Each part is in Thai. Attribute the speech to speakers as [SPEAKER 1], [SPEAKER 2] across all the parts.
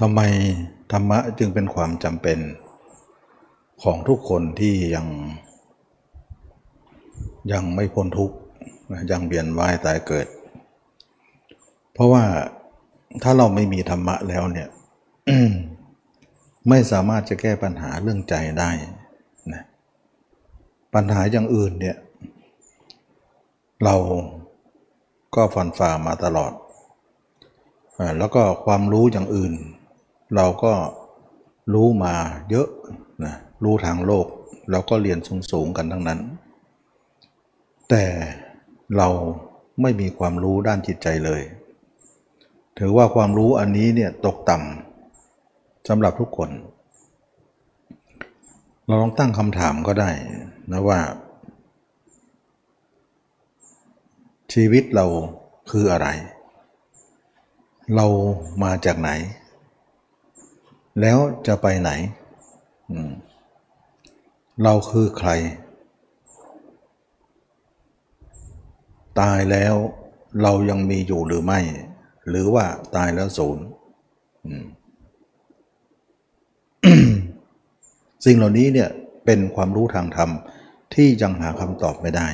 [SPEAKER 1] ทำไมธรรมะจึงเป็นความจำเป็นของทุกคนที่ยัง ยังไม่พ้นทุกข์ยังเบียนว่ายตายเกิด เพราะว่าถ้าเราไม่มีธรรมะแล้วเนี่ยไม่สามารถจะแก้ปัญหาเรื่องใจได้นะปัญหาอย่างอื่นเนี่ย เราก็ฟันฝ่ามาตลอด แล้วก็ความรู้อย่างอื่น เราก็รู้มาเยอะนะรู้ทางโลก เราก็เรียนสูงๆกันทั้งนั้น แต่เราไม่มีความรู้ด้านจิตใจเลย ถือว่าความรู้อันนี้เนี่ยตกต่ำสำหรับทุกคน เราลองตั้งคำถามก็ได้นะว่า ชีวิตเราคืออะไร เรามาจากไหน แล้วจะไปไหน เราคือใคร ตายแล้วเรายังมีอยู่หรือไม่ หรือว่าตายแล้วศูนย์สิ่งเหล่านี้เนี่ยเป็นความรู้ทางธรรมที่ยังหาคำตอบไม่ได้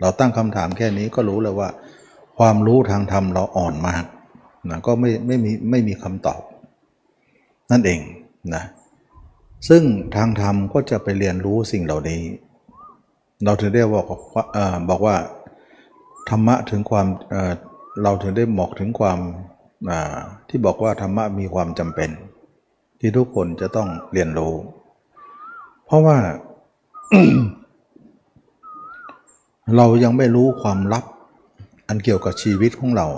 [SPEAKER 1] เราตั้งคำถามแค่นี้ก็รู้เลยว่า ความรู้ทางธรรมเราอ่อนมากนะก็ไม่ไม่มีไม่มีคำตอบ นั่นเองนะซึ่งทางธรรมก็จะไปเรียนรู้สิ่งเหล่านี้ เราถึงได้บอกว่าบอกว่าธรรมะถึงความเราถึงได้บอกถึงความที่บอกว่าธรรมะมีความจำเป็น ที่ทุกคนจะต้องเรียนรู้ เพราะว่าเรายังไม่รู้ความลับ อันเกี่ยวกับชีวิตของเรา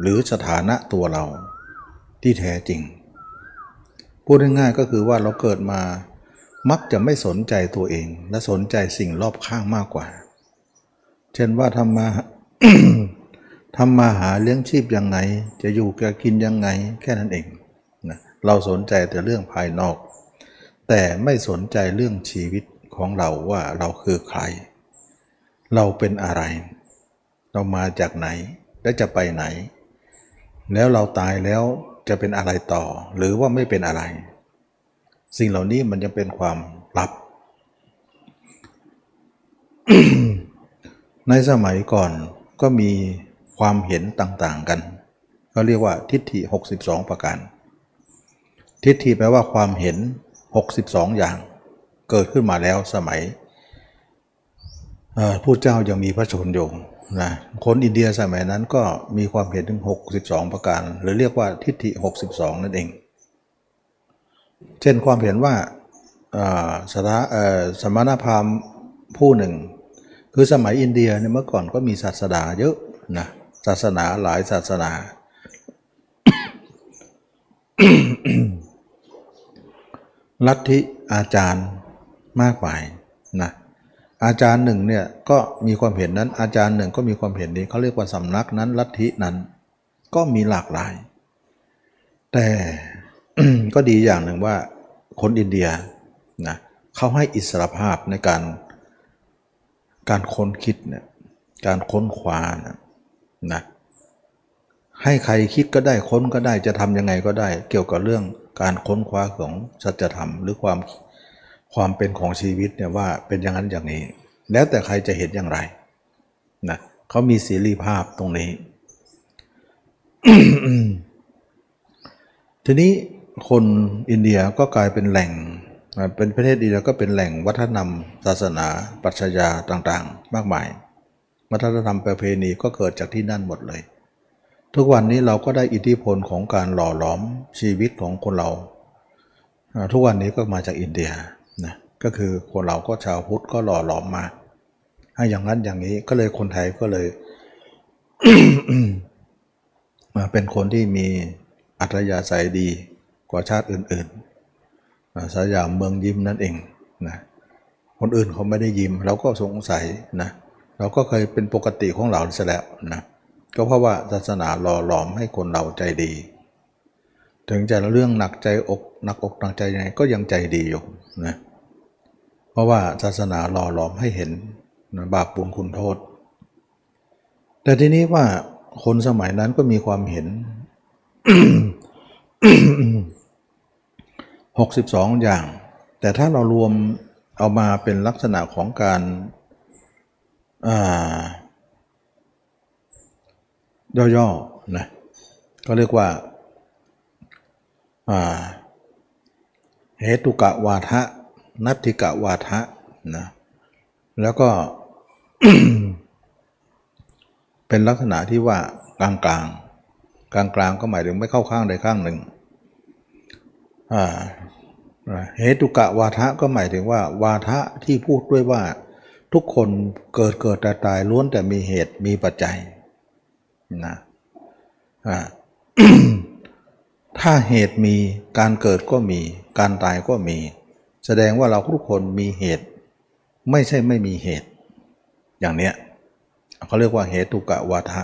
[SPEAKER 1] หรือสถานะตัวเราที่แท้จริง พูดง่ายๆก็คือว่าเราเกิดมามักจะไม่สนใจตัวเอง และสนใจสิ่งรอบข้างมากกว่า เช่นว่าทำมาทำมาหาเลี้ยงชีพยังไง จะอยู่จะกินยังไง แค่นั้นเองนะเราสนใจแต่เรื่องภายนอก แต่ไม่สนใจเรื่องชีวิตของเราว่าเราคือใคร เราเป็นอะไร เรามาจากไหนและจะไปไหน แล้วเราตายแล้ว จะเป็นอะไรต่อ หรือว่าไม่เป็นอะไร สิ่งเหล่านี้มันยังเป็นความลับ ในสมัยก่อนก็มีความเห็นต่างๆกัน ก็เรียกว่าทิฏฐิ 62 ประการ ทิฏฐิแปลว่าความเห็น 62 อย่าง เกิดขึ้นมาแล้วสมัยผู้เจ้ายังมีพระชนอยู่ นะคนอินเดียสมัยนั้นก็มีความเห็นถึง 62 ประการ หรือเรียกว่าทิฏฐิ 62 นั่นเอง เช่นความเห็นว่าสถาสมณพราหมณ์ผู้หนึ่ง คือสมัยอินเดียเนี่ยเมื่อก่อนก็มีศาสนาเยอะนะศาสนาหลายศาสนา ลัทธิอาจารย์มากมายนะ อาจารย์หนึ่งเนี่ยก็มีความเห็นนั้น อาจารย์หนึ่งก็มีความเห็นนี้เขาเรียกว่าสำนักนั้นลัทธินั้น ก็มีหลากหลาย แต่ก็ดีอย่างหนึ่งว่าคนอินเดียนะเขาให้อิสรภาพในการการค้นคิดเนี่ยการค้นคว้านะนะให้ใครคิดก็ได้ค้นก็ได้จะทำยังไงก็ได้ เกี่ยวกับเรื่องการค้นคว้าของสัจธรรมหรือความ ความเป็นของชีวิตเนี่ยว่าเป็นอย่างนั้นอย่างนี้ แล้วแต่ใครจะเห็นอย่างไรนะเขามีเสรีภาพตรงนี้ ทีนี้คนอินเดียก็กลายเป็นแหล่ง เป็นประเทศดีแล้วก็เป็นแหล่งวัฒนธรรม ศาสนาปรัชญาต่างๆ มากมาย วัฒนธรรมประเพณีก็เกิดจากที่นั่นหมดเลย ทุกวันนี้เราก็ได้อิทธิพลของการหล่อหลอมชีวิตของคนเรา ทุกวันนี้ก็มาจากอินเดีย ก็คือคนเราก็ชาวพุทธก็หล่อหลอมมาให้อย่างนั้นอย่างนี้ก็เลยคนไทยก็เลยมาเป็นคนที่มีอัธยาศัยดีกว่าชาติอื่นๆสยามเมืองยิ้มนั่นเองนะคนอื่นเขาไม่ได้ยิ้มเราก็สงสัยนะเราก็เคยเป็นปกติของเราเสียแล้วนะก็เพราะว่าศาสนาหล่อหลอมให้คนเราใจดี ถึงจะเรื่องหนักใจอกหนักอกหนักใจยังไงก็ยังใจดีอยู่นะเพราะว่าศาสนาหล่อหลอมให้เห็นนะบาปบุญคุณโทษ แต่ทีนี้ว่าคนสมัยนั้นก็มีความเห็น 62 อย่าง แต่ถ้าเรารวมเอามาเป็นลักษณะของการย่อๆนะก็เรียกว่าเหตุกะวาทะ นัตถิกะวาทะนะแล้วก็เป็นลักษณะที่ว่ากลางกลางกลางกลางก็หมายถึงไม่เข้าข้างใดข้างหนึ่งเหตุกะวาทะก็หมายถึงว่า วาทะที่พูดด้วยว่าทุกคนเกิดเกิดแต่ตายล้วนแต่มีเหตุมีปัจจัยนะถ้าเหตุมีการเกิดก็มี การตายก็มี แสดงว่าเราทุกคนมีเหตุ ไม่ใช่ไม่มีเหตุ อย่างเนี้ยเขาเรียกว่าเหตุกะวาทะ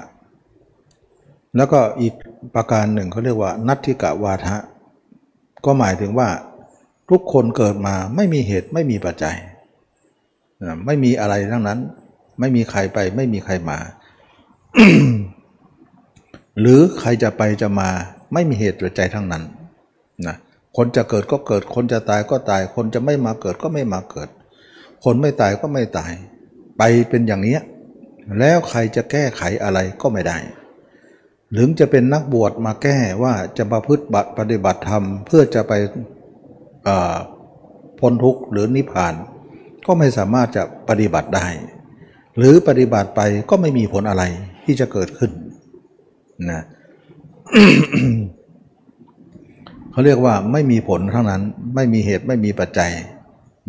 [SPEAKER 1] แล้วก็อีกประการหนึ่งเขาเรียกว่า นัตถิกะวาทะ ก็หมายถึงว่าทุกคนเกิดมาไม่มีเหตุไม่มีปัจจัย ไม่มีอะไรทั้งนั้น ไม่มีใครไปไม่มีใครมา หรือใครจะไปจะมาไม่มีเหตุปัจจัยทั้งนั้นนะ คนจะเกิดก็เกิด คนจะตายก็ตาย คนจะไม่มาเกิดก็ไม่มาเกิด คนไม่ตายก็ไม่ตาย ไปเป็นอย่างนี้ แล้วใครจะแก้ไขอะไรก็ไม่ได้ หรือจะเป็นนักบวชมาแก้ว่าจะประพฤติบัตปฏิบัติธรรม เพื่อจะไปพ้นทุกข์หรือนิพพาน ก็ไม่สามารถจะปฏิบัติได้ หรือปฏิบัติไปก็ไม่มีผลอะไรที่จะเกิดขึ้นนะ เขาเรียกว่าไม่มีผลทั้งนั้นไม่มีเหตุไม่มีปัจจัย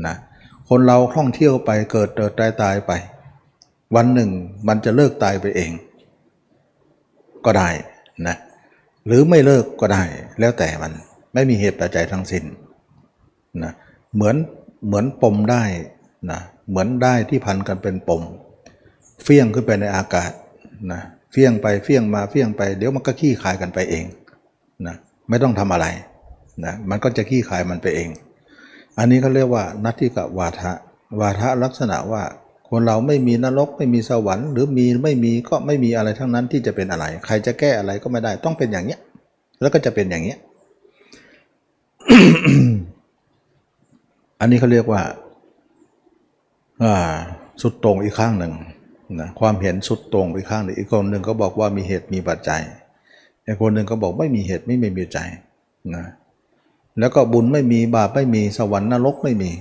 [SPEAKER 1] นะคนเราท่องเที่ยวไปเกิดเติบตายตายไป วันหนึ่งมันจะเลิกตายไปเอง ก็ได้นะหรือไม่เลิกก็ได้แล้วแต่มันไม่มีเหตุปัจจัยทั้งสิ้นนะเหมือนเหมือนปมได้นะเหมือนได้ที่พันกันเป็นปม เฟี้ยงขึ้นไปในอากาศนะเฟี้ยงไปเฟี้ยงมาเฟี้ยงไป เดี๋ยวมันก็ขี้คายกันไปเองนะไม่ต้องทำอะไร นะมันก็จะขี้คายมันไปเอง อันนี้เขาเรียกว่านัตถิกวาทะวาทะลักษณะว่าคนเราไม่มีนรกไม่มีสวรรค์ หรือมีไม่มีก็ไม่มีอะไรทั้งนั้นที่จะเป็นอะไร ใครจะแก้อะไรก็ไม่ได้ต้องเป็นอย่างเนี้ย แล้วก็จะเป็นอย่างเนี้ยอันนี้เขาเรียกว่าสุดตรงอีกข้างหนึ่งนะความเห็นสุดตรงอีกข้างหนึ่งอีกคนหนึ่งก็บอกว่ามีเหตุมีปัจจัยอีกคนหนึ่งก็บอกไม่มีเหตุไม่ไม่มีใจนะ แล้วก็บุญไม่มีบาปไม่มีสวรรค์นรกไม่มี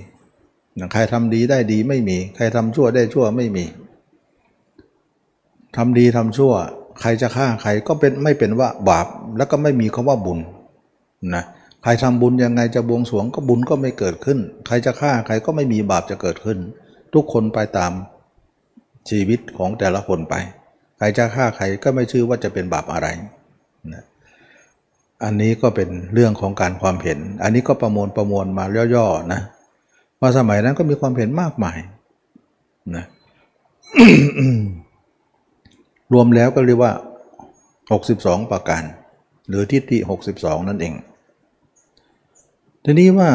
[SPEAKER 1] ใครทำดีได้ดีไม่มี ใครทำชั่วได้ชั่วไม่มีทำดีทำชั่ว ใครจะฆ่าใครก็เป็นไม่เป็นว่าบาปแล้วก็ไม่มีคาว่าบุญนะใครทำบุญยังไงจะบวงสรวงก็บุญก็ไม่เกิดขึ้น ใครจะฆ่าใครก็ไม่มีบาปจะเกิดขึ้น ทุกคนไปตามชีวิตของแต่ละคนไป ใครจะฆ่าใครก็ไม่ชื่อว่าจะเป็นบาปอะไรนะ อันนี้ก็เป็นเรื่องของการความเห็น อันนี้ก็ประมวลประมวลมาย่อๆนะว่าสมัยนั้นก็มีความเห็นมากมายนะรวมแล้วก็เรียกว่า 62 ประการ หรือทิฏฐิ62 นั่นเอง ทีนี้ว่า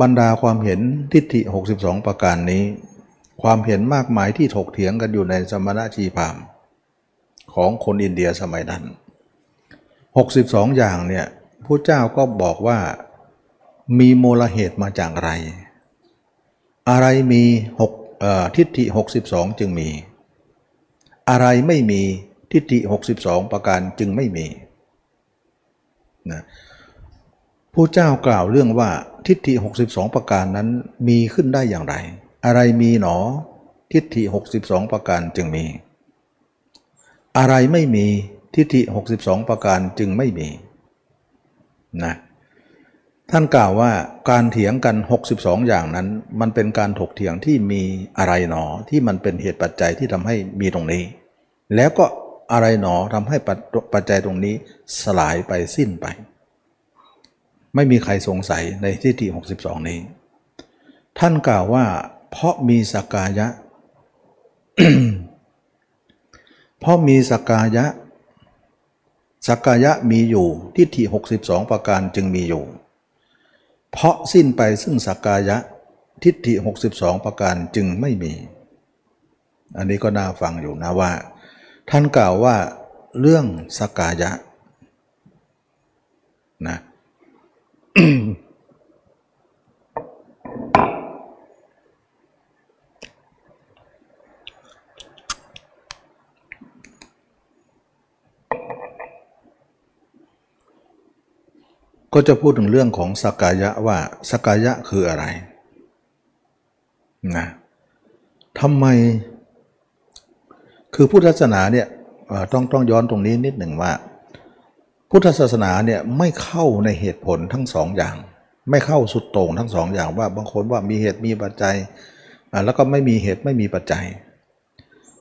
[SPEAKER 1] บรรดาความเห็นทิฏฐิ 62 ประการนี้ ความเห็นมากมายที่ถกเถียงกันอยู่ในสมณชีพามของคนอินเดียสมัยนั้น 62 อย่างเนี่ยผู้เจ้าก็บอกว่ามีมูลเหตุมาจากอะไร อะไรมีหกทิฏฐิ 62 จึงมี อะไรไม่มีทิฏฐิ 62 ประการจึงไม่มีนะผู้เจ้ากล่าวเรื่องว่าทิฏฐิ 62 ประการนั้นมีขึ้นได้อย่างไร อะไรมีหนอ ทิฏฐิ 62 ประการจึงมี อะไรไม่มี ทิฏฐิ 62 ประการจึงไม่มีนะท่านกล่าวว่าการเถียงกัน 62 อย่างนั้น มันเป็นการถกเถียงที่มีอะไรหนอที่มันเป็นเหตุปัจจัยที่ทำให้มีตรงนี้ แล้วก็อะไรหนอทำให้ปัจจัยตรงนี้สลายไปสิ้นไป ไม่มีใครสงสัยในที่ที่62 นี้ ท่านกล่าวว่า เพราะมีสกายะ เพราะมีสกายะ สกายะมีอยู่ทิฏฐิ62 ประการจึงมีอยู่ เพราะสิ้นไปซึ่งสักกายะทิฏฐิ62 ประการจึงไม่มี อันนี้ก็น่าฟังอยู่นะว่า ท่านกล่าวว่าเรื่องสักกายะนะ ก็จะพูดถึงเรื่องของสกายะว่าสกกายะคืออะไรนะทำไม คือพุทธศาสนาเนี่ยต้องต้องย้อนตรงนี้นิดหนึ่งว่า พุทธศาสนาเนี่ยไม่เข้าในเหตุผลทั้งสองอย่าง ไม่เข้าสุดโต่งทั้งสองอย่างว่าบางคนว่ามีเหตุมีปัจจัยแล้วก็ไม่มีเหตุไม่มีปัจจัย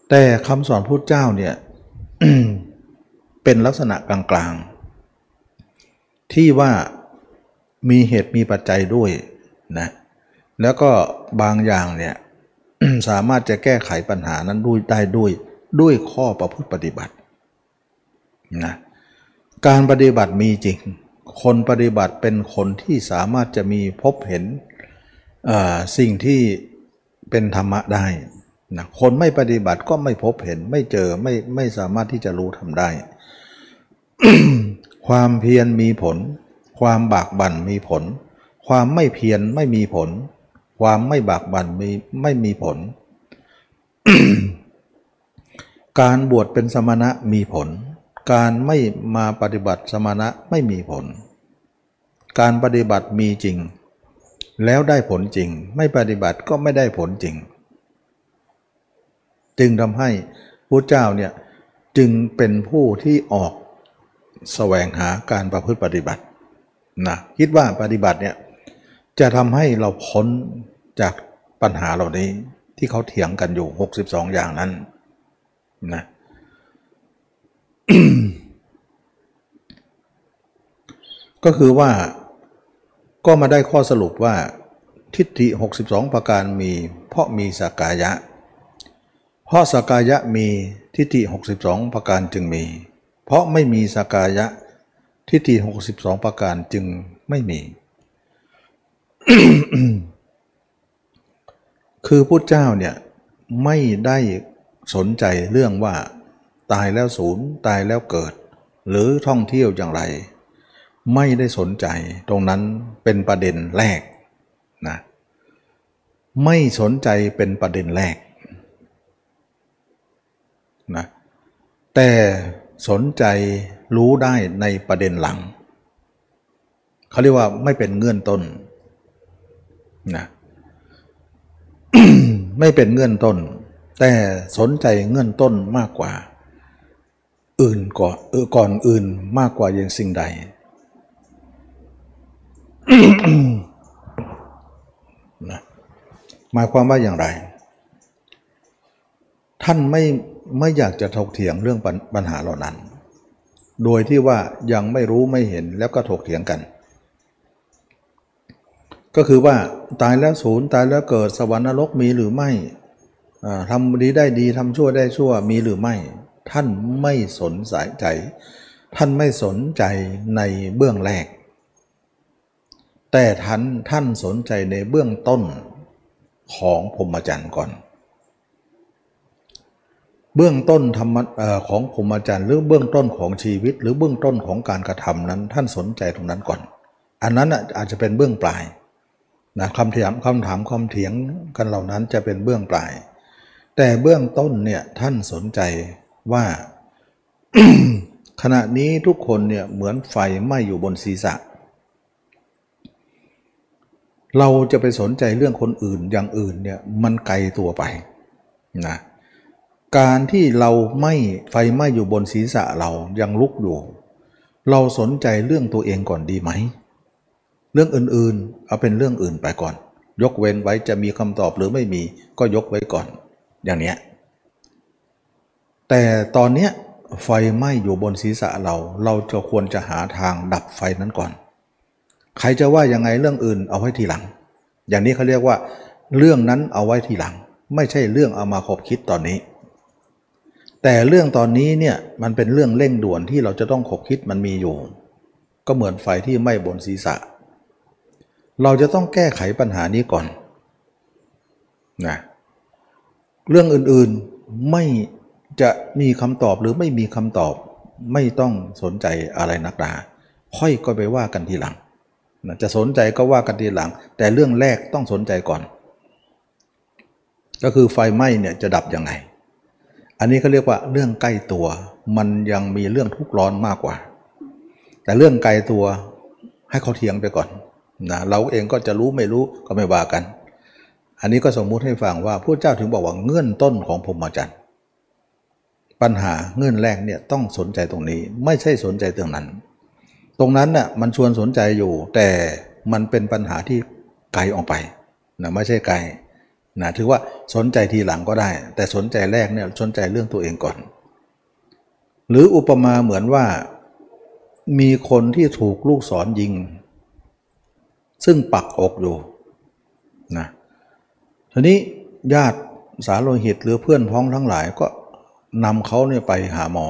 [SPEAKER 1] แต่คำสอนพุทธเจ้าเนี่ยเป็นลักษณะกลางๆ ที่ว่ามีเหตุมีปัจจัยด้วยนะแล้วก็บางอย่างเนี่ยสามารถจะแก้ไขปัญหานั้นด้วยได้ด้วยด้วยข้อประพฤติปฏิบัตินะการปฏิบัติมีจริง คนปฏิบัติเป็นคนที่สามารถจะมีพบเห็นสิ่งที่เป็นธรรมะได้นะคนไม่ปฏิบัติก็ไม่พบเห็นไม่เจอไม่ไม่สามารถที่จะรู้ทำได้ ความเพียรมีผล ความบากบั่นมีผล ความไม่เพียรไม่มีผล ความไม่บากบั่นมีไม่มีผล การบวชเป็นสมณะมีผล การไม่มาปฏิบัติสมณะไม่มีผล การปฏิบัติมีจริง แล้วได้ผลจริง ไม่ปฏิบัติก็ไม่ได้ผลจริง จึงทำให้พระเจ้าเนี่ยจึงเป็นผู้ที่ออก แสวงหาการประพฤติปฏิบัตินะคิดว่าปฏิบัติเนี่ยจะทำให้เราพ้นจากปัญหาเหล่านี้ที่เขาเถียงกันอยู่ 62 อย่างนั้นนะก็คือว่าก็มาได้ข้อสรุปว่าทิฏฐิ 62 ประการมี เพราะมีสากายะ เพราะสกายะมีทิฏฐิ 62 ประการจึงมี เพราะไม่มีสกายะทิฏฐิ62 ประการจึงไม่มี คือพุทธเจ้าเนี่ยไม่ได้สนใจเรื่องว่าตายแล้วศูนย์ตายแล้วเกิด หรือท่องเที่ยวอย่างไร ไม่ได้สนใจตรงนั้นเป็นประเด็นแรกนะไม่สนใจเป็นประเด็นแรกนะแต่ สนใจรู้ได้ในประเด็นหลัง เขาเรียกว่าไม่เป็นเงื่อนต้นนะไม่เป็นเงื่อนต้น แต่สนใจเงื่อนต้นมากกว่า อื่นก่อนเออก่อนอื่นมากกว่าอย่างสิ่งใด นะหมายความว่าอย่างไร ท่านไม่ ไม่อยากจะถกเถียงเรื่องปัญหาเหล่านั้น โดยที่ว่ายังไม่รู้ไม่เห็นแล้วก็ถกเถียงกัน ก็คือว่าตายแล้วศูนย์ตายแล้วเกิดสวรรค์นรกมีหรือไม่ทำดีได้ดีทำชั่วได้ชั่วมีหรือไม่ ท่านไม่สนสายใจ ท่านไม่สนใจในเบื้องแรก แต่ท่านท่านสนใจในเบื้องต้นของพรหมจรรย์ก่อน เบื้องต้นธรรมของพรหมจรรย์หรือเบื้องต้นของชีวิต หรือเบื้องต้นของการกระทำนั้น ท่านสนใจตรงนั้นก่อน อันนั้นอาจจะเป็นเบื้องปลายนะคำถามคำถามคำเถียงกันเหล่านั้นจะเป็นเบื้องปลาย แต่เบื้องต้นเนี่ยท่านสนใจว่า ขณะนี้ทุกคนเนี่ยเหมือนไฟไหม้อยู่บนศีรษะ เราจะไปสนใจเรื่องคนอื่นอย่างอื่นเนี่ยมันไกลตัวไปนะ การที่เราไม่ไฟไหม้อยู่บนศีรษะเรายังลุกอยู่ เราสนใจเรื่องตัวเองก่อนดีไหม เรื่องอื่นๆ เอาเป็นเรื่องอื่นไปก่อน ยกเว้นไว้จะมีคำตอบหรือไม่มีก็ยกไว้ก่อน อย่างเนี้ยแต่ตอนเนี้ยไฟไหม้อยู่บนศีรษะเรา เราจะควรจะหาทางดับไฟนั้นก่อน ใครจะว่ายังไงเรื่องอื่นเอาไว้ทีหลัง อย่างนี้เขาเรียกว่า เรื่องนั้นเอาไว้ทีหลัง ไม่ใช่เรื่องเอามาคบคิดตอนนี้ แต่เรื่องตอนนี้เนี่ยมันเป็นเรื่องเร่งด่วนที่เราจะต้องขบคิดมันมีอยู่ ก็เหมือนไฟที่ไหม้บนศีรษะ เราจะต้องแก้ไขปัญหานี้ก่อนนะเรื่องอื่นๆไม่จะมีคำตอบหรือไม่มีคำตอบไม่ต้องสนใจอะไรนักหนาค่อยก็ไปว่ากันทีหลังนะจะสนใจก็ว่ากันทีหลัง แต่เรื่องแรกต้องสนใจก่อน ก็คือไฟไหม้เนี่ยจะดับยังไง อันนี้เขาเรียกว่าเรื่องใกล้ตัว มันยังมีเรื่องทุกข์ร้อนมากกว่า แต่เรื่องไกลตัวให้เขาเถียงไปก่อนนะเราเองก็จะรู้ไม่รู้ก็ไม่ว่ากัน อันนี้ก็สมมุติให้ฟังว่าพระเจ้าถึงบอกว่าเงื่อนต้นของพรหมจรรย์ปัญหาเงื่อนแรกเนี่ยต้องสนใจตรงนี้ ไม่ใช่สนใจตรงนั้น ตรงนั้นน่ะมันชวนสนใจอยู่ แต่มันเป็นปัญหาที่ไกลออกไปนะไม่ใช่ไกล นะถือว่าสนใจทีหลังก็ได้ แต่สนใจแรกเนี่ยสนใจเรื่องตัวเองก่อน หรืออุปมาเหมือนว่ามีคนที่ถูกลูกศรยิง ซึ่งปักอกอยู่นะทีนี้ญาติสาโลหิตหรือเพื่อนพ้องทั้งหลายก็นำเขาเนี่ยไปหาหมอ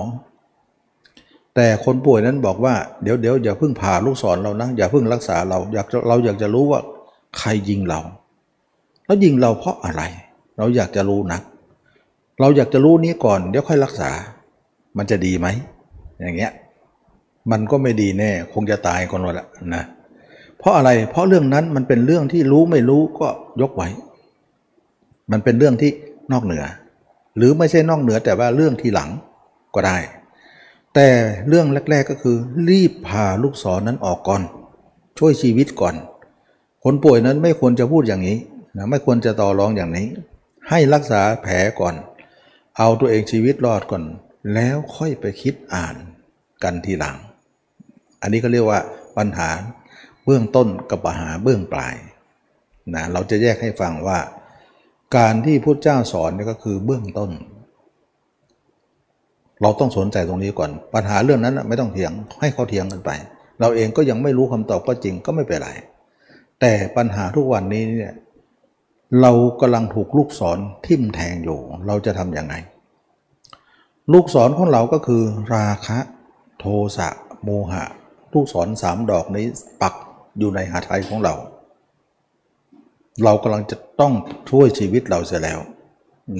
[SPEAKER 1] แต่คนป่วยนั้นบอกว่าเดี๋ยวเดี๋ยวอย่าเพิ่งผ่าลูกศรเรานะ อย่าเพิ่งรักษาเราอยากเราอยากจะรู้ว่าใครยิงเรา แล้วยิงเราเพราะอะไร เราอยากจะรู้นะเราอยากจะรู้นี้ก่อนเดี๋ยวค่อยรักษา มันจะดีไหม อย่างเงี้ย มันก็ไม่ดีแน่ คงจะตายคนละนะ เพราะอะไร เพราะเรื่องนั้นมันเป็นเรื่องที่รู้ไม่รู้ก็ยกไว้ มันเป็นเรื่องที่นอกเหนือ หรือไม่ใช่นอกเหนือแต่ว่าเรื่องที่หลังก็ได้ แต่เรื่องแรก ๆก็คือ รีบพาลูกศรนนั้นออกก่อน ช่วยชีวิตก่อน คนป่วยนั้นไม่ควรจะพูดอย่างนี้ นะไม่ควรจะต่อรองอย่างนี้ ให้รักษาแผลก่อน เอาตัวเองชีวิตรอดก่อน แล้วค่อยไปคิดอ่านกันทีหลัง อันนี้ก็เรียกว่าปัญหาเบื้องต้นกับปัญหาเบื้องปลายนะเราจะแยกให้ฟังว่า การที่พุทธเจ้าสอนนี่ก็คือเบื้องต้น เราต้องสนใจตรงนี้ก่อน ปัญหาเรื่องนั้นไม่ต้องเถียงให้เขาเถียงกันไป เราเองก็ยังไม่รู้คำตอบก็จริงก็ไม่เป็นไรแต่ปัญหาทุกวันนี้เนี่ย เรากำลังถูกลูกศรทิ่มแทงอยู่ เราจะทำยังไง ลูกศรของเราก็คือ ราคะ โทสะโมหะ ลูกศรสามดอกนี้ปักอยู่ในหาไทยของเรา เรากำลังจะต้องช่วยชีวิตเราเสียแล้ว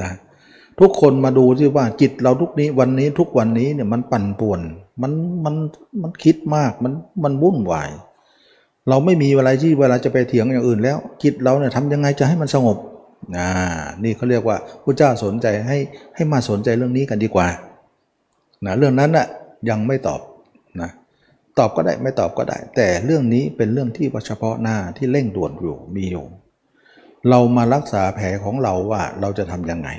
[SPEAKER 1] นะทุกคนมาดูที่ว่าจิตเราทุกนี้วันนี้ทุกวันนี้เนี่ยมันปั่นป่วน มันมันมันคิดมากมันมันวุ่นวาย เราไม่มีเวลาที่เวลาจะไปเถียงอย่างอื่นแล้วจิตเราเนี่ยทำยังไงจะให้มันสงบน,นี่เขาเรียกว่าพระเจ้าสนใจให้ให้มาสนใจเรื่องนี้กันดีกว่านะเรื่องนั้นน่ะยังไม่ตอบนะตอบก็ได้ไม่ตอบก็ได้ แต่เรื่องนี้เป็นเรื่องที่เฉพาะหน้าที่เร่งด่วนอยู่มีอยู่เรามารักษาแผลของเราว่าเราจะทำยังไง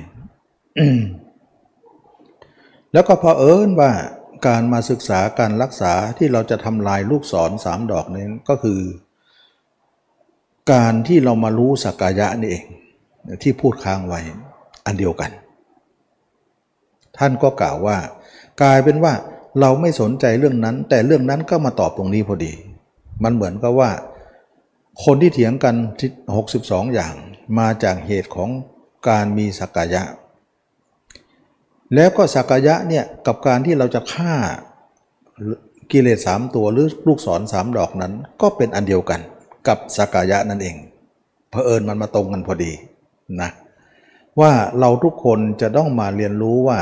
[SPEAKER 1] แล้วก็พอเอิญว่า การมาศึกษาการรักษาที่เราจะทำลายลูกศรสามดอกนี้ก็คือ การที่เรามารู้สักกายะนี่เองที่พูดค้างไว้อันเดียวกัน ท่านก็กล่าวว่า กลายเป็นว่าเราไม่สนใจเรื่องนั้น แต่เรื่องนั้นก็มาตอบตรงนี้พอดี มันเหมือนกับว่า คนที่เถียงกันที่62 อย่างมาจากเหตุของการมีสักกายะ แล้วก็สักกายะเนี่ยกับการที่เราจะฆ่ากิเลสสามตัวหรือลูกศรสามดอกนั้น ก็เป็นอันเดียวกันกับสักกายะนั่นเองเผอิญมันมาตรงกันพอดีนะว่าเราทุกคนจะต้องมาเรียนรู้ว่า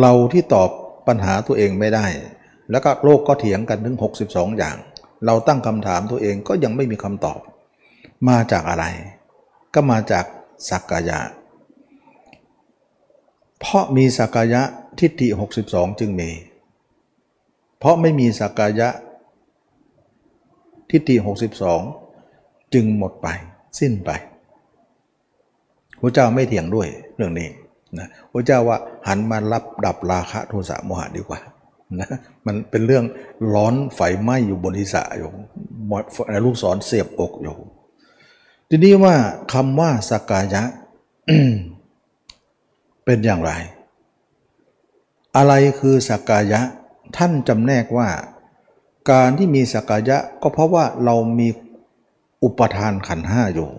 [SPEAKER 1] เราที่ตอบปัญหาตัวเองไม่ได้ แล้วก็โลกก็เถียงกันถึง 62 อย่าง เราตั้งคำถามตัวเองก็ยังไม่มีคำตอบ มาจากอะไร ก็มาจากสักกายะ เพราะมีสักกายะทิฏฐิ 62 จึงมี เพราะไม่มีสักกายะทิฏฐิ 62 จึงหมดไป สิ้นไปพระเจ้าไม่เถียงด้วยเรื่องนี้นะพระเจ้าว่าหันมารับดับราคะโทสะโมหะดีกว่านะมันเป็นเรื่องร้อนไฟไหม้อยู่บนทิศะอยู่ลูกศรเสียบอกอยู่ ทีนี้ว่าคำว่าสกายะ เป็นอย่างไร อะไรคือสักกายะท่านจำแนกว่า การที่มีสักกายะก็เพราะว่าเรามีอุปทานขันห้าอยู่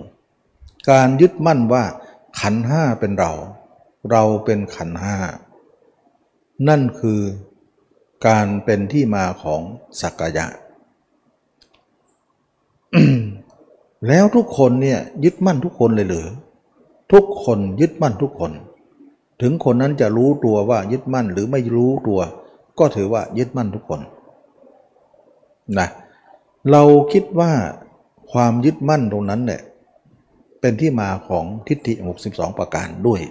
[SPEAKER 1] การยึดมั่นว่าขันห้าเป็นเรา เราเป็นขันห้า นั่นคือการเป็นที่มาของสักกายะ แล้วทุกคนเนี่ยยึดมั่นทุกคนเลยหรือ ทุกคนยึดมั่นทุกคน ถึงคนนั้นจะรู้ตัวว่ายึดมั่นหรือไม่รู้ตัว ก็ถือว่ายึดมั่นทุกคนนะเราคิดว่าความยึดมั่นตรงนั้นเนี่ยเป็นที่มาของทิฏฐิ 62 ประการด้วย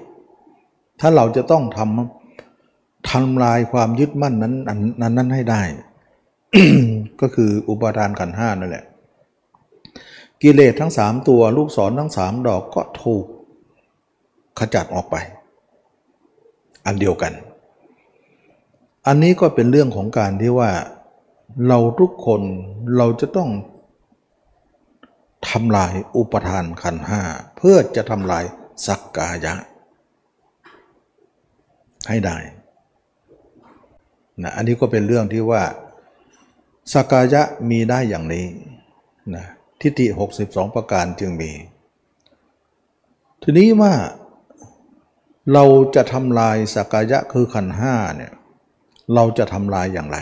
[SPEAKER 1] ถ้าเราจะต้องทำทำลายความยึดมั่นนั้นนั้นนั้นให้ได้ ก็คืออุปาทานขันห้านั่นแหละ กิเลสทั้งสามตัวลูกศรทั้งสามดอกก็ถูกขจัดออกไป อันเดียวกัน อันนี้ก็เป็นเรื่องของการที่ว่าเราทุกคนเราจะต้องทำลายอุปทานขันห้าเพื่อจะทำลายสักกายะ ให้ได้นะอันนี้ก็เป็นเรื่องที่ว่าสักกายะมีได้อย่างนี้นะทิฏฐิ62 ประการจึงมี ทีนี้ว่า เราจะทำลายสักกายะคือขันห้าเนี่ยเราจะทำลายอย่างไร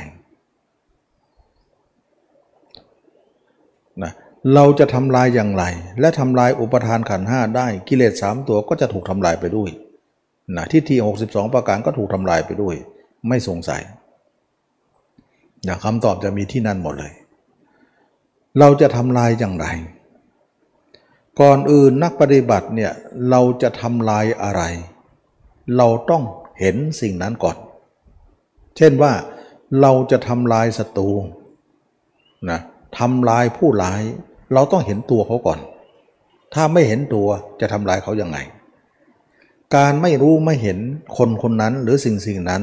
[SPEAKER 1] นะเราจะทำลายอย่างไร และทำลายอุปทานขันห้าได้กิเลสสามตัวก็จะถูกทำลายไปด้วยนะทิฏฐิ62 ประการก็ถูกทำลายไปด้วย ไม่สงสัยอย่างคำตอบจะมีที่นั่นหมดเลย เราจะทำลายอย่างไร ก่อนอื่นนักปฏิบัติเนี่ยเราจะทำลายอะไร เราต้องเห็นสิ่งนั้นก่อน เช่นว่าเราจะทำลายศัตรูนะทำลายผู้ร้าย เราต้องเห็นตัวเขาก่อน ถ้าไม่เห็นตัวจะทำลายเขายังไง การไม่รู้ไม่เห็นคนคนนั้นหรือสิ่งสิ่งนั้น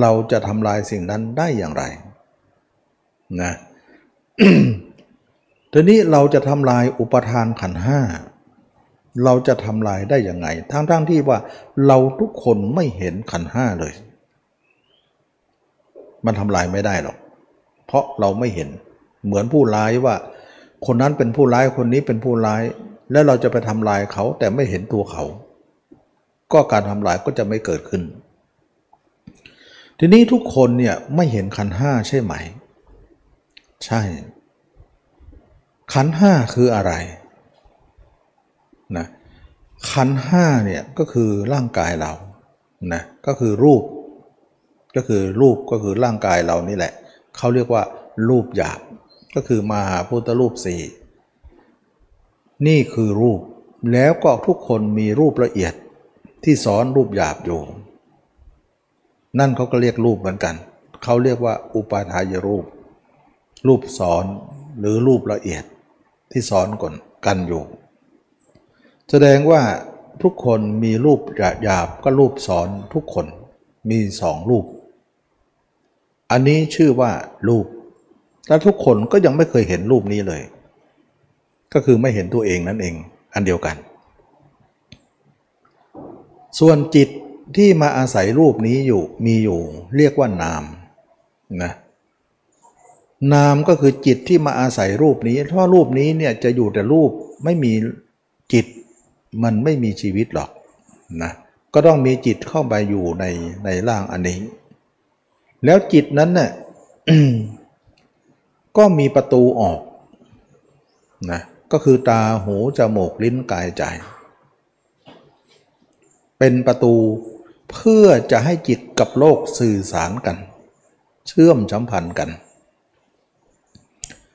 [SPEAKER 1] เราจะทำลายสิ่งนั้นได้อย่างไรนะทีนี้เราจะทำลายอุปทานขันห้า เราจะทำลายได้ย่างไง ทั้งๆทที่ว่าเราทุกคนไม่เห็นขันห้าเลย มันทำลายไม่ได้หรอก เพราะเราไม่เห็น เหมือนผู้ร้ายว่า คนนั้นเป็นผู้ร้ายคนนี้เป็นผู้ร้าย แล้วเราจะไปทำลายเขาแต่ไม่เห็นตัวเขา ก็การทำลายก็จะไม่เกิดขึ้น ทีนี้ทุกคนเนี่ยไม่เห็นขันห้าใช่ไหม ใช่ ขันห้าคืออะไร นะขันห้าเนี่ยก็คือร่างกายเรานะก็คือรูป ก็คือรูปก็คือร่างกายเรานี่แหละเขาเรียกว่า รูปหยาบก็คือมาหาพุทธรูปสี่นี่คือรูปแล้วก็ทุกคนมีรูปละเอียดที่สอนรูปหยาบอยู่นั่นเขาก็เรียกรูปเหมือนกัน เขาเรียกว่าอุปาทายรูป รูปสอนหรือรูปละเอียดที่สอนก่อนกันอยู่ แสดงว่าทุกคนมีรูปหยาบก็รูปสอนทุกคนมีสองรูป อันนี้ชื่อว่ารูป และทุกคนก็ยังไม่เคยเห็นรูปนี้เลย ก็คือไม่เห็นตัวเองนั่นเองอันเดียวกัน ส่วนจิตที่มาอาศัยรูปนี้อยู่มีอยู่ เรียกว่านามนะนามก็คือจิตที่มาอาศัยรูปนี้เพราะรูปนี้เนี่ยจะอยู่แต่รูปไม่มีจิต มันไม่มีชีวิตหรอกนะก็ต้องมีจิตเข้าไปอยู่ในในร่างอันนี้ แล้วจิตนั้นเนี่ยก็มีประตูออกนะก็คือตาหูจมูกลิ้นกายใจ เป็นประตูเพื่อจะให้จิตกับโลกสื่อสารกัน เชื่อมสัมพันธ์กัน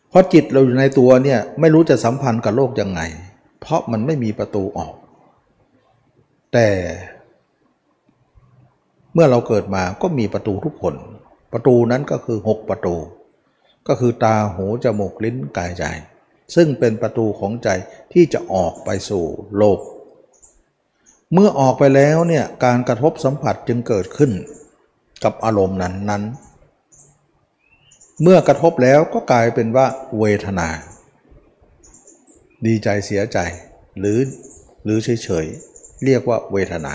[SPEAKER 1] เพราะจิตเราอยู่ในตัวเนี่ยไม่รู้จะสัมพันธ์กับโลกยังไง เพราะมันไม่มีประตูออก แต่เมื่อเราเกิดมาก็มีประตูทุกคน ประตูนั้นก็คือ 6 ประตู ก็คือตาหูจมูกลิ้นกายใจ ซึ่งเป็นประตูของใจที่จะออกไปสู่โลก เมื่อออกไปแล้วเนี่ยการกระทบสัมผัสจึงเกิดขึ้นกับอารมณ์นั้นนั้น เมื่อกระทบแล้วก็กลายเป็นว่าเวทนา ดีใจเสียใจ หรือหรือเฉยๆ เรียกว่าเวทนา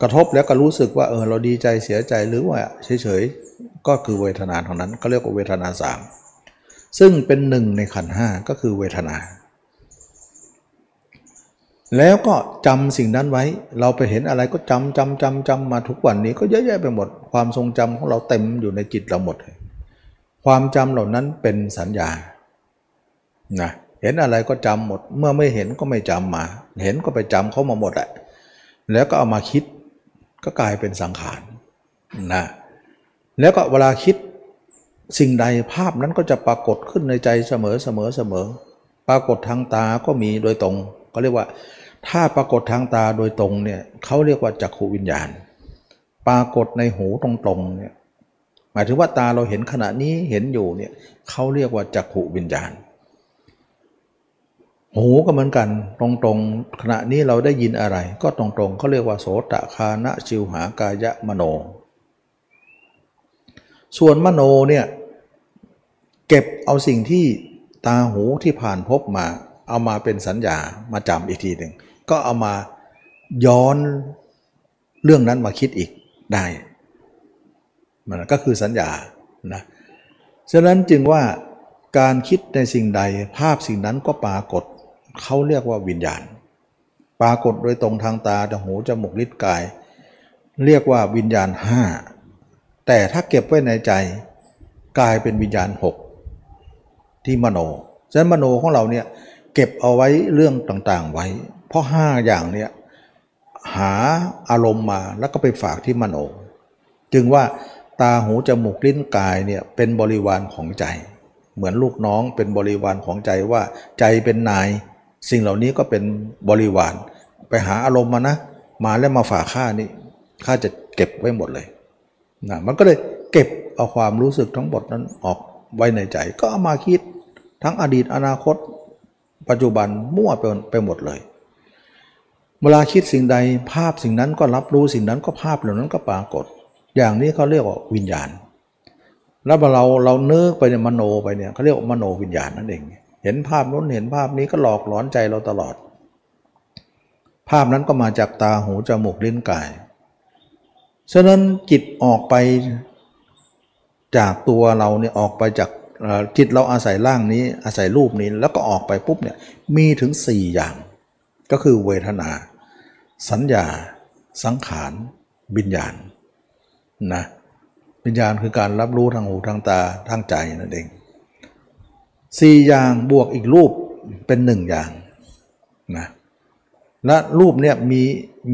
[SPEAKER 1] กระทบแล้วก็รู้สึกว่าเออเราดีใจเสียใจหรือว่าเฉยๆ ก็คือเวทนาเท่านั้นก็เรียกว่าเวทนาสามซึ่งเป็นหนึ่งในขันห้าก็คือเวทนา แล้วก็จำสิ่งนั้นไว้ เราไปเห็นอะไรก็จำจำจำจำมาทุกวันนี้ก็เยอะแยะไปหมด ความทรงจำของเราเต็มอยู่ในจิตเราหมด ความจำเหล่านั้นเป็นสัญญานะเเห็นอะไรก็จำหมด เมื่อไม่เห็นก็ไม่จำมา เห็นก็ไปจำเขามาหมดแหละแล้วก็เอามาคิดก็กลายเป็นสังขารนะแล้วก็เวลาคิดสิ่งใดภาพนั้นก็จะปรากฏขึ้นในใจเสมอเสมอเสมอ ปรากฏทางตาก็มีโดยตรงก็เรียกว่า ถ้าปรากฏทางตาโดยตรงเนี่ยเขาเรียกว่าจักขูวิญญาณ ปรากฏในหูตรงๆเนี่ยหมายถึงว่าตาเราเห็นขณะนี้เห็นอยู่เนี่ยเขาเรียกว่าจักขุวิญญาณ หูก็เหมือนกัน ตรงๆขณะนี้เราได้ยินอะไร ก็ตรงๆเขาเรียกว่าโสตคานะชิวหากายะมโน ส่วนมโนเนี่ยเก็บเอาสิ่งที่ตาหูที่ผ่านพบมา เอามาเป็นสัญญามาจำอีกทีหนึ่งก็เอามาย้อนเรื่องนั้นมาคิดอีกได้มันก็คือสัญญานะฉะนั้นจึงว่าการคิดในสิ่งใดภาพสิ่งนั้นก็ปรากฏ เขาเรียกว่าวิญญาณ ปรากฏโดยตรงทางตาจมูจมูกลิ้นกาย เรียกว่าวิญญาณห้าแต่ถ้าเก็บไว้ในใจกลายเป็นวิญญาณหกที่มโนฉะนั้นมโนของเราเนี่ยเก็บเอาไว้เรื่องต่างๆไว้ เพราะห้าอย่างเนี่ยหาอารมณ์มาแล้วก็ไปฝากที่มโน จึงว่าตาหูจมูกลิ้นกายเนี่ยเป็นบริวารของใจ เหมือนลูกน้องเป็นบริวารของใจว่าใจเป็นนาย สิ่งเหล่านี้ก็เป็นบริวาร ไปหาอารมณ์มานะ มาแล้วมาฝากข้านี่ข้าจะเก็บไว้หมดเลยนะมันก็เลยเก็บเอาความรู้สึกทั้งหมดนั้นออกไว้ในใจ ก็เอามาคิดทั้งอดีตอนาคต ปัจจุบันมั่วไปไปหมดเลย เวลาคิดสิ่งใดภาพสิ่งนั้นก็รับรู้สิ่งนั้นก็ภาพเหล่านั้นก็ปรากฏ อย่างนี้เขาเรียกว่าวิญญาณ แล้วเราเราเนื้อไปเนี่ยมโนไปเนี่ยเขาเรียกว่ามโนวิญญาณนั่นเอง เห็นภาพนู้นเห็นภาพนี้ก็หลอกหลอนใจเราตลอด ภาพนั้นก็มาจากตาหูจมูกลิ้นกาย ฉะนั้นจิตออกไปจากตัวเราเนี่ยออกไปจากจิตเราอาศัยร่างนี้อาศัยรูปนี้แล้วก็ออกไปปุ๊บเนี่ยมีถึง 4 อย่าง ก็คือเวทนา สัญญา สังขารวิญญาณนะวิญญาณคือการรับรู้ทางหูทางตาทางใจนั่นเอง สี่อย่างบวกอีกรูปเป็นหนึ่งอย่างนะและรูปเนี่ยมี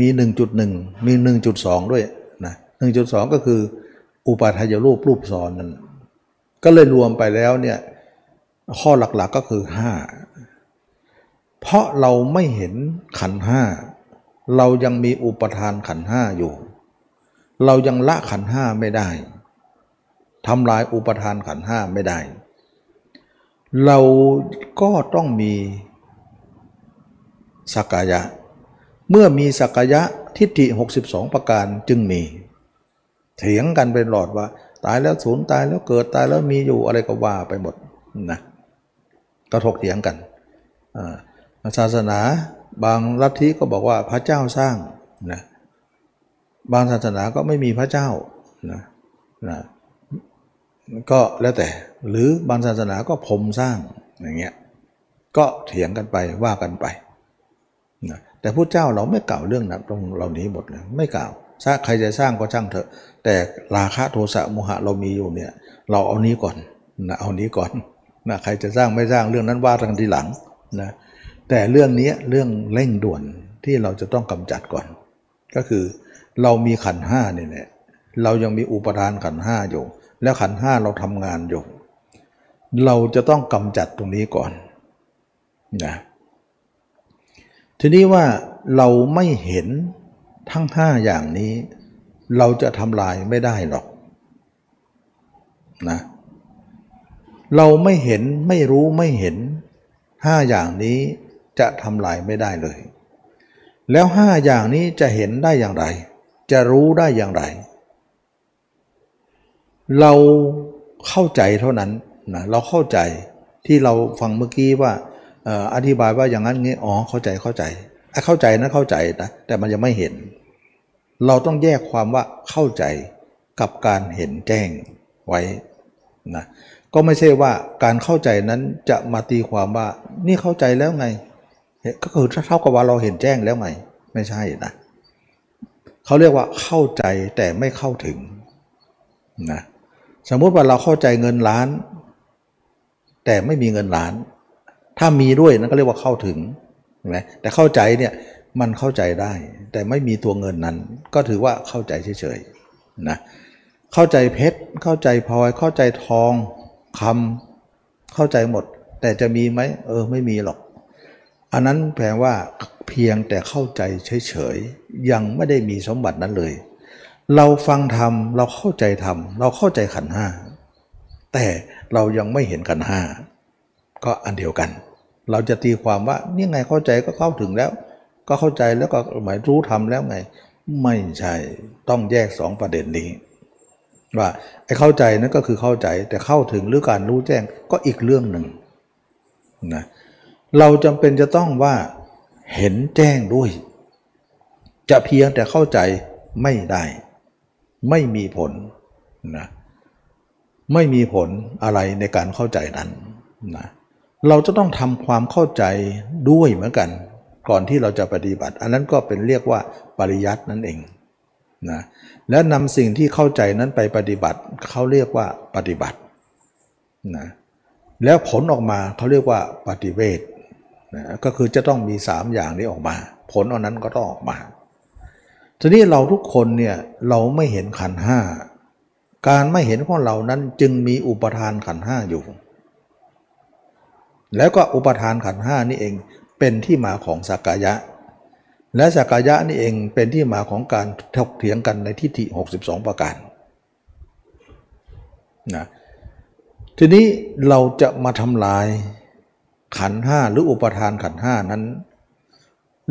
[SPEAKER 1] มีหนึ่งจุดหนึ่งมีหนึ่งจุดสองด้วยนะหนึ่งจุดสองก็คือ อุปาทายรูปรูปซ้อนนั่นก็เลยรวมไปแล้วเนี่ยข้อหลักๆกก็คือห้าเพราะเราไม่เห็นขันห้าเรายังมีอุปทานขันห้าอยู่ เรายังละขันห้าไม่ได้ทำลายอุปทานขันห้าไม่ได้ เราก็ต้องมีสักกายะ เมื่อมีสักกายะทิฏฐิ 62 ประการจึงมี เถียงกันเป็นหลอดว่า ตายแล้วสูญตายแล้วเกิดตายแล้วมีอยู่อะไรก็ว่าไปหมดนะก็ถกเถียงกันศาสนาบางลัทธิก็บอกว่าพระเจ้าสร้างนะบางศาสนาก็ไม่มีพระเจ้านะนะก็แล้วแต่หรือบางศาสนาก็ผมสร้างอย่างเงี้ยก็เถียงกันไปว่ากันไปนะแต่พระเจ้าเราไม่กล่าวเรื่องนะตรงเหล่านี้หมดเลยไม่กล่าวถ้าใครจะสร้างก็ช่างเถอะ แต่ราคะโทสะโมหะเรามีอยู่เนี่ย เราเอานี้ก่อนนะเอานี้ก่อนนะใครจะสร้างไม่สร้างเรื่องนั้นว่ากันทีหลังนะแต่เรื่องนี้เรื่องเร่งด่วนที่เราจะต้องกำจัดก่อน ก็คือเรามีขันห้าเนี่ยเรายังมีอุปทานขันห้าอยู่ แล้วขันห้าเราทำงานอยู่ เราจะต้องกำจัดตรงนี้ก่อนนะทีนี้ว่าเราไม่เห็นทั้งห้าอย่างนี้ เราจะทำลายไม่ได้หรอกนะเราไม่เห็นไม่รู้ไม่เห็นห้าอย่างนี้จะทำลายไม่ได้เลย แล้วห้าอย่างนี้จะเห็นได้อย่างไร จะรู้ได้อย่างไร เราเข้าใจเท่านั้น นะเราเข้าใจที่เราฟังเมื่อกี้ว่าอธิบายว่าอย่างนั้นงี้อ๋อเข้าใจเข้าใจเข้าใจนะเข้าใจนะแต่มันยังไม่เห็น เราต้องแยกความว่าเข้าใจกับการเห็นแจ้งไว้นะก็ไม่ใช่ว่าการเข้าใจนั้นจะมาตีความว่านี่เข้าใจแล้วไง ก็คือเท่ากับว่าเราเห็นแจ้งแล้วไง ไม่ใช่นะเขาเรียกว่าเข้าใจแต่ไม่เข้าถึงนะสมมุติว่าเราเข้าใจเงินล้าน แต่ไม่มีเงินล้าน ถ้ามีด้วยนั่นก็เรียกว่าเข้าถึงใช่ไหมแต่เข้าใจเนี่ยมันเข้าใจได้ แต่ไม่มีตัวเงินนั้น ก็ถือว่าเข้าใจเฉยๆนะเข้าใจเพชรเข้าใจพลอย เข้าใจทองคำเข้าใจหมด แต่จะมีไหมเออไม่มีหรอก อันนั้นแปลว่าเพียงแต่เข้าใจเฉยๆยังไม่ได้มีสมบัตินั้นเลย เราฟังธรรมเราเข้าใจธรรมเราเข้าใจขันห้า แต่เรายังไม่เห็นขันห้าก็อันเดียวกัน เราจะตีความว่านี่ไงเข้าใจก็เข้าถึงแล้ว ก็เข้าใจแล้วก็หมายรู้ธรรมแล้วไง ไม่ใช่ต้องแยกสองประเด็นนี้ ว่าไอ้เข้าใจนั่นก็คือเข้าใจแต่เข้าถึงหรือการรู้แจ้งก็อีกเรื่องหนึ่งนะเราจำเป็นจะต้องว่าเห็นแจ้งด้วย จะเพียงแต่เข้าใจไม่ได้ ไม่มีผลนะ ไม่มีผลอะไรในการเข้าใจนั้นนะเราจะต้องทำความเข้าใจด้วยเหมือนกัน ก่อนที่เราจะปฏิบัติ อันนั้นก็เป็นเรียกว่าปริยัตินั่นเองนะและนำสิ่งที่เข้าใจนั้นไปปฏิบัติเขาเรียกว่าปฏิบัตินะแล้วผลออกมาเขาเรียกว่าปฏิเวทนะก็คือจะต้องมี 3 อย่างนี้ออกมา ผลอันนั้นก็ต้องออกมา ทีนี้เราทุกคนเนี่ยเราไม่เห็นขันห้า การไม่เห็นของเรานั้นจึงมีอุปทานขันห้าอยู่ แล้วก็อุปทานขันห้านี่เองเป็นที่มาของสักกายะ และสักกายะนี่เองเป็นที่มาของการถกเถียงกันในทิฏฐิ 62 ประการนะทีนี้เราจะมาทำลายขันห้าหรืออุปทานขันห้านั้น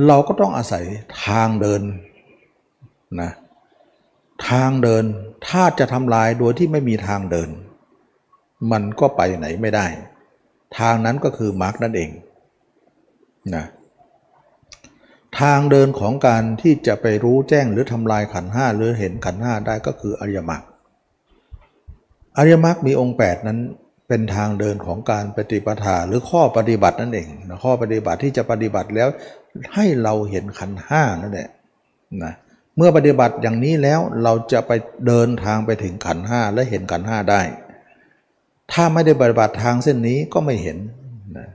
[SPEAKER 1] เราก็ต้องอาศัยทางเดินนะ ทางเดินถ้าจะทำลายโดยที่ไม่มีทางเดิน มันก็ไปไหนไม่ได้ ทางนั้นก็คือมรรคนั่นเองนะทางเดินของการที่จะไปรู้แจ้งหรือทำลายขันห้าหรือเห็นขันห้าได้ก็คืออริยมรรคอริยมรรคมีองค์ 8 นั้นเป็นทางเดินของการปฏิปทาหรือข้อปฏิบัตินั่นเองนะข้อปฏิบัติที่จะปฏิบัติแล้วให้เราเห็นขันห้านั่นแหละนะ เมื่อปฏิบัติอย่างนี้แล้วเราจะไปเดินทางไปถึงขันห้าและเห็นขันห้าได้ ถ้าไม่ได้ปฏิบัติทางเส้นนี้ก็ไม่เห็นนะ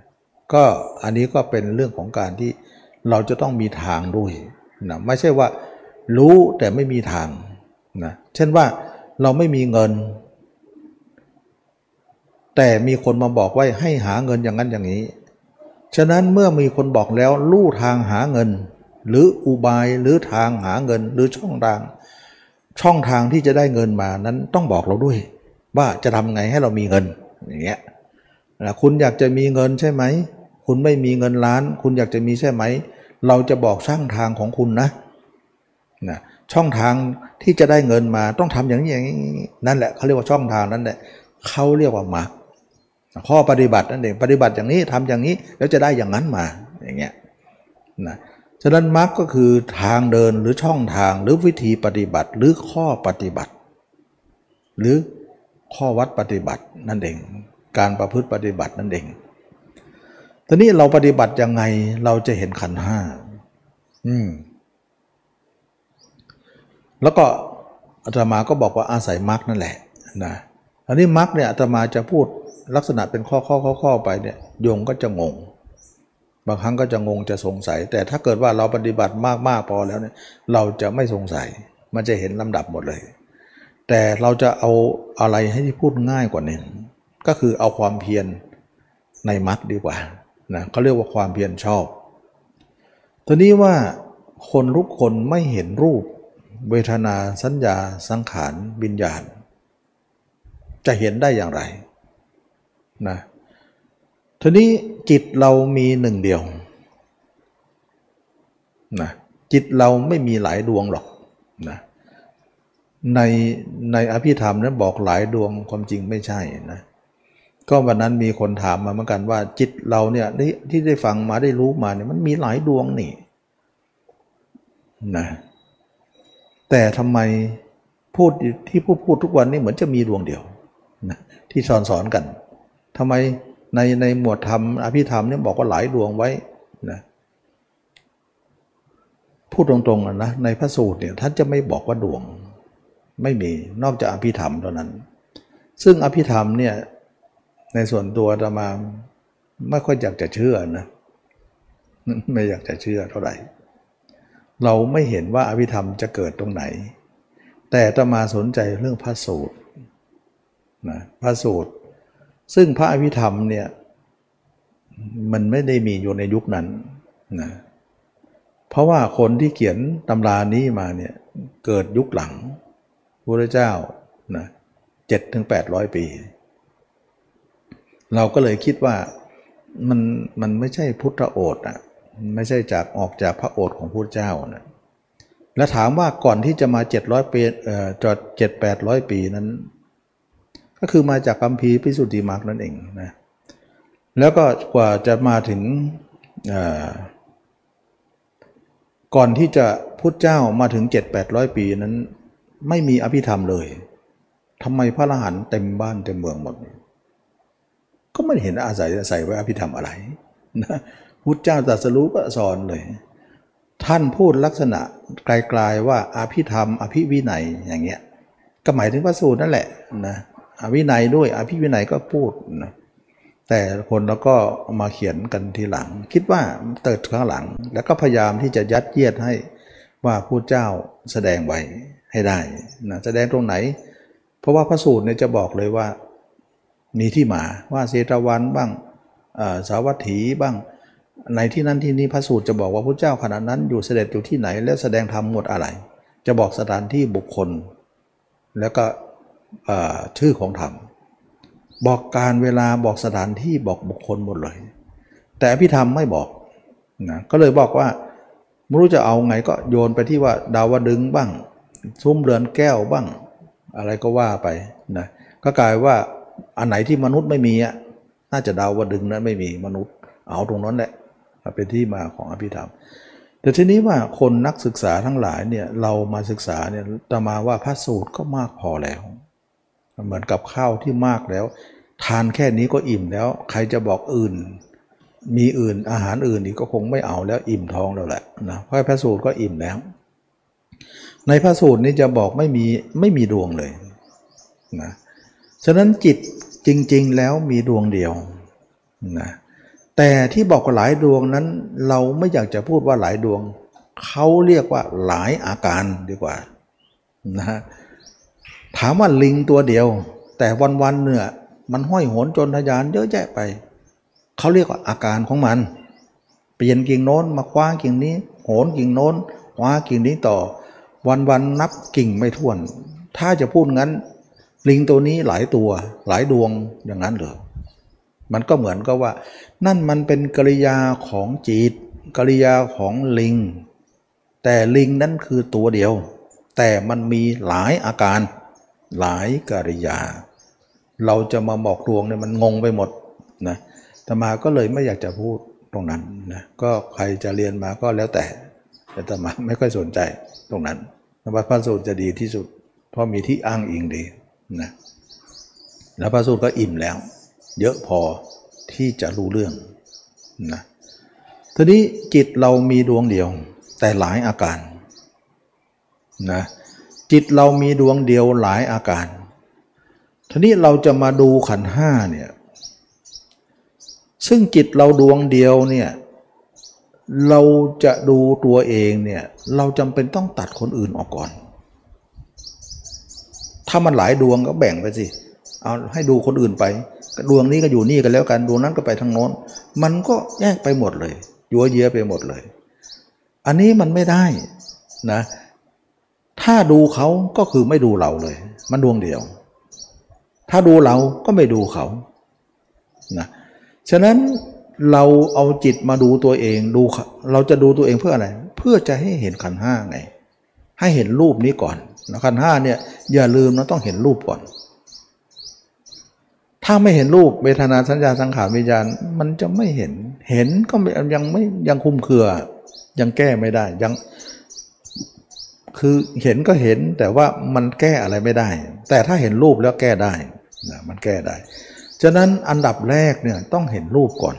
[SPEAKER 1] ก็อันนี้ก็เป็นเรื่องของการที่เราจะต้องมีทางด้วยนะไม่ใช่ว่ารู้แต่ไม่มีทางนะเช่นว่าเราไม่มีเงิน แต่มีคนมาบอกว่าให้หาเงินอย่างนั้นอย่างนี้ ฉะนั้นเมื่อมีคนบอกแล้วลู่ทางหาเงิน หรืออุบายหรือทางหาเงินหรือช่องทาง ช่องทางที่จะได้เงินมานั้นต้องบอกเราด้วย ว่าจะทำไงให้เรามีเงินอย่างเงี้ยนะคุณอยากจะมีเงินใช่ไหม คุณไม่มีเงินล้าน คุณอยากจะมีใช่ไหม เราจะบอกช่องทางของคุณนะนะช่องทางที่จะได้เงินมาต้องทำอย่างนี้อย่างนี้นั่นแหละเขาเรียกว่าช่องทางนั้นแหละเขาเรียกว่ามาข้อปฏิบัตินั่นเองปฏิบัติอย่างนี้ทำอย่างนี้แล้วจะได้อย่างนั้นมาอย่างเงี้ยนะ ฉะนั้นมรรคก็คือทางเดินหรือช่องทางหรือวิธีปฏิบัติหรือข้อปฏิบัติ หรือข้อวัดปฏิบัตินั่นเอง การประพฤติปฏิบัตินั่นเองทีนี้เราปฏิบัติยังไงเราจะเห็นขันห้าอืมแล้วก็อาตมาก็บอกว่าอาศัยมรรคนั่นแหละนะอันนี้มรรคเนี่ยอาตมาจะพูดลักษณะเป็นข้อข้อข้อข้อไปเนี่ยโยงก็จะงง บางครั้งก็จะงงจะสงสัย แต่ถ้าเกิดว่าเราปฏิบัติมากๆพอแล้วเนี่ยเราจะไม่สงสัย มันจะเห็นลำดับหมดเลย แต่เราจะเอาอะไรให้ที่พูดง่ายกว่านี้ก็คือเอาความเพียรในมัดดีกว่านะเขาเรียกว่าความเพียรชอบตอนนี้ว่าคนทุกคนไม่เห็นรูป เวทนาสัญญาสังขารวิญญาณ จะเห็นได้อย่างไรนะ ทีนี้จิตเรามีหนึ่งเดียวนะจิตเราไม่มีหลายดวงหรอกนะในในอภิธรรมนั้นบอกหลายดวงความจริงไม่ใช่นะก็วันนั้นมีคนถามมาเหมือนกันว่า จิตเราเนี่ยที่ได้ฟังมาได้รู้มาเนี่ยมันมีหลายดวงนี่นะแต่ทำไมพูดที่พูดพูดทุกวันนี่เหมือนจะมีดวงเดียวนะที่สอนสอนกันทำไม ในในหมวดธรรมอภิธรรมเนี่ยบอกว่าหลายดวงไว้นะพูดตรงๆนะในพระสูตรเนี่ยท่านจะไม่บอกว่าดวงไม่มีนอกจากอภิธรรมเท่านั้น ซึ่งอภิธรรมเนี่ยในส่วนตัวธรรมาไม่ค่อยอยากจะเชื่อนะไม่อยากจะเชื่อเท่าไหร่ เราไม่เห็นว่าอภิธรรมจะเกิดตรงไหน แต่ธรรมาสนใจเรื่องพระสูตรนะพระสูตร ซึ่งพระอภิธรรมเนี่ยมันไม่ได้มีอยู่ในยุคนั้นนะเพราะว่าคนที่เขียนตำรานี้มาเนี่ยเกิดยุคหลังพุทธเจ้านะเจ็ดถึงแปดร้อยปี เราก็เลยคิดว่ามันมันไม่ใช่พุทธโอษอะไม่ใช่จากออกจากพระโอษฐ์ของพุทธเจ้านะแล้วถามว่าก่อนที่จะมา 700ปีเอ่อจอดเจ็ดแปดร้อยปีนั้น ก็คือมาจากคัมภีพิสุทธิมรรคนั่นเองนะแล้วก็กว่าจะมาถึงก่อนที่จะพุทธเจ้ามาถึง 7-800 ปีนั้น ไม่มีอภิธรรมเลยทำไมพระอรหันต์เต็มบ้านเต็มเมืองหมด ก็ไม่เห็นอาศัยใส่ไว้อภิธรรมอะไรนะพุทธเจ้าตรัสรู้ก็สอนเลย ท่านพูดลักษณะไกลๆว่าอภิธรรม อภิวินัยอย่างเงี้ยก็หมายถึงพระสูตรนั่นแหละนะ อภินัยด้วยอภิวินัยก็พูดนะแต่คนเราก็มาเขียนกันทีหลัง คิดว่าเติดข้างหลัง แล้วก็พยายามที่จะยัดเยียดให้ว่าผู้เจ้าแสดงไว้ให้ได้นะแสดงตรงไหน เพราะว่าพระสูตรเนี่ยจะบอกเลยว่ามีที่มาว่าเซตวันบ้างสาวัตถีบ้างในที่นั้นที่นี้พระสูตรจะบอกว่าพระเจ้าขณะนั้นอยู่เสด็จอยู่ที่ไหน แล้วแสดงธรรมหมดอะไร จะบอกสถานที่บุคคล แล้วก็ ชื่อของธรรม บอกการเวลาบอกสถานที่บอกบุคคลหมดเลย แต่พิธรรมไม่บอกนะก็เลยบอกว่าไม่รู้จะเอาไงก็โยนไปที่ว่าดาวดึงบ้าง ซุ้มเรือนแก้วบ้าง อะไรก็ว่าไปนะก็กลายว่าอันไหนที่มนุษย์ไม่มีอะน่าจะดาวดึงนั้นไม่มีมนุษย์ เอาตรงนั้นแหละเป็นที่มาของอภิธรรม แต่ทีนี้ว่าคนนักศึกษาทั้งหลายเนี่ยเรามาศึกษาเนี่ยตมาว่าพระสูตรก็มากพอแล้ว เหมือนกับข้าวที่มากแล้ว ทานแค่นี้ก็อิ่มแล้ว ใครจะบอกอื่น มีอื่นอาหารอื่นอีกก็คงไม่เอาแล้วอิ่มท้องแล้วแหละนะเพราะพระสูตรก็อิ่มแล้ว ในพระสูตรนี้จะบอกไม่มีไม่มีดวงเลยนะฉะนั้นจิตจริง ๆ แล้วมีดวงเดียวนะแต่ที่บอกหลายดวงนั้น เราไม่อยากจะพูดว่าหลายดวงเขาเรียกว่าหลายอาการดีกว่านะ ถามว่าลิงตัวเดียว แต่วันๆเนี่ยมันห้อยโหนจนทยานเยอะแยะไป เขาเรียกว่าอาการของมัน เปลี่ยนกิ่งโน้นมาคว้ากิ่งนี้ โหนกิ่งโน้นคว้ากิ่งนี้ต่อ วันๆนับกิ่งไม่ถ้วน ถ้าจะพูดงั้น ลิงตัวนี้หลายตัวหลายดวงอย่างนั้นเลยมันก็เหมือนกับว่า นั่นมันเป็นกริยาของจิตกริยาของลิง แต่ลิงนั้นคือตัวเดียว แต่มันมีหลายอาการ หลายกริยา เราจะมาบอกดวงเนี่ยมันงงไปหมดนะแต่มาก็เลยไม่อยากจะพูดตรงนั้นนะก็ใครจะเรียนมาก็แล้วแต่แต่ตมาไม่ค่อยสนใจตรงนั้นว่าพระสูตรจะดีที่สุด เพราะมีที่อ้างอิงดีนะแล้วพระสูตรก็อิ่มแล้ว เยอะพอที่จะรู้เรื่องนะทีนี้จิตเรามีดวงเดียวแต่หลายอาการนะ จิตเรามีดวงเดียวหลายอาการทีนี้เราจะมาดูขันห้าเนี่ย ซึ่งจิตเราดวงเดียวเนี่ย เราจะดูตัวเองเนี่ย เราจำเป็นต้องตัดคนอื่นออกก่อน ถ้ามันหลายดวงก็แบ่งไปสิ เอาให้ดูคนอื่นไป ดวงนี้ก็อยู่นี่กันแล้วกัน ดวงนั้นก็ไปทางโน้น มันก็แยกไปหมดเลย ยัวเยียไปหมดเลย อันนี้มันไม่ได้นะ ถ้าดูเขาก็คือไม่ดูเราเลย มันดวงเดียว ถ้าดูเราก็ไม่ดูเขานะฉะนั้นเราเอาจิตมาดูตัวเองดูเราจะดูตัวเองเพื่ออะไร เพื่อจะให้เห็นขันห้าไง ให้เห็นรูปนี้ก่อนนะขันห้าเนี่ยอย่าลืมนะต้องเห็นรูปก่อน ถ้าไม่เห็นรูปเวทนาสัญญาสังขารวิญญาณมันจะไม่เห็นเห็นก็ยังไม่ยังคุมเครือ ยังแก้ไม่ได้ยัง คือเห็นก็เห็นแต่ว่ามันแก้อะไรไม่ได้ แต่ถ้าเห็นรูปแล้วแก้ได้นะมันแก้ได้ ฉะนั้นอันดับแรกเนี่ยต้องเห็นรูปก่อน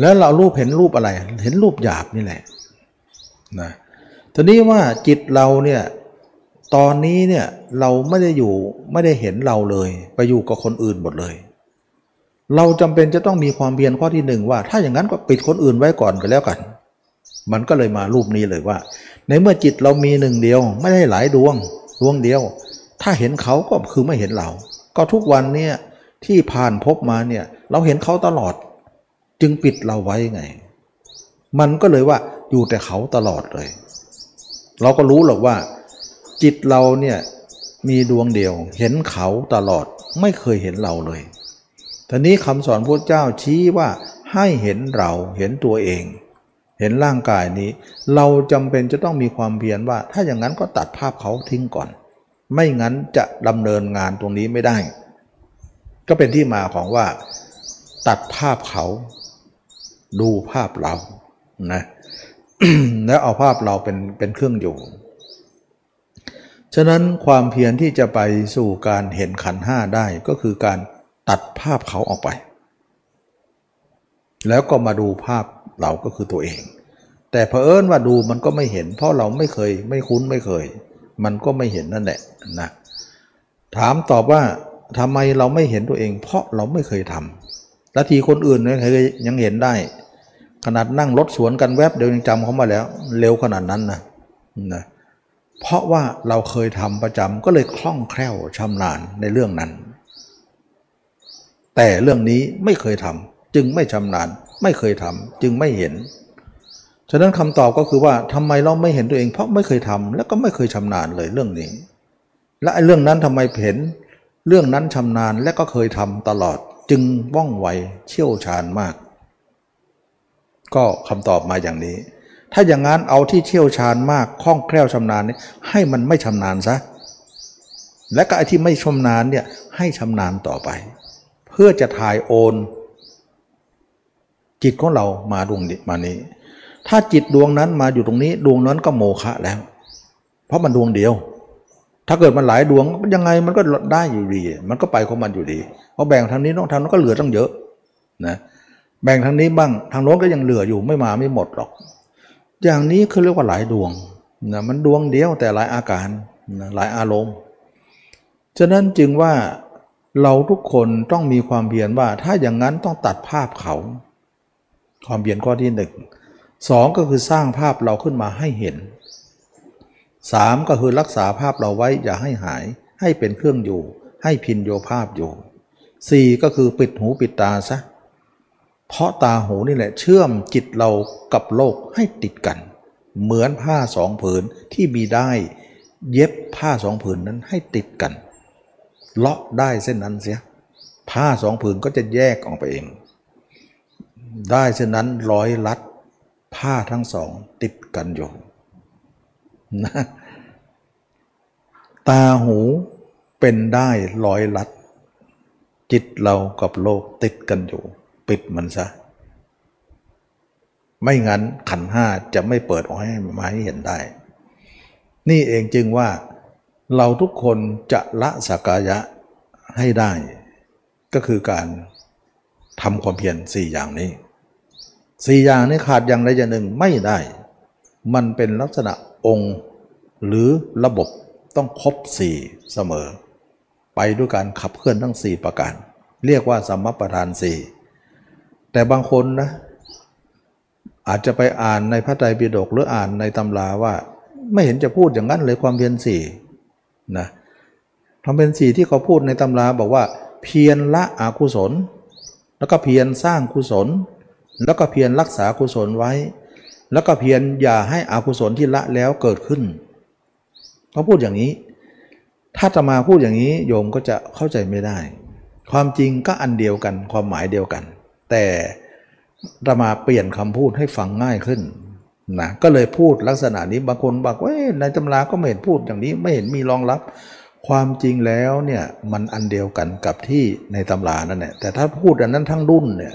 [SPEAKER 1] แล้วเรารูปเห็นรูปอะไร เห็นรูปหยาบนี่แหละนะทีนี้ว่าจิตเราเนี่ยตอนนี้เนี่ยเราไม่ได้อยู่ไม่ได้เห็นเราเลย ไปอยู่กับคนอื่นหมดเลย เราจำเป็นจะต้องมีความเพียรข้อที่หนึ่งว่า ถ้าอย่างนั้นก็ปิดคนอื่นไว้ก่อนก็แล้วกัน มันก็เลยมารูปนี้เลยว่า ในเมื่อจิตเรามีหนึ่งเดียว ไม่ได้หลายดวงดวงเดียว ถ้าเห็นเขาก็คือไม่เห็นเรา ก็ทุกวันเนี่ยที่ผ่านพบมาเนี่ยเราเห็นเขาตลอด จึงปิดเราไว้ไง มันก็เลยว่าอยู่แต่เขาตลอดเลย เราก็รู้หรอกว่า จิตเราเนี่ยมีดวงเดียว เห็นเขาตลอดไม่เคยเห็นเราเลยทีนี้คำสอนพระเจ้าชี้ว่าให้เห็นเราเห็นตัวเอง เห็นร่างกายนี้ เราจำเป็นจะต้องมีความเพียรว่า ถ้าอย่างนั้นก็ตัดภาพเขาทิ้งก่อน ไม่งั้นจะดำเนินงานตรงนี้ไม่ได้ ก็เป็นที่มาของว่า ตัดภาพเขา ดูภาพเรานะแล้วเอาภาพเราเป็นเป็นเครื่องอยู่ ฉะนั้นความเพียรที่จะไปสู่การเห็นขันห้าได้ก็คือการตัดภาพเขาออกไป แล้วก็มาดูภาพ เราก็คือตัวเอง แต่เผอิญว่าดูมันก็ไม่เห็น เพราะเราไม่เคยไม่คุ้นไม่เคย มันก็ไม่เห็นนั่นแหละนะถามตอบว่าทำไมเราไม่เห็นตัวเอง เพราะเราไม่เคยทำและทีคนอื่นเนี่ยเคยยังเห็นได้ ขนาดนั่งรถสวนกันแวบเดียวยังจำเขามาแล้ว เร็วขนาดนั้นนะนะเพราะว่าเราเคยทำประจำก็เลยคล่องแคล่วชำนาญในเรื่องนั้น แต่เรื่องนี้ไม่เคยทำจึงไม่ชำนาญ ไม่เคยทำจึงไม่เห็น ฉะนั้นคำตอบก็คือว่าทำไมเราไม่เห็นตัวเอง เพราะไม่เคยทำแล้วก็ไม่เคยชำนาญเลยเรื่องนี้ และเรื่องนั้นทำไมเห็น เรื่องนั้นชำนาญและก็เคยทำตลอด จึงว่องไวเชี่ยวชาญมาก ก็คำตอบมาอย่างนี้ ถ้าอย่างนั้นเอาที่เชี่ยวชาญมากคล่องแคล่วชำนาญนี่ให้มันไม่ชำนาญซะและก็ไอ้ที่ไม่ชำนาญเนี่ยให้ชำนาญต่อไป เพื่อจะถ่ายโอน จิตของเรามาดวงมานี้ ถ้าจิตดวงนั้นมาอยู่ตรงนี้ ดวงนั้นก็โมฆะแล้ว เพราะมันดวงเดียว ถ้าเกิดมันหลายดวงยังไงมันก็ได้อยู่ดี มันก็ไปของมันอยู่ดีเพราะแบ่งทางนี้ต้องทางนั้นก็เหลือตั้งเยอะนะแบ่งทางนี้บ้างทางโน้นก็ยังเหลืออยู่ไม่มาไม่หมดหรอก อย่างนี้คือเรียกว่าหลายดวงนะมันดวงเดียวแต่หลายอาการนะหลายอารมณ์ฉะนั้นจึงว่าเราทุกคนต้องมีความเพียรว่าถ้าอย่างนั้นต้องตัดภาพเขา ความเพียรข้อที่หนึ่งสองก็คือสร้างภาพเราขึ้นมาให้เห็นสามก็คือรักษาภาพเราไว้อย่าให้หาย ให้เป็นเครื่องอยู่ ให้พินโยภาพอยู่สี่ก็คือปิดหูปิดตาซะเพราะตาหูนี่แหละเชื่อมจิตเรากับโลกให้ติดกัน เหมือนผ้าสองผืนที่มีได้เย็บผ้าสองผืนนั้นให้ติดกัน เลาะได้เส้นนั้นเสีย ผ้าสองผืนก็จะแยกออกไปเอง ได้เส้นนั้นร้อยลัดผ้าทั้งสองติดกันอยู่นะตาหูเป็นได้ร้อยลัด จิตเรากับโลกติดกันอยู่ ปิดมันซะ ไม่งั้นขันห้าจะไม่เปิดออกให้มาให้เห็นได้ นี่เองจึงว่าเราทุกคนจะละสักกายะให้ได้ ก็คือการ ทำความเพียรสี่อย่างนี้สี่อย่างนี้ขาดอย่างใดอย่างหนึ่งไม่ได้ มันเป็นลักษณะองค์ หรือระบบต้องครบสี่เสมอ ไปด้วยการขับเคลื่อนทั้งสี่ประการ เรียกว่าสมประทานสี่แต่บางคนนะอาจจะไปอ่านในพระไตรปิฎกหรืออ่านในตำราว่า ไม่เห็นจะพูดอย่างนั้นเลยความเพียรสี่นะทำเป็นสี่ที่เขาพูดในตำราบอกว่า เพียรละอกุศล แล้วก็เพียรสร้างกุศล แล้วก็เพียรรักษากุศลไว้ แล้วก็เพียรอย่าให้อกุศลที่ละแล้วเกิดขึ้นเขาพูดอย่างนี้ ถ้าจะมาพูดอย่างนี้โยมก็จะเข้าใจไม่ได้ ความจริงก็อันเดียวกันความหมายเดียวกัน แต่จะมาเปลี่ยนคำพูดให้ฟังง่ายขึ้นนะก็เลยพูดลักษณะนี้บางคนบอกว่าในตำราก็ไม่เห็นพูดอย่างนี้ไม่เห็นมีรองรับ ความจริงแล้วเนี่ยมันอันเดียวกันกับที่ในตำรานั่นแหละแต่ถ้าพูดอันนั้นทั้งรุ่นเนี่ย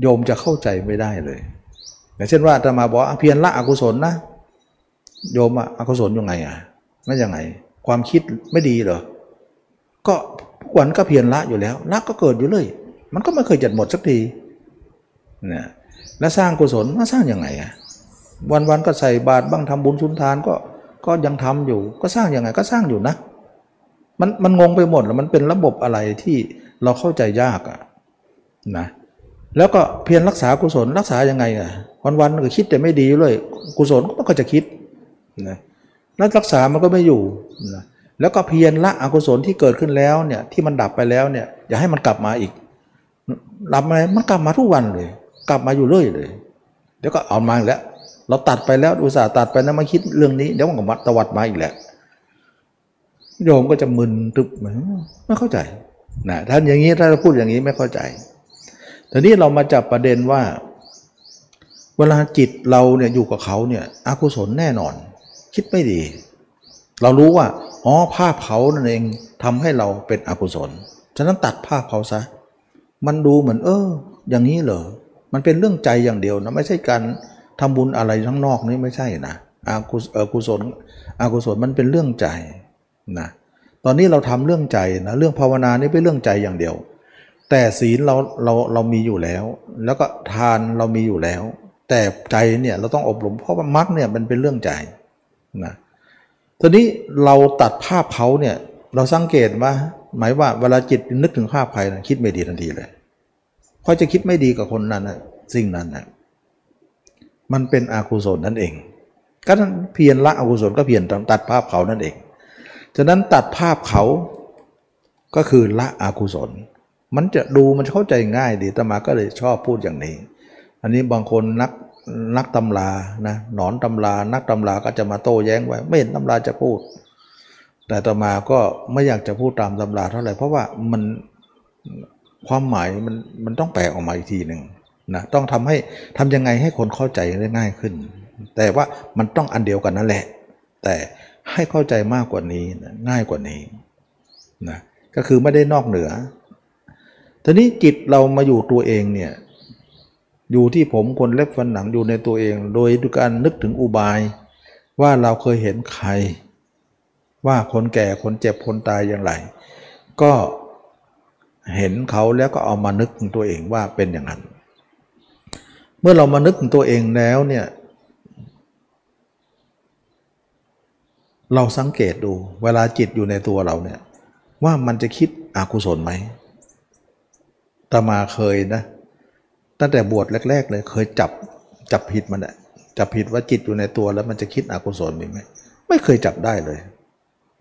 [SPEAKER 1] โยมจะเข้าใจไม่ได้เลยอย่างเช่นว่าจะมาบอกเพียรละอกุศลนะโยมอะอกุศลยังไงอะไม่ยังไง ความคิดไม่ดีเหรอก็ผู้วันก็เพียรละอยู่แล้วละก็เกิดอยู่เลย มันก็ไม่เคยจัดหมดสักทีนี่ยแล้วสร้างกุศลมาสร้างยังไงอะวันๆก็ใส่บาตรบ้างทำบุญสุนทานก็ก็ยังทำอยู่ ก็สร้างยังไงก็สร้างอยู่นะ มันมันงงไปหมดแล้วมันเป็นระบบอะไรที่เราเข้าใจยากอะนะแล้วก็เพียรรักษากุศลรักษายังไงอะวันๆก็คิดแต่ไม่ดีเลย กุศลก็จะคิดนะแล้วรักษามันก็ไม่อยู่นะแล้วก็เพียรละอกุศลที่เกิดขึ้นแล้วเนี่ยที่มันดับไปแล้วเนี่ยอย่าให้มันกลับมาอีกดับมามันกลับมาทุกวันเลย กลับมาอยู่เรื่อยเลยแล้วก็เอามาแล้ว เราตัดไปแล้วอุตส่าห์ตัดไปนะมาคิดเรื่องนี้เดี๋ยวมันก็มัดตวัดมาอีกแหละ โยมก็จะมึนตึบไม่เข้าใจนะท่านอย่างนี้ถ้าพูดอย่างนี้ไม่เข้าใจทีนี้เรามาจับประเด็นว่า เวลาจิตเราเนี่ยอยู่กับเขาเนี่ยอกุศลแน่นอน คิดไม่ดี เรารู้ว่าอ๋อภาพเขานั่นเองทำให้เราเป็นอกุศลฉะนั้นตัดภาพเขาซะมันดูเหมือน เออ อย่างนี้เหรอมันเป็นเรื่องใจอย่างเดียวนะไม่ใช่การทำบุญอะไรข้งนอกนี่ไม่ใช่นะอากุศอกุศลอกุศลมันเป็นเรื่องใจ นะตอนนี้เราทำเรื่องใจนะเรื่องภาวนานี่เป็นเรื่องใจอย่างเดียว แต่ศีลเราเราเรามีอยู่แล้ว แล้วก็ทานเรามีอยู่แล้ว แต่ใจเนี่ยเราต้องอบรมเพราะว่ามรรคเนี่ยมันเป็นเรื่องใจนะตอนนี้เราตัดภาพเขาเนี่ยเราสังเกตว่าหมายว่าเวลาจิตนึกถึงภาพใครนะคิดไม่ดีทันทีเลยเขาจะคิดไม่ดีกับคนนั้นนะสิ่งนั้นนะมันเป็นอกุศลนั่นเองก็เพียรละอกุศลก็เพียรตัดภาพเขานั่นเอง ฉะนั้นตัดภาพเขาก็คือละอกุศล มันจะดูมันเข้าใจง่ายดีตมาก็เลยชอบพูดอย่างนี้ อันนี้บางคนนักนักตำรานะหนอนตำรา นักตำราก็จะมาโต้แย้งไว้ ไม่เห็นตำราจะพูด แต่ตมาก็ไม่อยากจะพูดตามตำราเท่าไหร่เพราะว่ามันความหมายมันมันต้องแปลออกมาอีกทีหนึ่งนะต้องทำให้ทำยังไงให้คนเข้าใจได้ง่ายขึ้น แต่ว่ามันต้องอันเดียวกันนั่นแหละ แต่ ให้เข้าใจมากกว่านี้นะง่ายกว่านี้นะก็คือไม่ได้นอกเหนือทีนี้จิตเรามาอยู่ตัวเองเนี่ยอยู่ที่ผมคนเล็บฟันหนังอยู่ในตัวเอง โดยการนึกถึงอุบาย ว่าเราเคยเห็นใคร ว่าคนแก่คนเจ็บคนตายอย่างไร ก็เห็นเขาแล้วก็เอามานึกถึงตัวเองว่าเป็นอย่างนั้น เมื่อเรามานึกถึงตัวเองแล้วเนี่ย เราสังเกตดูเวลาจิตอยู่ในตัวเราเนี่ยว่ามันจะคิดอกุศลไหมตมาเคยนะ ตั้งแต่บวชแรก ๆ เลยเคยจับจับผิดมันแหละจับผิดว่าจิตอยู่ในตัวแล้วมันจะคิดอกุศลมีไหมไม่เคยจับได้เลย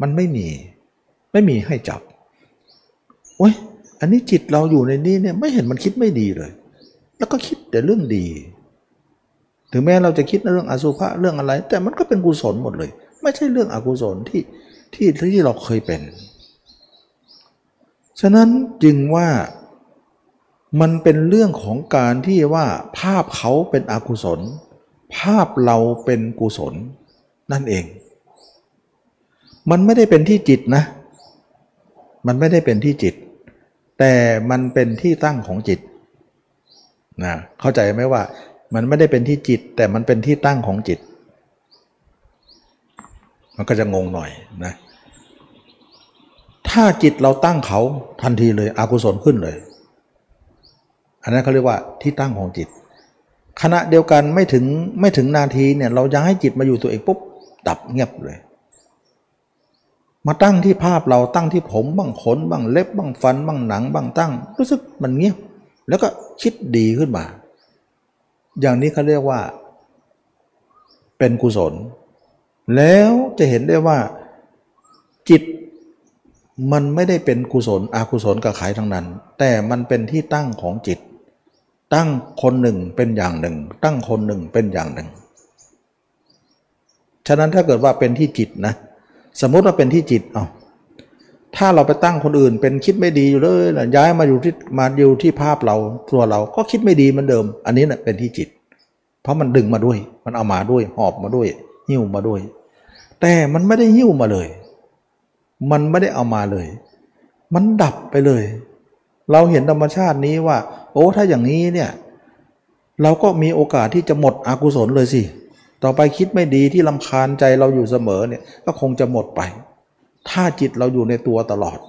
[SPEAKER 1] มันไม่มี ไม่มีให้จับโอ้ยอันนี้จิตเราอยู่ในนี้เนี่ยไม่เห็นมันคิดไม่ดีเลย แล้วก็คิดแต่เรื่องดี ถึงแม้เราจะคิดเรื่องอสุภะเรื่องอะไร แต่มันก็เป็นกุศลหมดเลย ไม่ใช่เรื่องอกุศลที่ที่ที่เราเคยเป็น ฉะนั้นจึงว่ามันเป็นเรื่องของการที่ว่าภาพเขาเป็นอกุศล ภาพเราเป็นกุศลนั่นเอง มันไม่ได้เป็นที่จิตนะ มันไม่ได้เป็นที่จิต แต่มันเป็นที่ตั้งของจิตนะเข้าใจไหมว่ามันไม่ได้เป็นที่จิต แต่มันเป็นที่ตั้งของจิต มันก็จะงงหน่อยนะถ้าจิตเราตั้งเขาทันทีเลยอกุศลขึ้นเลย อันนั้นเขาเรียกว่าที่ตั้งของจิต ขณะเดียวกันไม่ถึงไม่ถึงนาทีเนี่ยเราย้ายจิตมาอยู่ตัวเองปุ๊บดับเงียบเลย มาตั้งที่ภาพเราตั้งที่ผมบ้างขนบ้างเล็บบ้างฟันบ้างหนังบ้างตั้ง รู้สึกมันเงียบ แล้วก็คิดดีขึ้นมา อย่างนี้เขาเรียกว่า เป็นกุศล แล้วจะเห็นได้ว่าจิตมันไม่ได้เป็นกุศลอกุศลกับขายทั้งนั้น แต่มันเป็นที่ตั้งของจิต ตั้งคนหนึ่งเป็นอย่างหนึ่ง ตั้งคนหนึ่งเป็นอย่างหนึ่ง ฉะนั้นถ้าเกิดว่าเป็นที่จิตนะสมมติว่าเป็นที่จิตเอาถ้าเราไปตั้งคนอื่นเป็นคิดไม่ดีอยู่เลยนะย้ายมาอยู่ที่มาอยู่ที่ภาพเราตัวเราก็คิดไม่ดีเหมือนเดิม อันนี้นะ่ะเป็นที่จิต เพราะมันดึงมาด้วย มันเอามาด้วยหอบมาด้วย หิ้วมาด้วย แต่มันไม่ได้หิ้วมาเลย มันไม่ได้เอามาเลย มันดับไปเลย เราเห็นธรรมชาตินี้ว่า โอ้ถ้าอย่างนี้เนี่ยเราก็มีโอกาสที่จะหมดอกุศลเลยสิ ต่อไปคิดไม่ดีที่ลำคาญใจเราอยู่เสมอเนี่ยก็คงจะหมดไป ถ้าจิตเราอยู่ในตัวตลอด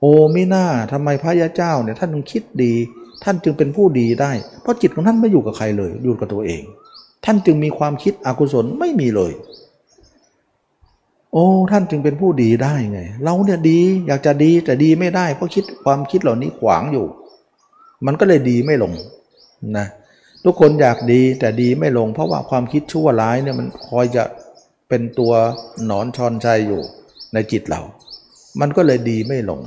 [SPEAKER 1] โอ้ไม่น่าทำไมพระยาเจ้าเนี่ยท่านจึงคิดดี ท่านจึงเป็นผู้ดีได้ เพราะจิตของท่านไม่อยู่กับใครเลย อยู่กับตัวเอง ท่านจึงมีความคิดอกุศลไม่มีเลย โอ้ท่านจึงเป็นผู้ดีได้ไง เราเนี่ยดีอยากจะดีแต่ดีไม่ได้ เพราะคิดความคิดเหล่านี้ขวางอยู่ มันก็เลยดีไม่ลงนะทุกคนอยากดีแต่ดีไม่ลง เพราะว่าความคิดชั่วร้ายเนี่ยมันคอยจะเป็นตัวหนอนชอนชัยอยู่ในจิตเรา มันก็เลยดีไม่ลง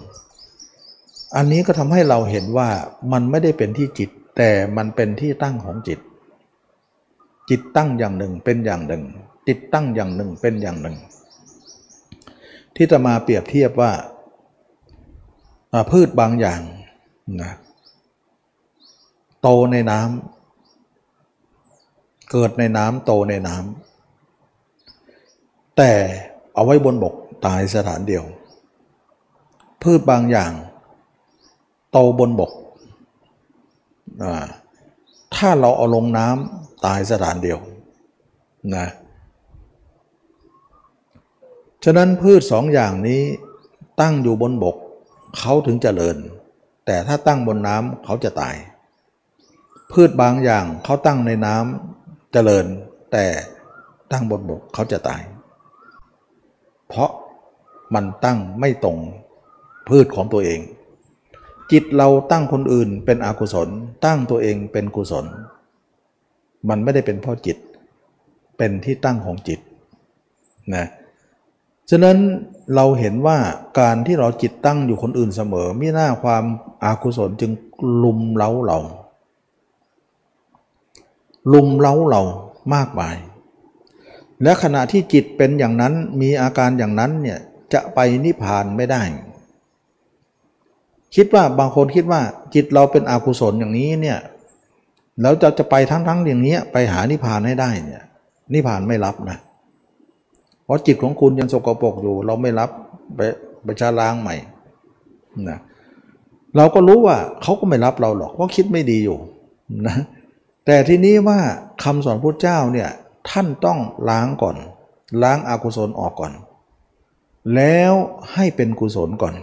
[SPEAKER 1] อันนี้ก็ทำให้เราเห็นว่ามันไม่ได้เป็นที่จิต แต่มันเป็นที่ตั้งของจิต จิตตั้งอย่างหนึ่งเป็นอย่างหนึ่ง จิตตั้งอย่างหนึ่งเป็นอย่างหนึ่ง ที่จะมาเปรียบเทียบว่าพืชบางอย่างนะโตในน้ำเกิดในน้ำโตในน้ำแต่เอาไว้บนบกตายสถานเดียว พืชบางอย่าง โตบนบก ถ้าเราเอาลงน้ำ ตายสถานเดียวนะฉะนั้นพืชสองอย่างนี้ตั้งอยู่บนบกเขาถึงจเจริญ แต่ถ้าตั้งบนน้ำเขาจะตาย พืชบางอย่างเขาตั้งในน้ำเจริญ แต่ตั้งบนบกเขาจะตาย เพราะมันตั้งไม่ตรงพืชของตัวเอง จิตเราตั้งคนอื่นเป็นอกุศล ตั้งตัวเองเป็นกุศล มันไม่ได้เป็นเพราะจิต เป็นที่ตั้งของจิตนะฉะนั้นเราเห็นว่าการที่เราจิตตั้งอยู่คนอื่นเสมอมิหน้าความอากุศลจึงลุมเล้าเรา ลุมเล้าเรามากมาย และขณะที่จิตเป็นอย่างนั้นมีอาการอย่างนั้นเนี่ยจะไปนิพพานไม่ได้ คิดว่าบางคนคิดว่าจิตเราเป็นอกุศลอย่างนี้เนี่ย แล้วจะจะไปทั้งๆอย่างนี้ไปหานิพพานให้ได้เนี่ยนิพพานไม่รับนะ เพราะจิตของคุณยังสกปรกอยู่ เราไม่รับไปไปชาล้างใหม่นะเราก็รู้ว่าเขาก็ไม่รับเราหรอกเพราะคิดไม่ดีอยู่นะแต่ทีนี้ว่าคำสอนพระเจ้าเนี่ยท่านต้องล้างก่อน ล้างอากุศลออกก่อน แล้วให้เป็นกุศลก่อน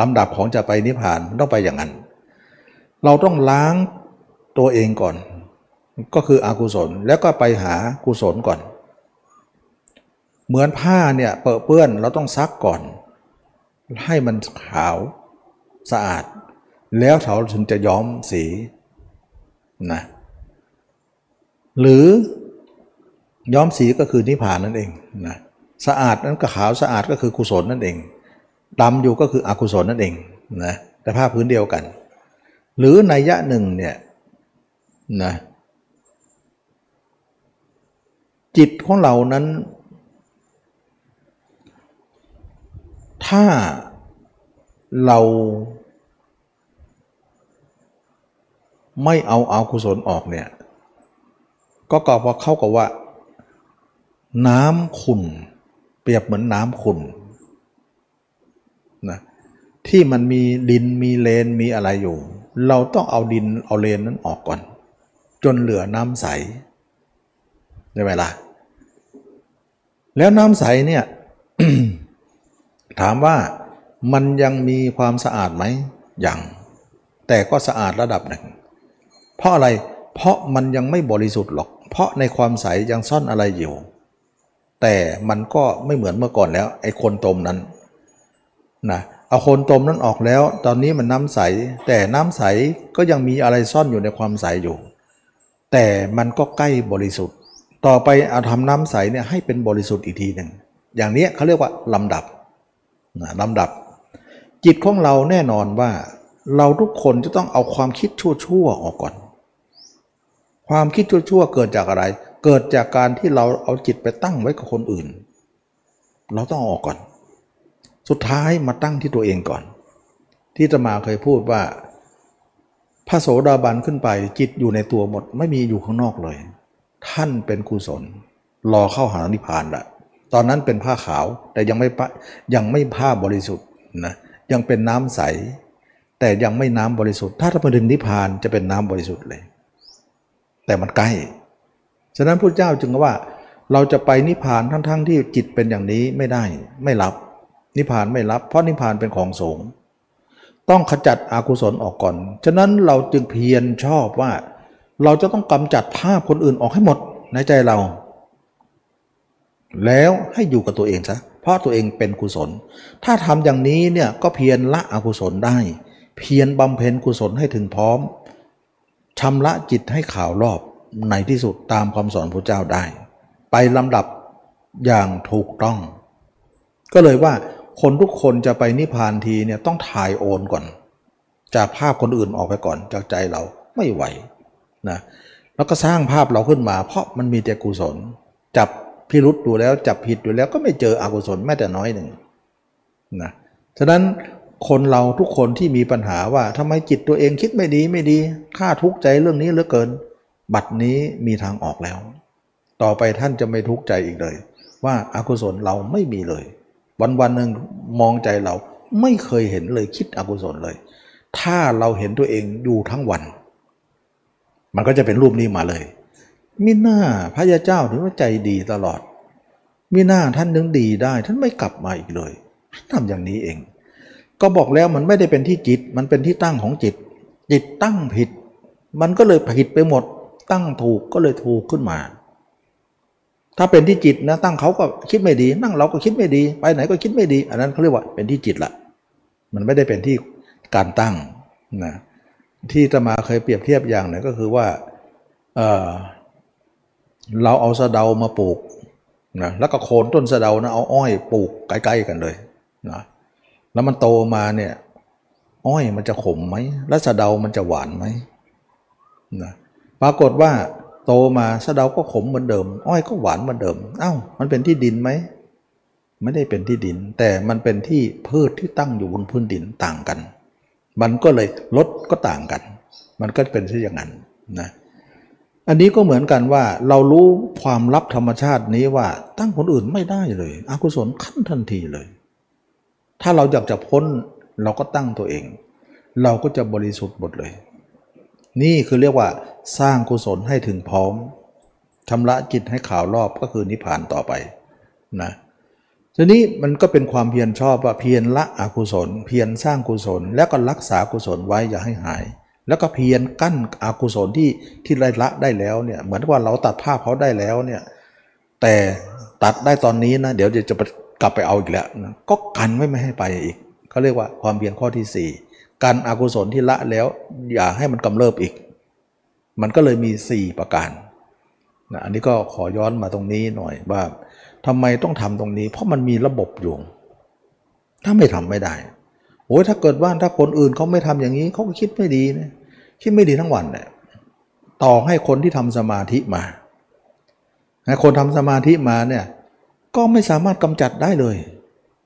[SPEAKER 1] ลำดับของจะไปนิพพานต้องไปอย่างนั้น เราต้องล้างตัวเองก่อน ก็คืออกุศลแล้วก็ไปหากุศลก่อน เหมือนผ้าเนี่ยเปื้อเปื้อนเราต้องซักก่อน ให้มันขาวสะอาด แล้วเขาถึงจะย้อมสีนะหรือย้อมสีก็คือนิพพานนั่นเองนะสะอาดนั้นก็ขาวสะอาดก็คือกุศลนั่นเองดำอยู่ก็คืออกุศลนั่นเองนะแต่ภาพพื้นเดียวกัน หรือในยะหนึ่งเนี่ยนะจิตของเรานั้น ถ้าเราไม่เอาอากุศลออกเนี่ย ก็กล่าวว่าเข้ากับว่า น้ำขุ่นเปรียบเหมือนน้ำขุ่น ที่มันมีดินมีเลนมีอะไรอยู่ เราต้องเอาดินเอาเลนนั้นออกก่อน จนเหลือน้ำใสได้ไหมล่ะแล้วน้ำใสเนี่ยถามว่ามันยังมีความสะอาดไหมยังแต่ก็สะอาดระดับหนึ่ง เพราะอะไรเพราะมันยังไม่บริสุทธิ์หรอก เพราะในความใสยังซ่อนอะไรอยู่ แต่มันก็ไม่เหมือนเมื่อก่อนแล้วไอ้คนต้มนั้นนะ เอาคนต้มนั้นออกแล้ว ตอนนี้มันน้ำใส แต่น้ำใสก็ยังมีอะไรซ่อนอยู่ในความใสอยู่ แต่มันก็ใกล้บริสุทธิ์ ต่อไปเอาทำน้ำใสเนี่ยให้เป็นบริสุทธิ์อีกทีหนึ่ง อย่างนี้เขาเรียกว่าลำดับนะลำดับ จิตของเราแน่นอนว่า เราทุกคนจะต้องเอาความคิดชั่วๆออกก่อน ความคิดชั่วๆเกิดจากอะไร เกิดจากการที่เราเอาจิตไปตั้งไว้กับคนอื่น เราต้องออกก่อน สุดท้ายมาตั้งที่ตัวเองก่อน ที่จะมาเคยพูดว่าพระโสดาบันขึ้นไปจิตอยู่ในตัวหมด ไม่มีอยู่ข้างนอกเลย ท่านเป็นกุศล รอเข้าหานิพพานละตอนนั้นเป็นผ้าขาวแต่ยังไม่ยังไม่ผ้าบริสุทธิ์นะยังเป็นน้ำใส แต่ยังไม่น้ำบริสุทธิ์ ถ้าถ้ามาถึงนิพพานจะเป็นน้ำบริสุทธิ์เลย แต่มันใกล้ฉะนั้นพระเจ้าจึงว่า เราจะไปนิพพานทั้งๆทที่จิตเป็นอย่างนี้ไม่ได้ไม่รับ นิพพานไม่รับ เพราะนิพพานเป็นของสูง ต้องขจัดอกุศลออกก่อน ฉะนั้นเราจึงเพียรชอบว่า เราจะต้องกำจัดภาพคนอื่นออกให้หมดในใจเรา แล้วให้อยู่กับตัวเองซะเพราะตัวเองเป็นกุศล ถ้าทำอย่างนี้เนี่ยก็เพียรละอกุศลได้ เพียรบำเพ็ญกุศลให้ถึงพร้อมชำระจิตให้ข่าวรอบในที่สุดตามคำสอนพระเจ้าได้ ไปลำดับอย่างถูกต้อง ก็เลยว่า คนทุกคนจะไปนิพพานทีเนี่ยต้องถ่ายโอนก่อน จากภาพคนอื่นออกไปก่อนจากใจเราไม่ไหวนะแล้วก็สร้างภาพเราขึ้นมา เพราะมันมีแต่กุศล จับพิรุษดูแล้วจับผิดดูแล้วก็ไม่เจออกุศลแม้แต่น้อยหนึ่งนะฉะนั้นคนเราทุกคนที่มีปัญหาว่าทำไมจิตตัวเองคิดไม่ดีไม่ดีข้าทุกข์ใจเรื่องนี้เหลือเกิน บัดนี้มีทางออกแล้ว ต่อไปท่านจะไม่ทุกข์ใจอีกเลย ว่าอากุศลเราไม่มีเลย วันวันหนึ่งมองใจเราไม่เคยเห็นเลยคิดอกุศลเลย ถ้าเราเห็นตัวเองอยู่ทั้งวัน มันก็จะเป็นรูปนี้มาเลยมิหน้าพระยาเจ้าถึงว่าใจดีตลอดมิหน้าท่านนึงดีได้ ท่านไม่กลับมาอีกเลยทำอย่างนี้เอง ก็บอกแล้วมันไม่ได้เป็นที่จิต มันเป็นที่ตั้งของจิต จิตตั้งผิด มันก็เลยผิดไปหมด ตั้งถูกก็เลยถูกขึ้นมา ถ้าเป็นที่จิตนะตั้งเขาก็คิดไม่ดี นั่งเราก็คิดไม่ดี ไปไหนก็คิดไม่ดี อันนั้นเขาเรียกว่าเป็นที่จิตละมันไม่ได้เป็นที่การตั้งนะที่ตมาเคยเปรียบเทียบอย่างหนึ่งก็คือว่าเเราเอาสะเดามาปลูกนะแล้วก็โคนต้นสะเดานะเอาอ้อยปลูกใกล้ๆกันเลยนะแล้วมันโตมาเนี่ยอ้อยมันจะขมไหมแล้วสะเดามันจะหวานไหมนะปรากฏว่า โตมาสะเดาก็ขมเหมือนเดิม อ้อยก็หวานเหมือนเดิม เอา้า มันเป็นที่ดินไหม ไม่ได้เป็นที่ดิน แต่มันเป็นที่พืชที่ตั้งอยู่บนพื้นดินต่างกัน มันก็เลยลดก็ต่างกัน มันก็เป็นเช่นอย่างนั้นนะอันนี้ก็เหมือนกันว่าเรารู้ความลับธรรมชาตินี้ว่าตั้งคนอื่นไม่ได้เลยอกุศลขั้นทันทีเลย ถ้าเราอยากจะพ้นเราก็ตั้งตัวเอง เราก็จะบริสุทธิ์หมดเลย นี่คือเรียกว่าสร้างกุศลให้ถึงพร้อมชำระจิตให้ข่าวรอบก็คือนิพพานต่อไปนะทีนี้มันก็เป็นความเพียรชอบว่าเพียรละอกุศล เพียรสร้างกุศล แล้วก็รักษากุศลไว้อย่าให้หาย แล้วก็เพียรกั้นอกุศลที่ที่ไรละได้แล้วเนี่ยเหมือนว่าเราตัดภาพเขาได้แล้วเนี่ยแต่ตัดได้ตอนนี้นะเดี๋ยวจะกลับไปเอาอีกแล้วนะก็กันไม่ไม่ให้ไปอีกเขาเรียกว่าความเพียรข้อที่4 กันอกุศลที่ละแล้วอย่าให้มันกำเริบอีก มันก็เลยมี 4 ประการนะอันนี้ก็ขอย้อนมาตรงนี้หน่อยว่าทำไมต้องทำตรงนี้ เพราะมันมีระบบอยู่ ถ้าไม่ทำไม่ได้โอ้ยถ้าเกิดว่าถ้าคนอื่นเขาไม่ทำอย่างนี้เขาก็คิดไม่ดีนะคิดไม่ดีทั้งวันเนี่ยต่อให้คนที่ทำสมาธิมาคนทำสมาธิมาเนี่ยก็ไม่สามารถกำจัดได้เลย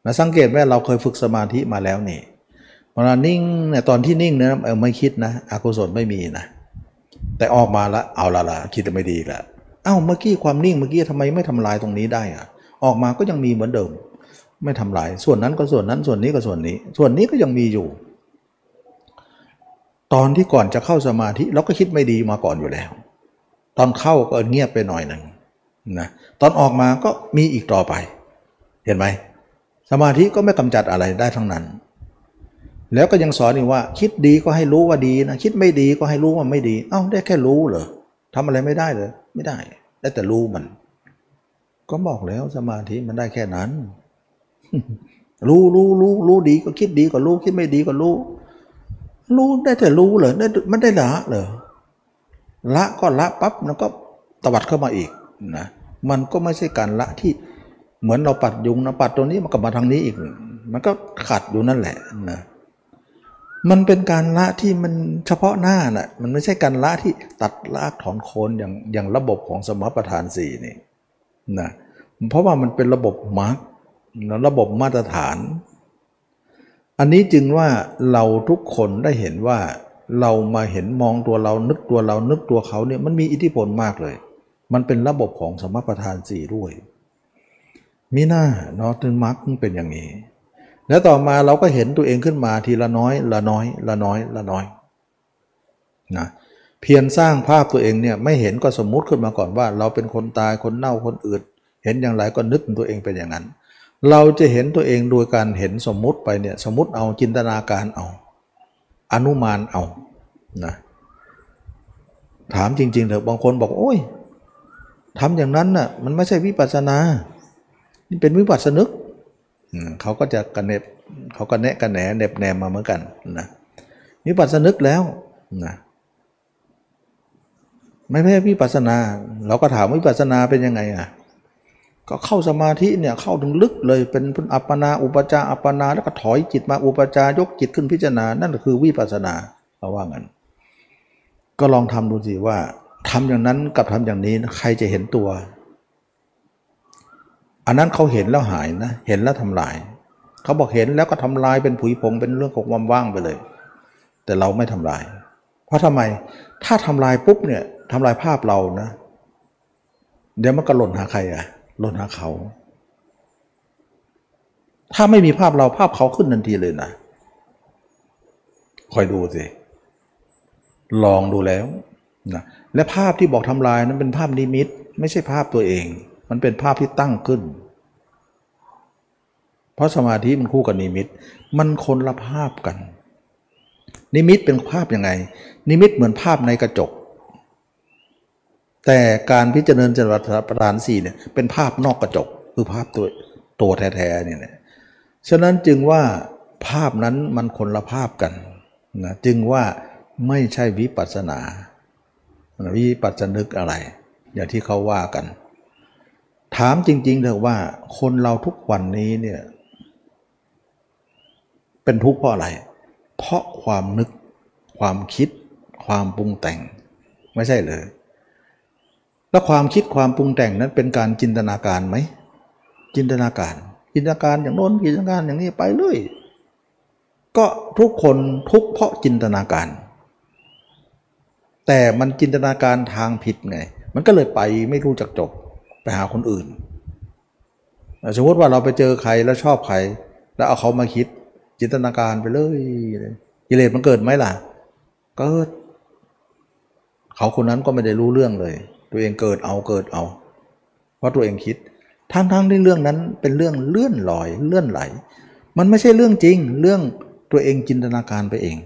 [SPEAKER 1] นะสังเกตไหมเราเคยฝึกสมาธิมาแล้วนี่ เวลานิ่งเนี่ยตอนที่นิ่งเนี่ยเออไม่คิดนะอกุศลไม่มีนะ แต่ออกมาล้วเอาละละคิดไม่ดีล้วเอ้าเมื่อกี้ความนิ่งเมื่อกี้ทำไมไม่ทำลายตรงนี้ได้อะออกมาก็ยังมีเหมือนเดิม ไม่ทำลายส่วนนั้นก็ส่วนนั้นส่วนนี้ก็ส่วนนี้ ส่วนนี้ก็ยังมีอยู่ ตอนที่ก่อนจะเข้าสมาธิเราก็คิดไม่ดีมาก่อนอยู่แล้ว ตอนเข้าก็เงียบไปหน่อยหนึ่งนะตอนออกมาก็มีอีกต่อไป เห็นไหมสมาธิก็ไม่กำจัดอะไรได้ทั้งนั้น แล้วก็ยังสอนอีกว่า คิดดีก็ให้รู้ว่าดีนะคิดไม่ดีก็ให้รู้ว่าไม่ดี เอ้าได้แค่รู้เหรอทำอะไรไม่ได้เลยไม่ได้ได้แต่รู้มัน ก็บอกแล้วสมาธิมันได้แค่นั้น รู้รู้รู้รู้ดีก็คิดดีก็รู้คิดไม่ดีก็รู้รู้ได้แต่รู้เหรอได้ไม่ได้ละเหรอละก็ละปั๊บแล้วก็ตวัดเข้ามาอีกนะมันก็ไม่ใช่การละที่เหมือนเราปัดยุงนะปัดตรงนี้มันก็มาทางนี้อีก มันก็ขัดอยู่นั่นแหละนะ มันเป็นการละที่มันเฉพาะหน้านะ่ะ มันไม่ใช่การละที่ตัดลากถอนโคนอย่างอย่างระบบของสมประทานสี่นี่นะเพราะว่ามันเป็นระบบมาร์กระบบมาตรฐาน อันนี้จึงว่าเราทุกคนได้เห็นว่าเรามาเห็นมองตัวเรานึกตัวเรานึกตัวเขาเนี่ยมันมีอิทธิพลมากเลย มันเป็นระบบของสมประทานสี่ด้วยมีหน้าเนาะถึงมาร์กเป็นอย่างนี้ แล้วต่อมาเราก็เห็นตัวเองขึ้นมาทีละน้อย ละน้อย ละน้อย ละน้อยนะเพียรสร้างภาพตัวเองเนี่ยไม่เห็นก็สมมุติขึ้นมาก่อนว่า เราเป็นคนตายคนเน่าคนอื่นเห็นอย่างไรก็นึกตัวเองเป็นอย่างนั้น เราจะเห็นตัวเองโดยการเห็นสมมุติไปเนี่ยสมมติเอาจินตนาการเอา อนุมานเอานะถามจริงๆเถอะบางคนบอกโอ้ยทำอย่างนั้นน่ะมันไม่ใช่วิปัสนา นี่เป็นวิปัสสนึก เขาก็จะกระเน็บเขาก็แนะกระแหนเน็บแนมมาเหมือนกันนะวิปัสสนึกแล้วนะไม่ใช่วิปัสนา เราก็ถามวิปัสนาเป็นยังไงอะก็เข้าสมาธิเนี่ยเข้าถึงลึกเลยเป็นอัปปนาอุปจาอัปปนาแล้วก็ถอยจิตมาอุปจายกจิตขึ้นพิจารณา นั่นคือวิปัสนาเราว่างั้น ก็ลองทำดูสิว่าทำอย่างนั้นกับทำอย่างนี้ใครจะเห็นตัว อันนั้นเขาเห็นแล้วหายนะ เห็นแล้วทำลาย เขาบอกเห็นแล้วก็ทำลายเป็นผุยผงเป็นเรื่องของความว่างไปเลย แต่เราไม่ทำลาย เพราะทำไม ถ้าทำลายปุ๊บเนี่ยทำลายภาพเรานะ เดี๋ยวมันก็หล่นหาใครอะหล่นหาเขา ถ้าไม่มีภาพเราภาพเขาขึ้นทันทีเลยนะคอยดูสิลองดูแล้วนะและภาพที่บอกทำลายนั้นเป็นภาพนิมิต ไม่ใช่ภาพตัวเอง มันเป็นภาพที่ตั้งขึ้น เพราะสมาธิมันคู่กับนิมิต มันคนละภาพกัน นิมิตเป็นภาพยังไง นิมิตเหมือนภาพในกระจก แต่การพิจารณาจรประธานสี่เนี่ยเป็นภาพนอกกระจกคือภาพตัวตัวแท้ๆเนี่ยฉะนั้นจึงว่าภาพนั้นมันคนละภาพกันนะจึงว่าไม่ใช่วิปัสสนา วิปัสสนึกอะไร อย่างที่เขาว่ากัน ถามจริง ๆเถอะว่าคนเราทุกวันนี้เนี่ยเป็นทุกข์เพราะอะไร เพราะความนึก ความคิด ความปรุงแต่ง ไม่ใช่เลย แล้วความคิดความปรุงแต่งนั้นเป็นการจินตนาการไหม จินตนาการ จินตนาการอย่างโน้นจินตนาการอย่างนี้ไปเลยก็ทุกคนทุกเพราะจินตนาการ แต่มันจินตนาการทางผิดไง มันก็เลยไปไม่รู้จักจบ ไปหาคนอื่น สมมติว่าเราไปเจอใครแล้วชอบใคร แล้วเอาเขามาคิดจินตนาการไปเลยกิเลสมันเกิดไหมล่ะเกิดเขาคนนั้นก็ไม่ได้รู้เรื่องเลย ตัวเองเกิดเอาเกิดเอา เพราะตัวเองคิด ทั้งๆที่เรื่องนั้นเป็นเรื่องเลื่อนลอยเลื่อนไหล มันไม่ใช่เรื่องจริง เรื่องตัวเองจินตนาการไปเอง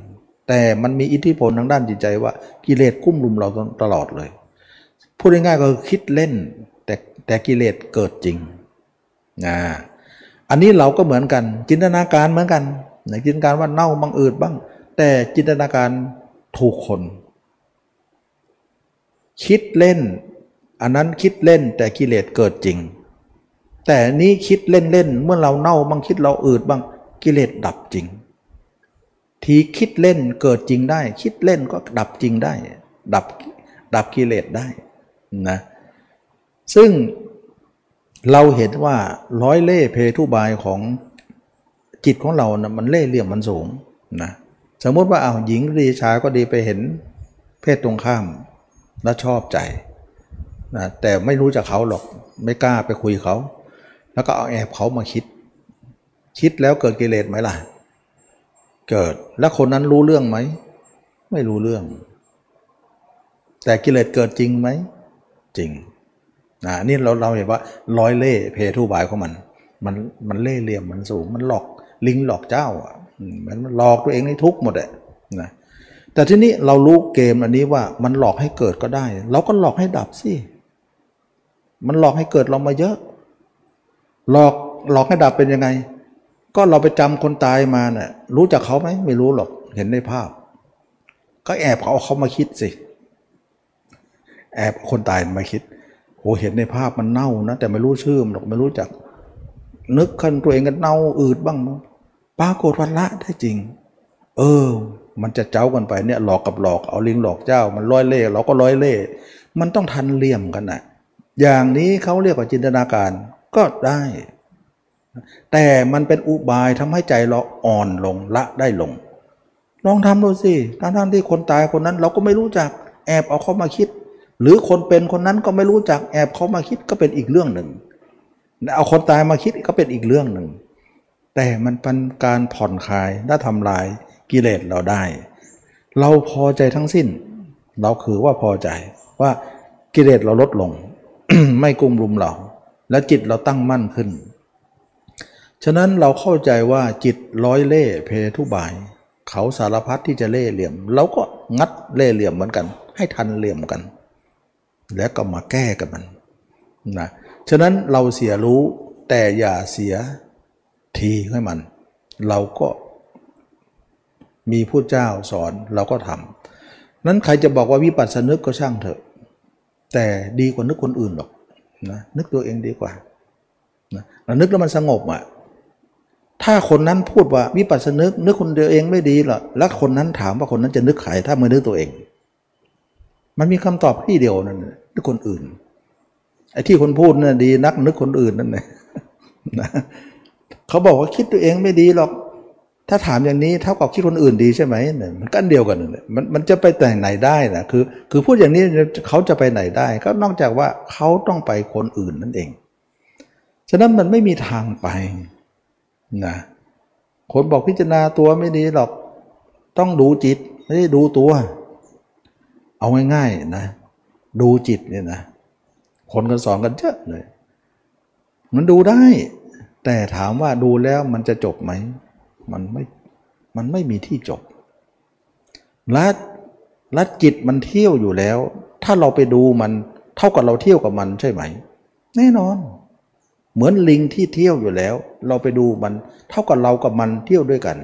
[SPEAKER 1] แต่มันมีอิทธิพลทางด้านจิตใจว่ากิเลสกุ้มลุมเราตลอดเลย พูดง่ายๆก็คือคิดเล่น แต่กิเลสเกิดจริงนะอันนี้เราก็เหมือนกัน จินตนาการเหมือนกันนะจินตนาการว่าเน่าบังอืดบ้าง แต่จินตนาการถูกคน คิดเล่น อันนั้นคิดเล่นแต่กิเลสเกิดจริง แต่นี้คิดเล่นๆเมื่อเราเน่าบ้างคิดเราอืดบ้างกิเลสดับจริง ทีคิดเล่นเกิดจริงได้ คิดเล่นก็ดับจริงได้ ดับดับกิเลสได้นะ ซึ่งเราเห็นว่าร้อยเล่เพทุบายของจิตของเรานะมันเล่เหลี่ยมมันสูงนะสมมติว่าเอาหญิงดีชายก็ดีไปเห็นเพศตรงข้ามแล้วชอบใจนะแต่ไม่รู้จักเขาหรอกไม่กล้าไปคุยเขา แล้วก็เอาแอบเขามาคิด คิดแล้วเกิดกิเลสไหมล่ะ เกิดแล้วคนนั้นรู้เรื่องไหม ไม่รู้เรื่อง แต่กิเลสเกิดจริงไหม จริง นะนี่เราเราเห็นว่าร้อยเล่เพทุบายของมัน มันมันเล่เหลี่ยมมันสูงมันหลอกลิงหลอกเจ้าอะมันหลอกตัวเองให้ทุกข์หมดอะนะแต่ที่นี้เรารู้เกมอันนี้ว่ามันหลอกให้เกิดก็ได้ เราก็หลอกให้ดับสิมันหลอกให้เกิดเรามาเยอะ หลอกหลอกให้ดับเป็นยังไง ก็เราไปจำคนตายมาเนะ่ยรู้จักเขาไหมไม่รู้หรอกเห็นในภาพ ก็แอบเขาเขามาคิดสิแอบคนตายมาคิด โหเห็นในภาพมันเน่านะแต่ไม่รู้ชื่อหรอกไม่รู้จัก นึกคันตัวเองกันเน่าอืดบ้างปรากฏวันละได้จริง เออ มันจะเจ้ากันไปเนี่ยหลอกกับหลอกเอาลิงหลอกเจ้า มันร้อยเล่เราก็ร้อยเล่มันต้องทันเลี่ยมกันนะอย่างนี้เขาเรียกว่าจินตนาการก็ได้ แต่มันเป็นอุบายทำให้ใจเราอ่อนลงละได้ลงลองทำดูสิทั้งทั้งที่คนตายคนนั้นเราก็ไม่รู้จักแอบเอาเขามาคิด หรือคนเป็นคนนั้นก็ไม่รู้จักแอบเขามาคิดก็เป็นอีกเรื่องหนึ่ง เอาคนตายมาคิดก็เป็นอีกเรื่องหนึ่ง แต่มันเป็นการผ่อนคลายและทำลายกิเลสเราได้ เราพอใจทั้งสิ้น เราคือว่าพอใจว่ากิเลสเราลดลง ไม่กุ้มรุมเรา และจิตเราตั้งมั่นขึ้น ฉะนั้นเราเข้าใจว่าจิตร้อยเล่เพทุบาย เขาสารพัดที่จะเล่เหลี่ยมเราก็งัดเล่เหลี่ยมเหมือนกัน ให้ทันเหลี่ยมกัน แล้วก็มาแก้กับมันนะฉะนั้นเราเสียรู้แต่อย่าเสียทีให้มัน เราก็มีผู้เจ้าสอนเราก็ทำนั้นใครจะบอกว่าวิปัสสนึกก็ช่างเถอะ แต่ดีกว่านึกคนอื่นหรอกนะนึกตัวเองดีกว่านะนึกแล้วมันสงบอะถ้าคนนั้นพูดว่าวิปัสสนึกนึกคนเดียวเองไม่ดีหรอแล้วคนนั้นถามว่าคนนั้นจะนึกใครถ้ามือนึกตัวเอง มันมีคำตอบที่เดียวนั่นนึกคนอื่นไอ้ที่คนพูดน่ะดีนักนึกคนอื่นนั่นแหละนะเขาบอกว่าคิดตัวเองไม่ดีหรอก ถ้าถามอย่างนี้เท่ากับคิดคนอื่นดีใช่ไหมเนี่ยมันกันเดียวกันเลยมันมันจะไปแต่ไหนได้นะคือ คือพูดอย่างนี้เขาจะไปไหนได้ ก็นอกจากว่าเขาต้องไปคนอื่นนั่นเอง ฉะนั้นมันไม่มีทางไปนะคนบอกพิจารณาตัวไม่ดีหรอก ต้องดูจิตไม่ได้ดูตัว เอาง่ายๆนะ ดูจิตเนี่ยนะ คนก็สอนกันเยอะเลย มันดูได้ แต่ถามว่าดูแล้วมันจะจบไหม มันไม่ มันไม่มีที่จบ และและจิตมันเที่ยวอยู่แล้ว ถ้าเราไปดูมันเท่ากับเราเที่ยวกับมันใช่ไหม แน่นอน เหมือนลิงที่เที่ยวอยู่แล้ว เราไปดูมัน เท่ากับเรากับมันเที่ยวด้วยกัน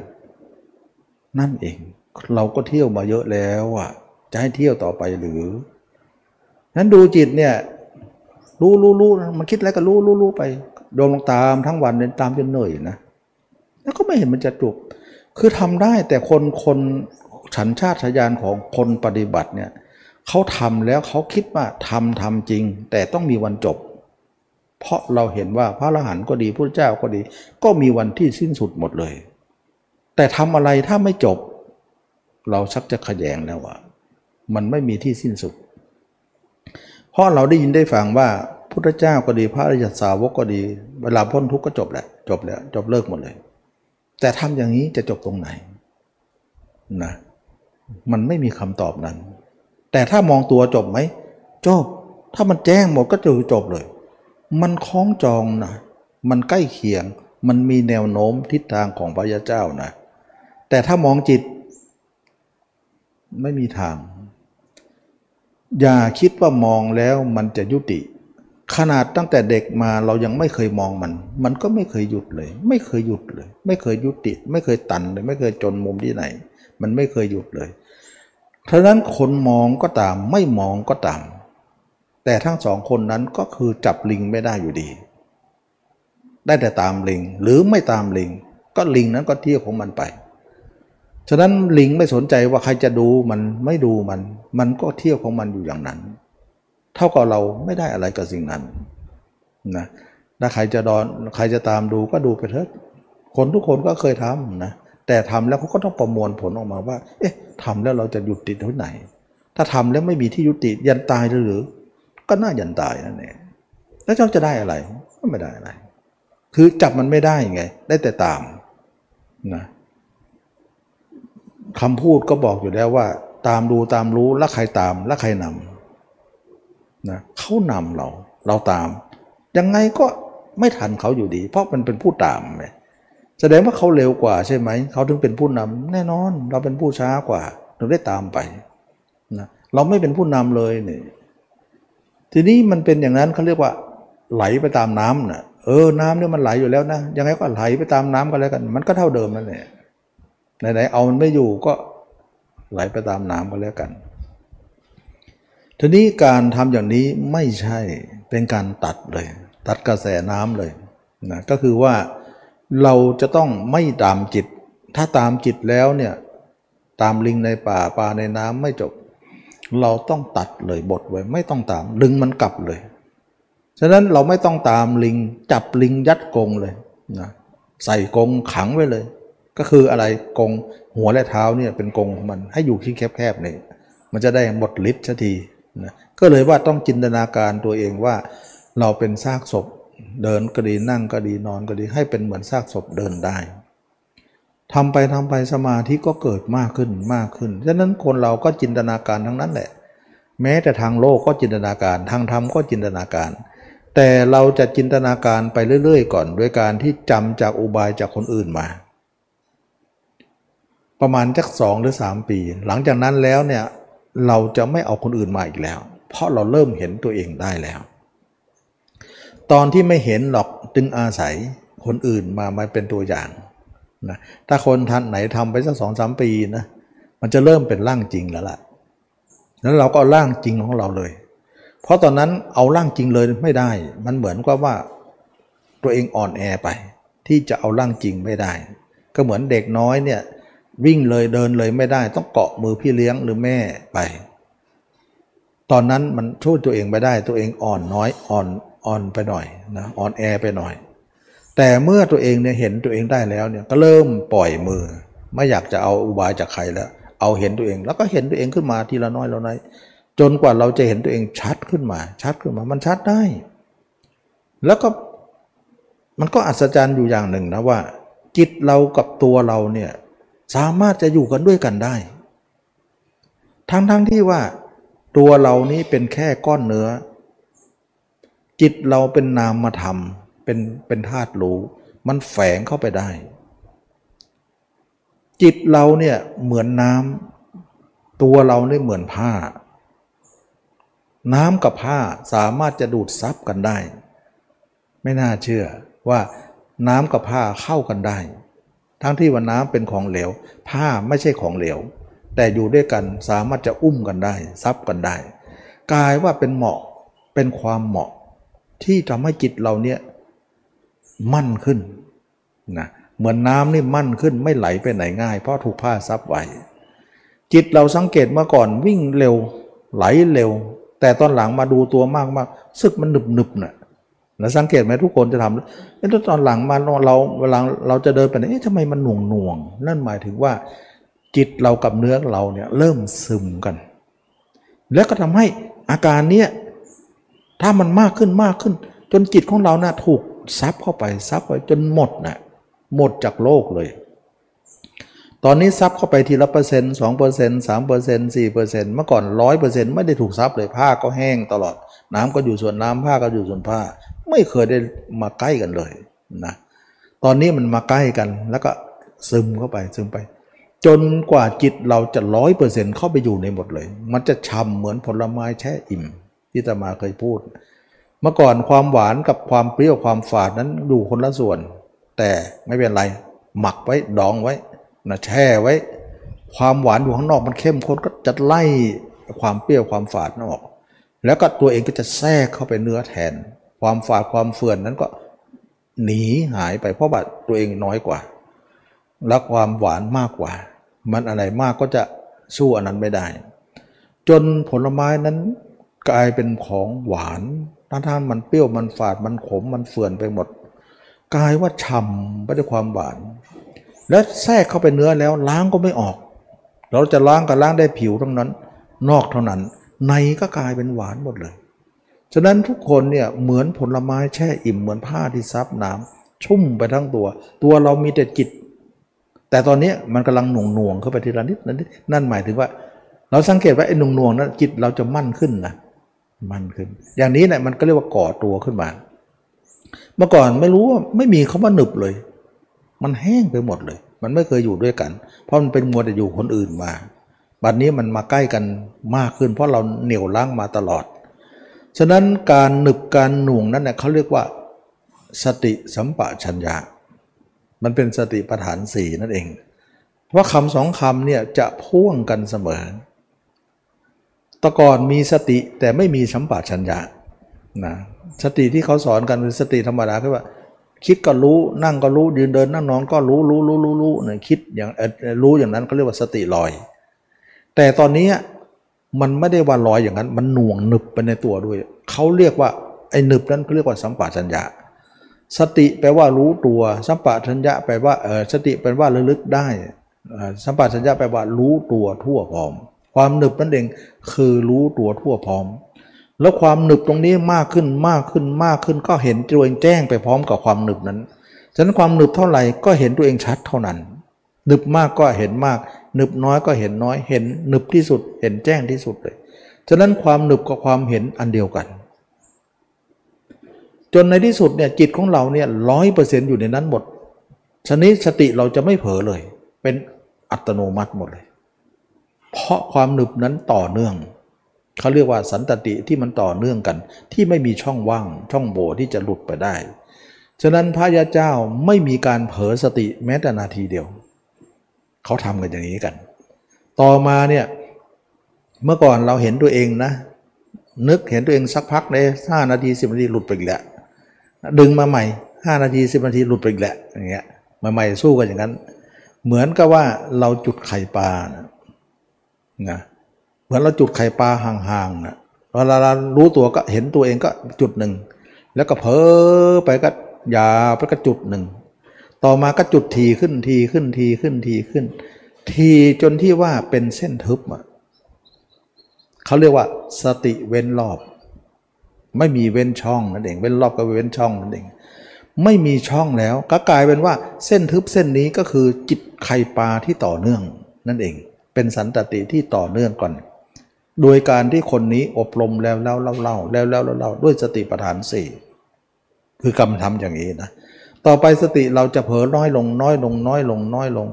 [SPEAKER 1] นั่นเอง เราก็เที่ยวมาเยอะแล้วอะ จะให้เที่ยวต่อไปหรือนั้นดูจิตเนี่ยรู้รู้รู้มันคิดอะไรก็รู้รู้รู้ไปโดนลงตามทั้งวันเนี่ยตามจนเหนื่อยนะแล้วก็ไม่เห็นมันจะจบคือทำได้แต่คนคนฉันชาติยานของคนปฏิบัติเนี่ยเขาทำแล้วเขาคิดว่าทำทำจริง แต่ต้องมีวันจบ เพราะเราเห็นว่าพระอรหันต์ก็ดีพระเจ้าก็ดี ก็มีวันที่สิ้นสุดหมดเลย แต่ทำอะไรถ้าไม่จบ เราชักจะขยงแล้วว่า มันไม่มีที่สิ้นสุด เพราะเราได้ยินได้ฟังว่าพุทธเจ้าก็ดีพระอริยสาวกก็ดี เวลาพ้นทุกข์ก็จบแหละจบแล้วจบเลิกหมดเลย แต่ทำอย่างนี้จะจบตรงไหนนะมันไม่มีคำตอบนั้น แต่ถ้ามองตัวจบไหมจบ ถ้ามันแจ้งหมดก็จะจบเลย มันคล้องจองนะมันใกล้เคียงมันมีแนวโน้มทิศทางของพระยาเจ้านะ แต่ถ้ามองจิตไม่มีทาง อย่าคิดว่ามองแล้วมันจะยุติ ขนาดตั้งแต่เด็กมาเรายังไม่เคยมองมัน มันก็ไม่เคยหยุดเลย ไม่เคยหยุดเลย ไม่เคยยุติ ไม่เคยตันเลย ไม่เคยจนมุมที่ไหน มันไม่เคยหยุดเลยเพราะนั้นคนมองก็ตาม ไม่มองก็ตาม แต่ทั้งสองคนนั้นก็คือจับลิงไม่ได้อยู่ดี ได้แต่ตามลิงหรือไม่ตามลิง ก็ลิงนั้นก็เที่ยวของมันไป ฉะนั้นลิงไม่สนใจว่าใครจะดูมันไม่ดูมัน มันก็เที่ยวของมันอยู่อย่างนั้น เท่ากับเราไม่ได้อะไรกับสิ่งนั้นนะถ้าใครจะดอนใครจะตามดูก็ดูไปเถอะคนทุกคนก็เคยทำนะแต่ทำแล้วเขาก็ต้องประมวลผลออกมาว่า เอ๊ะทำแล้วเราจะหยุดติดที่ไหน ถ้าทำแล้วไม่มีที่ยุติยันตายหรือ ก็น่ายันตายนั่นเองแล้วเจ้าจะได้อะไรก็ไม่ได้อะไร คือจับมันไม่ได้ไง ได้แต่ตามนะ คำพูดก็บอกอยู่แล้วว่า ตามดูตามรู้แล้วใครตามแล้วใครนำนะเขานำเรา เราตาม ยังไงก็ไม่ทันเขาอยู่ดี เพราะมันเป็นผู้ตามไงแสดงว่าเขาเร็วกว่าใช่ไหม เขาถึงเป็นผู้นำแน่นอน เราเป็นผู้ช้ากว่าถึงได้ตามไปนะเราไม่เป็นผู้นำเลยนี่ทีนี้มันเป็นอย่างนั้นเขาเรียกว่า ไหลไปตามน้ำนะเออ น้ำเนี่ยมันไหลอยู่แล้วนะยังไงก็ไหลไปตามน้ำกันแล้วกัน มันก็เท่าเดิมนั่นแหละ ไหนๆเอามันไม่อยู่ก็ไหลไปตามน้ำกันแล้วกัน ทีนี้การทำอย่างนี้ไม่ใช่เป็นการตัดเลย ตัดกระแสน้ำเลยนะก็คือว่าเราจะต้องไม่ตามจิต ถ้าตามจิตแล้วเนี่ยตามลิงในป่าปลาในน้ำไม่จบ เราต้องตัดเลยบทไว้ไม่ต้องตามดึงมันกลับเลยฉะนั้นเราไม่ต้องตามลิงจับลิงยัดกรงเลยนะใส่กรงขังไว้เลย ก็คืออะไรกงหัวและเท้าเนี่ยเป็นกงของมันให้อยู่ที่แคบๆนี่มันจะได้หมดฤทธิ์สักทีนะก็เลยว่าต้องจินตนาการตัวเองว่า เราเป็นซากศพเดินก็ดีนั่งก็ดีนอนก็ดีให้เป็นเหมือนซากศพเดินได้ทำไปทำไปสมาธิก็เกิดมากขึ้นมากขึ้นฉะนั้นคนเราก็จินตนาการทั้งนั้นแหละ แม้แต่ทางโลกก็จินตนาการ ทางธรรมก็จินตนาการ แต่เราจะจินตนาการไปเรื่อย ๆ ก่อน ด้วยการที่จำจากอุบายจากคนอื่นมา ประมาณจักสองหรือสามปี หลังจากนั้นแล้วเนี่ยเราจะไม่เอาคนอื่นมาอีกแล้ว เพราะเราเริ่มเห็นตัวเองได้แล้ว ตอนที่ไม่เห็นหรอกจึงอาศัยคนอื่นมามาเป็นตัวอย่างนะถ้าคนทันไหนทำไปสักสองสามปีนะมันจะเริ่มเป็นร่างจริงแล้วล่ะแล้วเราก็ร่างจริงของเราเลย เพราะตอนนั้นเอาร่างจริงเลยไม่ได้ มันเหมือนกับว่าตัวเองอ่อนแอไป ที่จะเอาร่างจริงไม่ได้ ก็เหมือนเด็กน้อยเนี่ย วิ่งเลยเดินเลยไม่ได้ต้องเกาะมือพี่เลี้ยงหรือแม่ไป ตอนนั้นมันช่วยตัวเองไม่ได้ตัวเองอ่อนน้อยอ่อนอ่อนไปหน่อยนะอ่อนแอไปหน่อย แต่เมื่อตัวเองเนี่ยเห็นตัวเองได้แล้วเนี่ยก็เริ่มปล่อยมือ ไม่อยากจะเอาอุบายจากใครแล้ว เอาเห็นตัวเอง แล้วก็เห็นตัวเองขึ้นมาทีละน้อยละน้อยจนกว่าเราจะเห็นตัวเองชัดขึ้นมา ชัดขึ้นมามันชัดได้ แล้วก็มันก็อัศจรรย์อยู่อย่างหนึ่งนะว่า จิตเรากับตัวเราเนี่ย สามารถจะอยู่กันด้วยกันได้ ทั้งๆทที่ว่า ตัวเรานี้เป็นแค่ก้อนเนื้อ จิตเราเป็นนามธรรมเป็นเป็นธาตุรู้ มันแฝงเข้าไปได้ จิตเราเนี่ยเหมือนน้ำตัวเราเนี่ยเหมือนผ้า น้ำกับผ้าสามารถจะดูดซับกันได้ ไม่น่าเชื่อว่าน้ำกับผ้าเข้ากันได้ ทั้งที่ว่าน้ำเป็นของเหลว ผ้าไม่ใช่ของเหลว แต่อยู่ด้วยกันสามารถจะอุ้มกันได้ซับกันได้กลายว่าเป็นเหมาะเป็นความเหมาะ ที่ทำให้จิตเราเนี่ยมั่นขึ้นนะเหมือนน้ำนี่มั่นขึ้นไม่ไหลไปไหนง่าย เพราะถูกผ้าซับไว้จิตเราสังเกตเมื่อก่อนวิ่งเร็วไหลเร็ว แต่ตอนหลังมาดูตัวมากมากสึกมันหนึบหนึบน่ะ ล้วสังเกตไหมทุกคนจะทำแล้วตอนหลังมาเราเวลาเราจะเดินไปไหนเอ๊ะทำไมมันหน่วงหน่วง นั่นหมายถึงว่า จิตเรากับเนื้อเราเนี่ยเริ่มซึมกัน แล้วก็ทำให้อาการเนี้ยถ้ามันมากขึ้นมากขึ้น จนจิตของเรานะ่ะถูกซับเข้าไปซับไปจนหมดนะ่ะหมดจากโลกเลย ตอนนี้ซับเข้าไปทีละเปอร์เซ็นต์สองเปอร์เซ็นต์สามเปอร์เซ็นต์สี่เปอร์เซ็นต์เมื่อก่อนร้อยเปอร์เซ็นต์ไม่ได้ถูกซับเลยผ้าก็แห้งตลอด น้ำก็อยู่ส่วนน้ำผ้าก็อยู่ส่วนผ้า ไม่เคยได้มาใกล้กันเลยนะตอนนี้มันมาใกล้กันแล้วก็ซึมเข้าไปซึมไป จนกว่าจิตเราจะร้อยเปอร์เซ็นต์เข้าไปอยู่ในหมดเลย มันจะฉ่ำเหมือนผลไม้แช่อิ่ม ที่อาตมาเคยพูด เมื่อก่อนความหวานกับความเปรี้ยวความฝาดนั้นอยู่คนละส่วน แต่ไม่เป็นไร หมักไว้ดองไว้นะแช่ไว้ ความหวานอยู่ข้างนอกมันเข้มข้นก็จะไล่ความเปรี้ยวความฝาดนั่นออก แล้วก็ตัวเองก็จะแทรกเข้าไปเนื้อแทน ความฝาดความเฟื่อนนั้นก็หนีหายไปเพราะว่าตัวเองน้อยกว่าและความหวานมากกว่า มันอะไรมากก็จะสู้อันนั้นไม่ได้ จนผลไม้นั้นกลายเป็นของหวานทั้งท่านมันเปรี้ยวมันฝาดมันขมมันเฟื่อนไปหมด กลายว่าฉ่ำไปด้วยความหวาน และแทรกเข้าไปเนื้อแล้วล้างก็ไม่ออก เราจะล้างก็ล้างได้ผิวทั้งนั้น นอกเท่านั้น ในก็กลายเป็นหวานหมดเลย ฉะนั้นทุกคนเนี่ยเหมือนผลไม้แช่อิ่มเหมือนผ้าที่ซับน้ำชุ่มไปทั้งตัว ตัวเรามีแต่จิต แต่ตอนนี้มันกำลังหน่วงหน่วงๆเข้าไปทีละนิดนั่นนั่นหมายถึงว่า เราสังเกตว่าไอ้หน่วงหน่วงๆนั้นจิตเราจะมั่นขึ้นนะมั่นขึ้น อย่างนี้เนี่ยมันก็เรียกว่าก่อตัวขึ้นมา เมื่อก่อนไม่รู้ว่าไม่มีคาว่าหนึบเลย มันแห้งไปหมดเลย มันไม่เคยอยู่ด้วยกัน เพราะมันเป็นมัวแต่อยู่คนอื่นมาบัดนี้มันมาใกล้กันมากขึ้น เพราะเราเหนี่ยวล้างมาตลอด ฉะนั้นการหนึบการหน่วงนั้นเนี่ยเขาเรียกว่า สติสัมปชัญญะ มันเป็นสติปัฏฐานสี่นั่นเอง เพราะคำสองคำเนี่ยจะพ่วงกันเสมอตะก่อนมีสติแต่ไม่มีสัมปชัญญะนะสติที่เขาสอนกันคือสติธรรมดาคือว่า คิดก็รู้นั่งก็รู้ยืนเดินนั่งนอนก็รู้รู้รู้รู้รู้เนี่ยคิดอย่างรู้อย่างนั้นเขาเรียกว่าสติลอย แต่ตอนนี้ มันไม่ได้ว่าลอยอย่างนั้น มันหน่วงหนึบไปในตัวด้วย เขาเรียกว่าไอ้หนึบนั้นเขาเรียกว่าสัมปชัญญะ สติแปลว่ารู้ตัว สัมปชัญญะแปลว่าเออสติแปลว่าระลึกได้ สัมปชัญญะแปลว่ารู้ตัวทั่วพร้อม ความหนึบนั่นเองคือรู้ตัวทั่วพร้อม แล้วความหนึบตรงนี้มากขึ้นมากขึ้นมากขึ้น ก็เห็นตัวเองแจ้งไปพร้อมกับความหนึบนั้น ฉะนั้นความหนึบเท่าไหร่ก็เห็นตัวเองชัดเท่านั้น หนึบมากก็เห็นมาก หนึบน้อยก็เห็นน้อย เห็นหนึบที่สุด เห็นแจ้งที่สุดเลย ฉะนั้นความหนึบกับความเห็นอันเดียวกัน จนในที่สุดเนี่ยจิตของเราเนี่ยร้อยเปอร์เซ็นต์อยู่ในนั้นหมด ชนิดสติเราจะไม่เผลอเลย เป็นอัตโนมัติหมดเลย เพราะความหนึบนั้นต่อเนื่อง เขาเรียกว่าสันตติที่มันต่อเนื่องกัน ที่ไม่มีช่องว่าง ช่องโหว่ที่จะหลุดไปได้ ฉะนั้นพระยาเจ้าไม่มีการเผลอสติแม้แต่นาทีเดียว เขาทำกันอย่างนี้กัน ต่อมาเนี่ยเมื่อก่อนเราเห็นตัวเองนะ นึกเห็นตัวเองสักพักเลยห้านาทีสิบนาทีหลุดไปอีกแล้วดึงมาใหม่ห้านาทีสิบนาทีหลุดไปอีกแล้วอย่างเงี้ยมาใหม่สู้กันอย่างนั้น เหมือนกับว่าเราจุดไข่ปลานะนะเหมือนเราจุดไข่ปลาห่างๆนะเวลาเรารู้ตัวก็เห็นตัวเองก็จุดหนึ่งแล้วก็เพ้อไปก็ยาไปก็จุดหนึ่ง ต่อมาก็จุดทีขึ้นทีขึ้นทีขึ้นทีขึ้น ทีจนที่ว่าเป็นเส้นทึบอะเขาเรียกว่า สติเว้นรอบ ไม่มีเว้นช่องนั่นเองเว้นรอบก็เว้นช่องนั่นเองไม่มีช่องแล้วก็กลายเป็นว่าเส้นทึบเส้นนี้ก็คือจิตไข่ปลาที่ต่อเนื่องนั่นเอง เป็นสันตติที่ต่อเนื่องก่อน โดยการที่คนนี้อบรมแล้วแล้วเล่าเล่าแล้วแล้วเล่าด้วยสติปัฏฐานสี่คือกรรมทำอย่างนี้นะ ต่อไปสติเราจะเผลอน้อยลงน้อยลงน้อยลงน้อยลง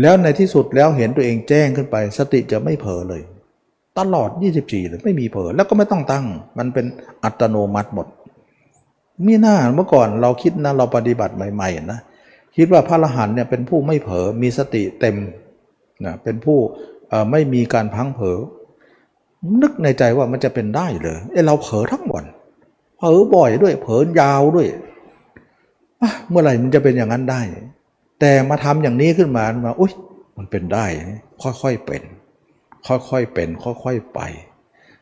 [SPEAKER 1] แล้วในที่สุดแล้วเห็นตัวเองแจ้งขึ้นไป สติจะไม่เผลอเลย ตลอด 24 เลยไม่มีเผลอแล้วก็ไม่ต้องตั้ง มันเป็นอัตโนมัติหมดมีหน้าเมื่อก่อนเราคิดนะเราปฏิบัติใหม่ๆนะคิดว่าพระอรหันต์เนี่ยเป็นผู้ไม่เผลอมีสติเต็มนะเป็นผู้ไม่มีการพังเผลอนึกในใจว่ามันจะเป็นได้เลยเอเราเผลอทั้งวันเผลอบ่อยด้วย เผลอยาวด้วย เมื่อไหร่มันจะเป็นอย่างนั้นได้ แต่มาทำอย่างนี้ขึ้นมามาอุ้ยมันเป็นได้ ค่อยๆเป็น ค่อยๆเป็น ค่อยๆไป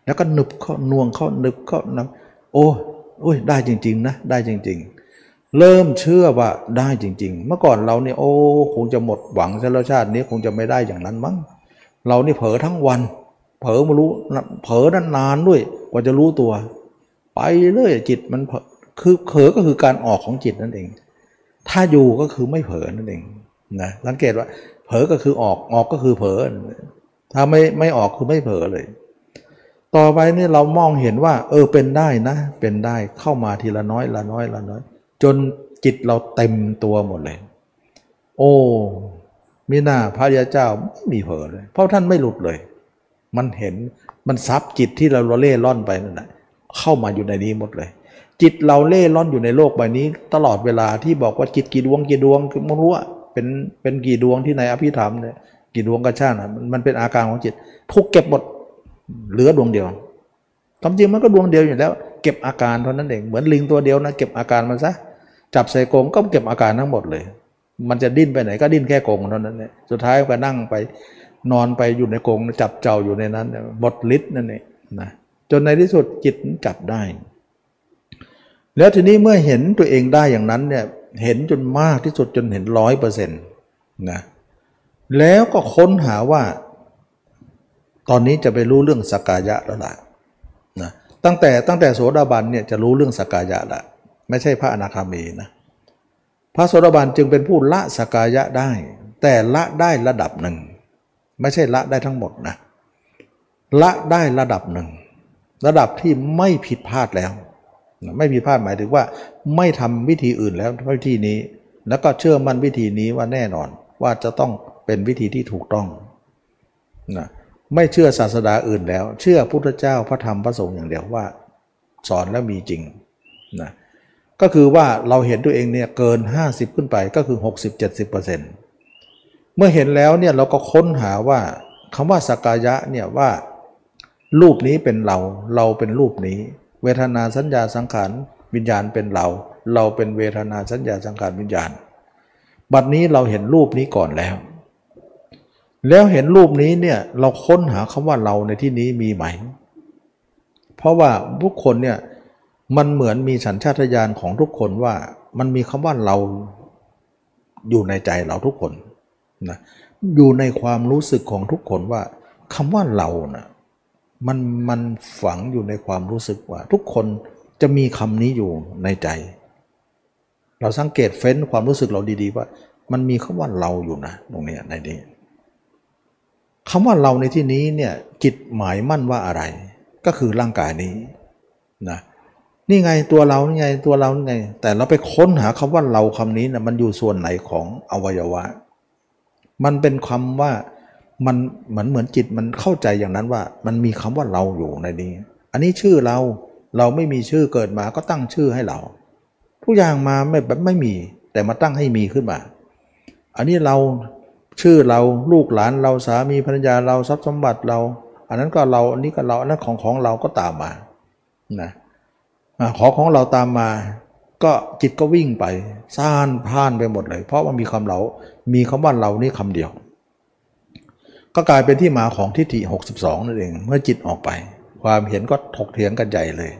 [SPEAKER 1] แล้วก็หนึบเข้านวงเข้านึบเข้านะโอ้โอ้ยได้จริง ๆ นะ ได้จริง ๆ เริ่มเชื่อว่าได้จริง ๆ เมื่อก่อนเราเนี่ยโอ้คงจะหมดหวังชาชาตินี้คงจะไม่ได้อย่างนั้นมั้งเรานี่เผลอทั้งวัน เผลอมารู้เผลอนานๆด้วย กว่าจะรู้ตัว ไปเรื่อยจิตมัน คือเผลอก็คือการออกของจิตนั่นเอง ถ้าอยู่ก็คือไม่เผลอนั่นเองนะสังเกตว่า เผลอก็คือออกออกก็คือเผลอถ้าไม่ไม่ออกคือไม่เผลอเลย ต่อไปนี่เรามองเห็นว่า เออเป็นได้นะ เป็นได้เข้ามาทีละน้อยละน้อยละน้อย จนจิตเราเต็มตัวหมดเลย โอ้มีหน้าพระยาเจ้าไม่มีเผลอเลย เพราะท่านไม่หลุดเลย มันเห็นมันซับจิตที่เราเล่ร่อนไปนั่นแหละเข้ามาอยู่ในนี้หมดเลย จิตเราเล่ร่อนอยู่ในโลกใบนี้ ตลอดเวลาที่บอกว่าจิตกี่ดวงกี่ดวงคือไม่รู้ว่าเป็นเป็นกี่ดวงที่ในอภิธรรมเนี่ยกี่ดวงกระชาติมันเป็นอาการของจิต ทุกเก็บหมดเหลือดวงเดียวความจริงมันก็ดวงเดียวอยู่แล้ว เก็บอาการเท่านั้นเองเหมือนลิงตัวเดียวนะเก็บอาการมันซะจับใส่กรงก็เก็บอาการทั้งหมดเลย มันจะดิ้นไปไหนก็ดิ้นแค่กรงเท่านั้นเนี่ยสุดท้ายก็นั่งไปนอนไปอยู่ในกรงจับเจ้าอยู่ในนั้นหมดฤทธิ์นั่นเองนะจนในที่สุดจิตจับได้ แล้วทีนี้เมื่อเห็นตัวเองได้อย่างนั้นเนี่ยเห็นจนมากที่สุดจนเห็นร้อยเปอร์เซ็นต์นะแล้วก็ค้นหาว่า ตอนนี้จะไปรู้เรื่องสกายะแล้วล่ะนะตั้งแต่ตั้งแต่โสดาบันเนี่ยจะรู้เรื่องสกายะละไม่ใช่พระอนาคามีนะพระโสดาบันจึงเป็นผู้ละสกายะได้ แต่ละได้ระดับหนึ่ง ไม่ใช่ละได้ทั้งหมดนะละได้ระดับหนึ่ง ระดับที่ไม่ผิดพลาดแล้ว ไม่ผิดพลาดหมายถึงว่าไม่ทำวิธีอื่นแล้ววิธีนี้ แล้วก็เชื่อมั่นวิธีนี้ว่าแน่นอนว่าจะต้องเป็นวิธีที่ถูกต้องนะไม่เชื่อศาสดาอื่นแล้ว เชื่อพุทธเจ้าพระธรรมพระสงฆ์อย่างเดียวว่า สอนแล้วมีจริงนะก็คือว่าเราเห็นตัวเองเนี่ยเกิน 50 ขึ้นไปก็คือ 60-70%เมื่อเห็นแล้วเนี่ยเราก็ค้นหาว่าคำว่าสกายะเนี่ยว่า รูปนี้เป็นเราเราเป็นรูปนี้ เวทนาสัญญาสังขารวิญญาณเป็นเรา เราเป็นเวทนาสัญญาสังขารวิญญาณ บัดนี้เราเห็นรูปนี้ก่อนแล้ว แล้วเห็นรูปนี้เนี่ยเราค้นหาคำว่าเราในที่นี้มีไหม เพราะว่าทุกคนเนี่ยมันเหมือนมีสัญชาตญาณของทุกคนว่ามันมีคำว่าเราอยู่ในใจเราทุกคนนะอยู่ในความรู้สึกของทุกคนว่าคำว่าเรานะ มันมันฝังอยู่ในความรู้สึกว่า ทุกคนจะมีคำนี้อยู่ในใจ เราสังเกตเฟ้นความรู้สึกเราดีๆ ว่า มันมีคำว่าเราอยู่นะ ตรงนี้ในนี้คำว่าเราในที่นี้เนี่ยจิตหมายมั่นว่าอะไร ก็คือร่างกายนี้นะนี่ไงตัวเรานี่ไงตัวเรานี่ไง แต่เราไปค้นหาคำว่าเราคำนี้นะมันอยู่ส่วนไหนของอวัยวะ มันเป็นคำว่า มันเหมือนเหมือนจิตมันเข้าใจอย่างนั้นว่า มันมีคำว่าเราอยู่ในนี้ อันนี้ชื่อเราเราไม่มีชื่อเกิดมาก็ตั้งชื่อให้เราทุกอย่างมาไม่แบบไม่มีแต่มาตั้งให้มีขึ้นมา อันนี้เราชื่อเราลูกหลานเราสามีภรรยาเราทรัพย์สมบัติเรา อันนั้นก็เราอันนี้ก็เราอันนั้นของของเราก็ตามมานะขอของเราตามมา ก็จิตก็วิ่งไปซ่านพ่านไปหมดเลย เพราะว่ามีคำเรา มีคำว่าเรานี่คำเดียว ก็กลายเป็นที่มาของทิฏฐิ62 นั่นเอง เมื่อจิตออกไป ความเห็นก็ถกเถียงกันใหญ่เลย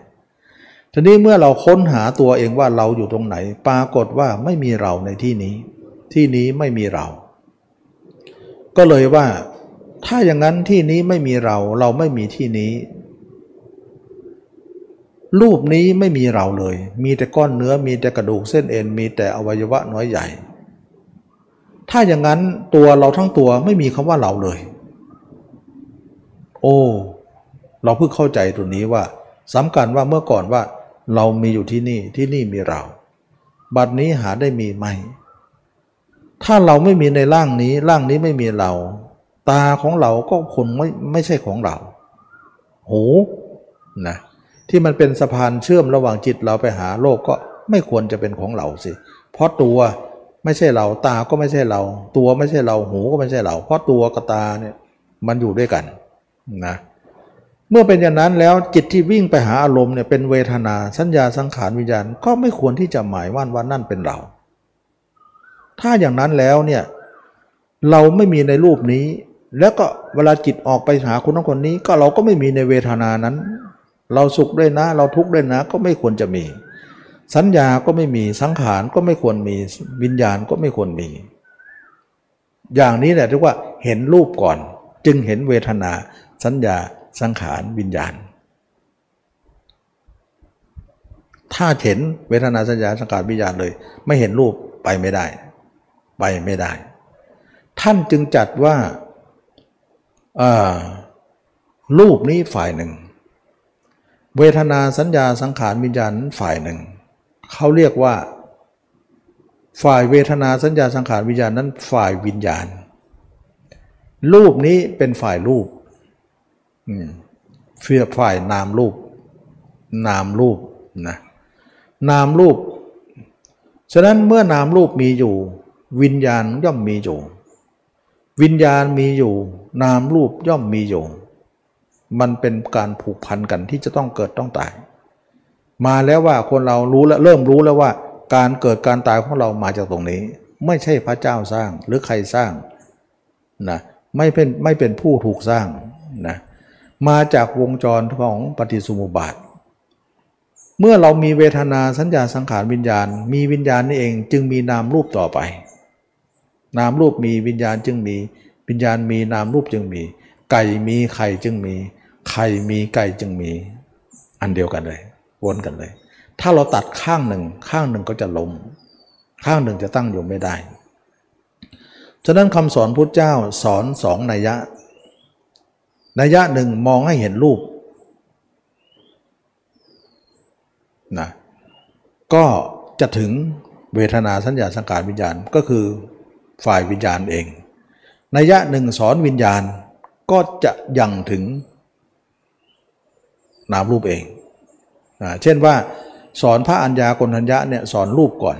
[SPEAKER 1] ทีนี้เมื่อเราค้นหาตัวเองว่าเราอยู่ตรงไหน ปรากฏว่าไม่มีเราในที่นี้ ที่นี้ไม่มีเรา ก็เลยว่า ถ้าอย่างนั้นที่นี้ไม่มีเรา เราไม่มีที่นี้ รูปนี้ไม่มีเราเลย มีแต่ก้อนเนื้อมีแต่กระดูกเส้นเอ็นมีแต่อวัยวะน้อยใหญ่ ถ้าอย่างนั้นตัวเราทั้งตัวไม่มีคำว่าเราเลย โอ้ เราเพิ่งเข้าใจตรงนี้ว่าสำคัญว่าเมื่อก่อนว่า เรามีอยู่ที่นี่ที่นี่มีเรา บัดนี้หาได้มีไหม ถ้าเราไม่มีในร่างนี้ ร่างนี้ไม่มีเรา ตาของเราก็คงไม่ไม่ใช่ของเรา หูนะที่มันเป็นสะพานเชื่อมระหว่างจิตเราไปหาโลกก็ไม่ควรจะเป็นของเราสิ เพราะตัว ไม่ใช่เราตาก็ไม่ใช่เรา ตัวไม่ใช่เราหูก็ไม่ใช่เรา เพราะตัวกับตาเนี่ยมันอยู่ด้วยกันนะเมื่อเป็นอย่างนั้นแล้วจิตที่วิ่งไปหาอารมณ์เนี่ยเป็นเวทนาสัญญาสังขารวิญญาณก็ไม่ควรที่จะหมายว่าว่านั่นเป็นเรา ถ้าอย่างนั้นแล้วเนี่ยเราไม่มีในรูปนี้ แล้วก็เวลาจิตออกไปหาคนนั้นคนนี้ ก็เราก็ไม่มีในเวทนานั้น เราสุขด้วยนะ เราทุกข์ด้วยนะ ก็ไม่ควรจะมี สัญญาก็ไม่มีสังขารก็ไม่ควรมีวิญญาณก็ไม่ควรมี อย่างนี้แหละเรียกว่าเห็นรูปก่อน จึงเห็นเวทนา สัญญาสังขารวิญญาณ ถ้าเห็นเวทนาสัญญาสังขารวิญญาณเลย ไม่เห็นรูปไปไม่ได้ ไปไม่ได้ ท่านจึงจัดว่ารูปนี้ฝ่ายหนึ่ง เวทนาสัญญาสังขารวิญญาณฝ่ายหนึ่ง เขาเรียกว่า ฝ่ายเวทนาสัญญาสังขารวิญญาณนั้นฝ่ายวิญญาณ รูปนี้เป็นฝ่ายรูปเฟียฝ่ายนามรูป นามรูปนะนามรูป ฉะนั้นเมื่อนามรูปมีอยู่ วิญญาณย่อมมีอยู่ วิญญาณมีอยู่ นามรูปย่อมมีอยู่ มันเป็นการผูกพันกันที่จะต้องเกิดต้องตาย มาแล้วว่าคนเรารู้แล้วเริ่มรู้แล้วว่า การเกิดการตายของเรามาจากตรงนี้ ไม่ใช่พระเจ้าสร้างหรือใครสร้างนะไม่เป็นไม่เป็นผู้ถูกสร้างนะมาจากวงจรของปฏิสุมุบาท เมื่อเรามีเวทนาสัญญาสังขารวิญญาณ มีวิญญาณนี่เองจึงมีนามรูปต่อไป นามรูปมีวิญญาณจึงมีวิญญาณมีนามรูปจึงมี ไก่มีไข่จึงมี ไข่มีไก่จึงมี อันเดียวกันเลย วนกันเลย ถ้าเราตัดข้างหนึ่ง ข้างหนึ่งก็จะล้ม ข้างหนึ่งจะตั้งอยู่ไม่ได้ ฉะนั้นคำสอนพุทธเจ้าสอนสองนัยยะ นัยยะหนึ่งมองให้เห็นรูปนะก็จะถึงเวทนาสัญญาสังขารวิญญาณก็คือฝ่ายวิญญาณเอง นัยยะหนึ่งสอนวิญญาณก็จะยังถึงนามรูปเอง นะเช่นว่าสอนพระอัญญากนัญญะเนี่ยสอนรูปก่อน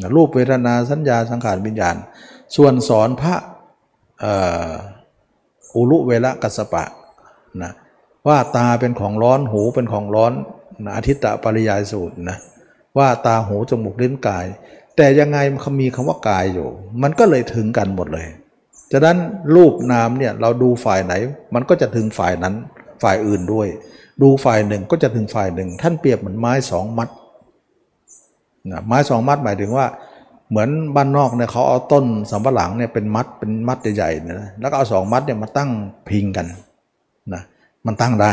[SPEAKER 1] นะรูปเวทนาสัญญาสังขารวิญญาณ ส่วนสอนพระอุลุเวละกัสปะนะว่าตาเป็นของร้อนหูเป็นของร้อนนะอธิตตปริยายสูตรนะว่าตาหูจมูกลิ้นกาย แต่ยังไงมันมีคำว่ากายอยู่ มันก็เลยถึงกันหมดเลยฉะนั้นรูปนามเนี่ยเราดูฝ่ายไหน มันก็จะถึงฝ่ายนั้นฝ่ายอื่นด้วย ดูฝ่ายหนึ่งก็จะถึงฝ่ายหนึ่ง ท่านเปรียบเหมือนไม้สองมัดนะไม้สองมัดหมายถึงว่า เหมือนบ้านนอกเนี่ยเขาเอาต้นสำปะหลังเนี่ยเป็นมัดเป็นมัดใหญ่ๆเนี่ยนะแล้วก็เอาสองมัดเนี่ยมาตั้งพิงกันนะมันตั้งได้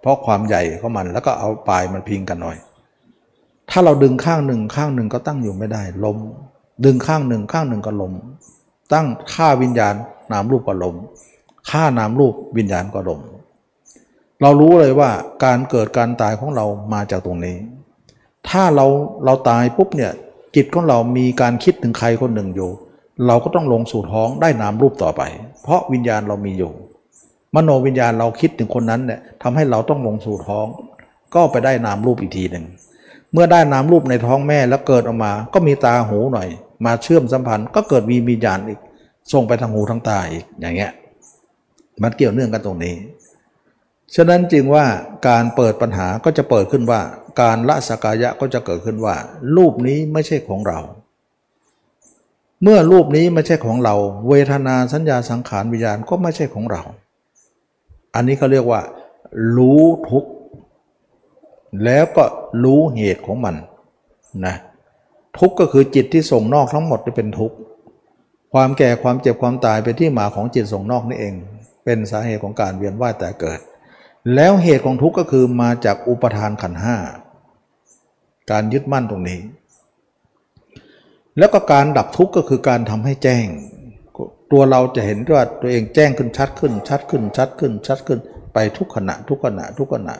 [SPEAKER 1] เพราะความใหญ่ของมันแล้วก็เอาปลายมันพิงกันหน่อย ถ้าเราดึงข้างหนึ่งข้างหนึ่งก็ตั้งอยู่ไม่ได้ลมดึงข้างหนึ่งข้างหนึ่งก็ลมตั้งค่าวิญญาณนามรูปก็ลมค่านามรูปวิญญาณก็ลม เรารู้เลยว่าการเกิดการตายของเรามาจากตรงนี้ ถ้าเราเราตายปุ๊บเนี่ยจิตของเรามีการคิดถึงใครคนหนึ่งอยู่ เราก็ต้องลงสู่ท้องได้นามรูปต่อไป เพราะวิญญาณเรามีอยู่ มโนวิญญาณเราคิดถึงคนนั้นเนี่ยทำให้เราต้องลงสู่ท้อง ก็ไปได้นามรูปอีกทีหนึ่งเมื่อได้นามรูปในท้องแม่แล้วเกิดออกมา ก็มีตาหูหน่อย มาเชื่อมสัมพันธ์ ก็เกิดมีวิญญาณอีกส่งไปทางหูทางตาอีกอย่างเงี้ยมันเกี่ยวเนื่องกันตรงนี้ ฉะนั้นจึงว่าการเปิดปัญหาก็จะเปิดขึ้นว่า การละสกายะก็จะเกิดขึ้นว่า รูปนี้ไม่ใช่ของเรา เมื่อรูปนี้ไม่ใช่ของเรา เวทนาสัญญาสังขารวิญญาณก็ไม่ใช่ของเรา อันนี้เขาเรียกว่า รู้ทุกข์แล้วก็รู้เหตุของมันนะทุกข์ก็คือจิตที่ส่งนอกทั้งหมดจะเป็นทุกข์ความแก่ความเจ็บความตายเป็นที่มาของจิตส่งนอกนี่เอง เป็นสาเหตุของการเวียนว่ายแต่เกิด แล้วเหตุของทุกข์ก็คือมาจากอุปทานขันห้าการยึดมั่นตรงนี้ แล้วก็การดับทุกข์ก็คือการทำให้แจ้ง ตัวเราจะเห็นว่าตัวเองแจ้งขึ้นชัดขึ้น ชัดขึ้น ชัดขึ้น ชัดขึ้น ไปทุกขณะ ทุกขณะ ทุกขณะ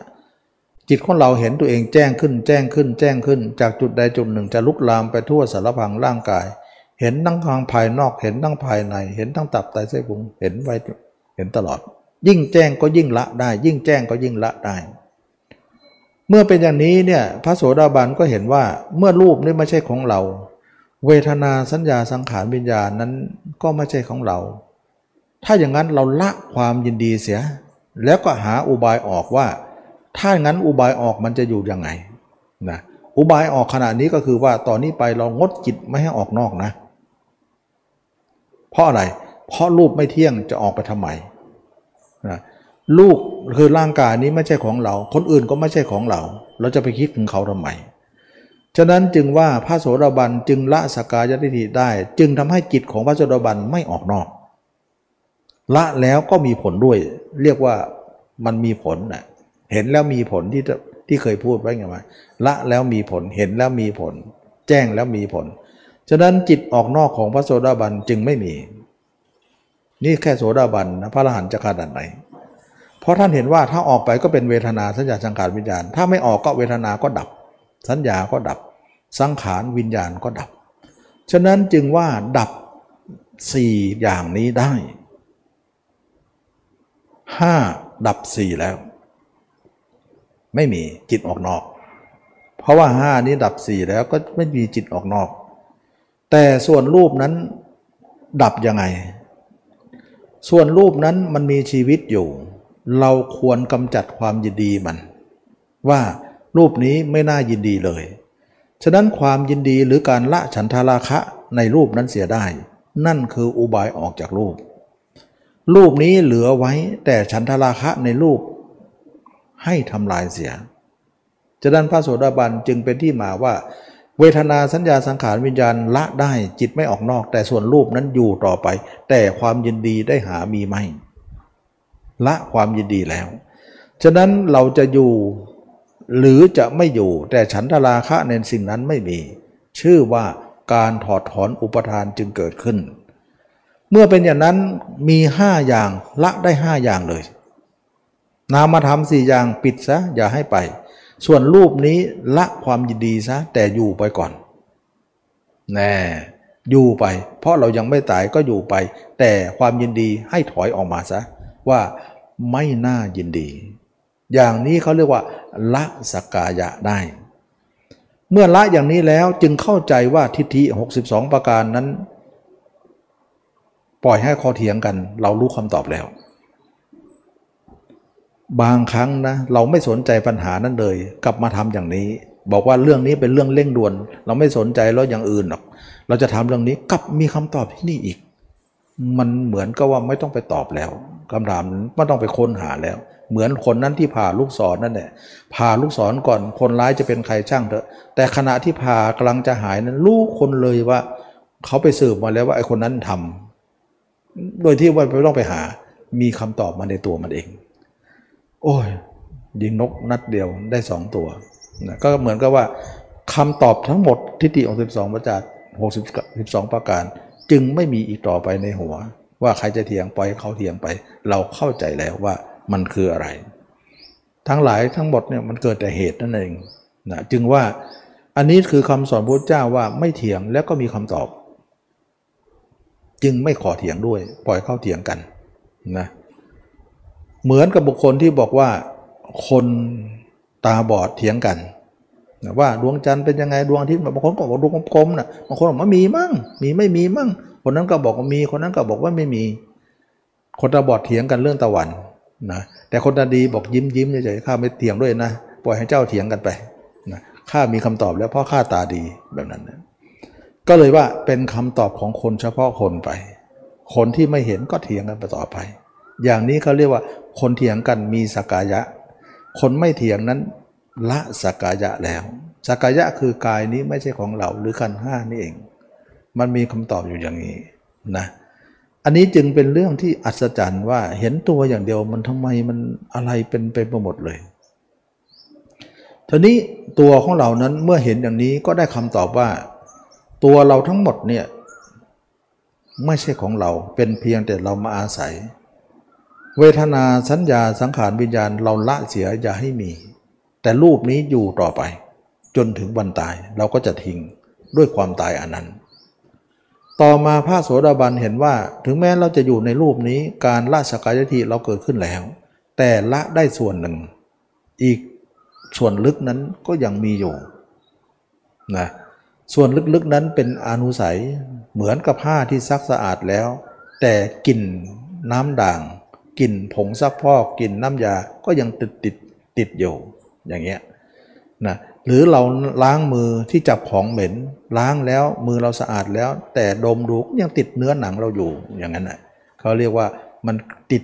[SPEAKER 1] จิตของเราเห็นตัวเองแจ้งขึ้น แจ้งขึ้น แจ้งขึ้น จากจุดใดจุดหนึ่งจะลุกลามไปทั่วสารพังร่างกาย เห็นทั้งทางภายนอก เห็นทั้งภายใน เห็นทั้งตับไตไส้นพุง เห็นไว้เห็นตลอด ยิ่งแจ้งก็ยิ่งละได้ ยิ่งแจ้งก็ยิ่งละได้ เมื่อเป็นอย่างนี้เนี่ยพระโสดาบันก็เห็นว่าเมื่อรูปนี่ไม่ใช่ของเรา เวทนาสัญญาสังขารวิญญาณนั้นก็ไม่ใช่ของเรา ถ้าอย่างนั้นเราละความยินดีเสีย แล้วก็หาอุบายออกว่า ถ้างั้นอุบายออกมันจะอยู่ยังไงนะอุบายออกขณะนี้ก็คือว่าตอนนี้ไปเรางดจิตไม่ให้ออกนอกนะ เพราะอะไร เพราะรูปไม่เที่ยงจะออกไปทำไม ลูกคือร่างกายนี้ไม่ใช่ของเรา คนอื่นก็ไม่ใช่ของเรา เราจะไปคิดถึงเขาทำไมฉะนั้นจึงว่าพระโสดาบันจึงละสกายทิฏฐิได้ จึงทำให้จิตของพระโสดาบันไม่ออกนอก ละแล้วก็มีผลด้วย เรียกว่ามันมีผลนะเห็นแล้วมีผลที่ที่เคยพูดไว้ไงว่าละแล้วมีผลเห็นแล้วมีผล แจ้งแล้วมีผล ฉะนั้นจิตออกนอกของพระโสดาบันจึงไม่มี นี่แค่โสดาบันนะพระอรหันต์จะขนาดไหน เพราะท่านเห็นว่าถ้าออกไปก็เป็นเวทนาสัญญาสังขารวิญญาณ ถ้าไม่ออกก็เวทนาก็ดับ สัญญาก็ดับ สังขารวิญญาณก็ดับ ฉะนั้นจึงว่าดับสี่อย่างนี้ได้ห้าดับสี่แล้ว ไม่มีจิตออกนอก เพราะว่าห้านี้ดับสี่แล้วก็ไม่มีจิตออกนอก แต่ส่วนรูปนั้นดับยังไง ส่วนรูปนั้นมันมีชีวิตอยู่ เราควรกำจัดความยินดีมัน ว่ารูปนี้ไม่น่ายินดีเลย ฉะนั้นความยินดีหรือการละฉันทาราคะในรูปนั้นเสียได้ นั่นคืออุบายออกจากรูป รูปนี้เหลือไว้แต่ฉันทาราคะในรูป ให้ทำลายเสีย ฉะนั้นพระโสดาบันจึงเป็นที่มาว่า เวทนาสัญญาสังขารวิญญาณละได้จิตไม่ออกนอก แต่ส่วนรูปนั้นอยู่ต่อไป แต่ความยินดีได้หามีไม่ ละความยินดีแล้ว ฉะนั้นเราจะอยู่หรือจะไม่อยู่ แต่ฉันทราคะในสิ่งนั้นไม่มี ชื่อว่าการถอดถอนอุปทานจึงเกิดขึ้น เมื่อเป็นอย่างนั้นมีห้าอย่างละได้ห้าอย่างเลย นามธรรมสี่อย่างปิดซะอย่าให้ไป ส่วนรูปนี้ละความยินดีซะแต่อยู่ไปก่อน แน่อยู่ไป เพราะเรายังไม่ตายก็อยู่ไป แต่ความยินดีให้ถอยออกมาซะ ว่าไม่น่ายินดี อย่างนี้เขาเรียกว่า ละสกายะได้ เมื่อละอย่างนี้แล้วจึงเข้าใจว่าทิฏฐิ 62 ประการนั้น ปล่อยให้คอเถียงกัน เรารู้คำตอบแล้ว บางครั้งนะเราไม่สนใจปัญหานั้นเลย กลับมาทำอย่างนี้ บอกว่าเรื่องนี้เป็นเรื่องเร่งด่วน เราไม่สนใจแล้วอย่างอื่นหรอกเราจะทำเรื่องนี้กลับมีคำตอบที่นี่อีก มันเหมือนกับว่าไม่ต้องไปตอบแล้ว คำถามไม่ต้องไปค้นหาแล้ว เหมือนคนนั้นที่ผ่าลูกศรนนั่นแหละผ่าลูกศรก่อนคนร้ายจะเป็นใครช่างเถอะ แต่ขณะที่ผ่ากำลังจะหายนั้นรู้คนเลยว่า เขาไปสืบมาแล้วว่าไอ้คนนั้นทำโดยที่ว่าไม่ต้องไปหา มีคำตอบมาในตัวมันเอง โอ้ย ยิงนกนัดเดียวได้สองตัวนะก็เหมือนกับว่าคำตอบทั้งหมดทิฏฐิองค์สิบสองประจักษ์หกสิบสองประการ จึงไม่มีอีกต่อไปในหัว ว่าใครจะเถียงปล่อยเขาเถียงไป เราเข้าใจแล้วว่ามันคืออะไร ทั้งหลายทั้งหมดเนี่ยมันเกิดแต่เหตุนั่นเองนะจึงว่าอันนี้คือคำสอนพระเจ้าว่าไม่เถียงแล้วก็มีคำตอบ จึงไม่ขอเถียงด้วย ปล่อยเข้าเถียงกันนะเหมือนกับบุคคลที่บอกว่าคนตาบอดเถียงกันว่าดวงจันทร์เป็นยังไงดวงอาทิตย์บางคนก็บอกดวงกลมๆนะบางคนบอกว่ามีมั่งมีไม่มีมั่ง คนนั้นก็บอกว่ามี คนนั้นก็บอกว่าไม่มี คนตาบอดเถียงกันเรื่องตะวันนะแต่คนตาดีบอกยิ้มยิ้มเฉยๆข้าไม่เถียงด้วยนะปล่อยให้เจ้าเถียงกันไปนะข้ามีคำตอบแล้วเพราะข้าตาดีแบบนั้นนะก็เลยว่าเป็นคำตอบของคนเฉพาะคนไป คนที่ไม่เห็นก็เถียงกันไปต่อไป อย่างนี้เขาเรียกว่า คนเถียงกันมีสกายะ คนไม่เถียงนั้นละสกายะแล้วสกกายะคือกายนี้ไม่ใช่ของเราหรือขันห้านี่เอง มันมีคำตอบอยู่อย่างนี้นะอันนี้จึงเป็นเรื่องที่อัศจรรย์ว่าเห็นตัวอย่างเดียวมันทำไมมันอะไรเป็นไปหมดเลยทีนี้ตัวของเรานั้นเมื่อเห็นอย่างนี้ก็ได้คำตอบว่า ตัวเราทั้งหมดเนี่ยไม่ใช่ของเราเป็นเพียงแต่เรามาอาศัย เวทนาสัญญาสังขารวิญญาณเราละเสียอย่าให้มี แต่รูปนี้อยู่ต่อไป จนถึงวันตายเราก็จะทิ้งด้วยความตายอันนั้น ต่อมาพระโสดาบันเห็นว่า ถึงแม้เราจะอยู่ในรูปนี้การละสกายทิเราเกิดขึ้นแล้ว แต่ละได้ส่วนหนึ่ง อีกส่วนลึกนั้นก็ยังมีอยู่นะส่วนลึกๆนั้นเป็นอนุสัยเหมือนกับผ้าที่ซักสะอาดแล้ว แต่กลิ่นน้ำด่างกลิ่นผงซักพอกกลิ่นน้ำยาก็ยังติดติดติดอยู่อย่างเงี้ยนะ หรือเราล้างมือที่จับของเหม็น ล้างแล้วมือเราสะอาดแล้ว แต่ดมดูยังติดเนื้อหนังเราอยู่อย่างนั้นน่ะเขาเรียกว่ามันติด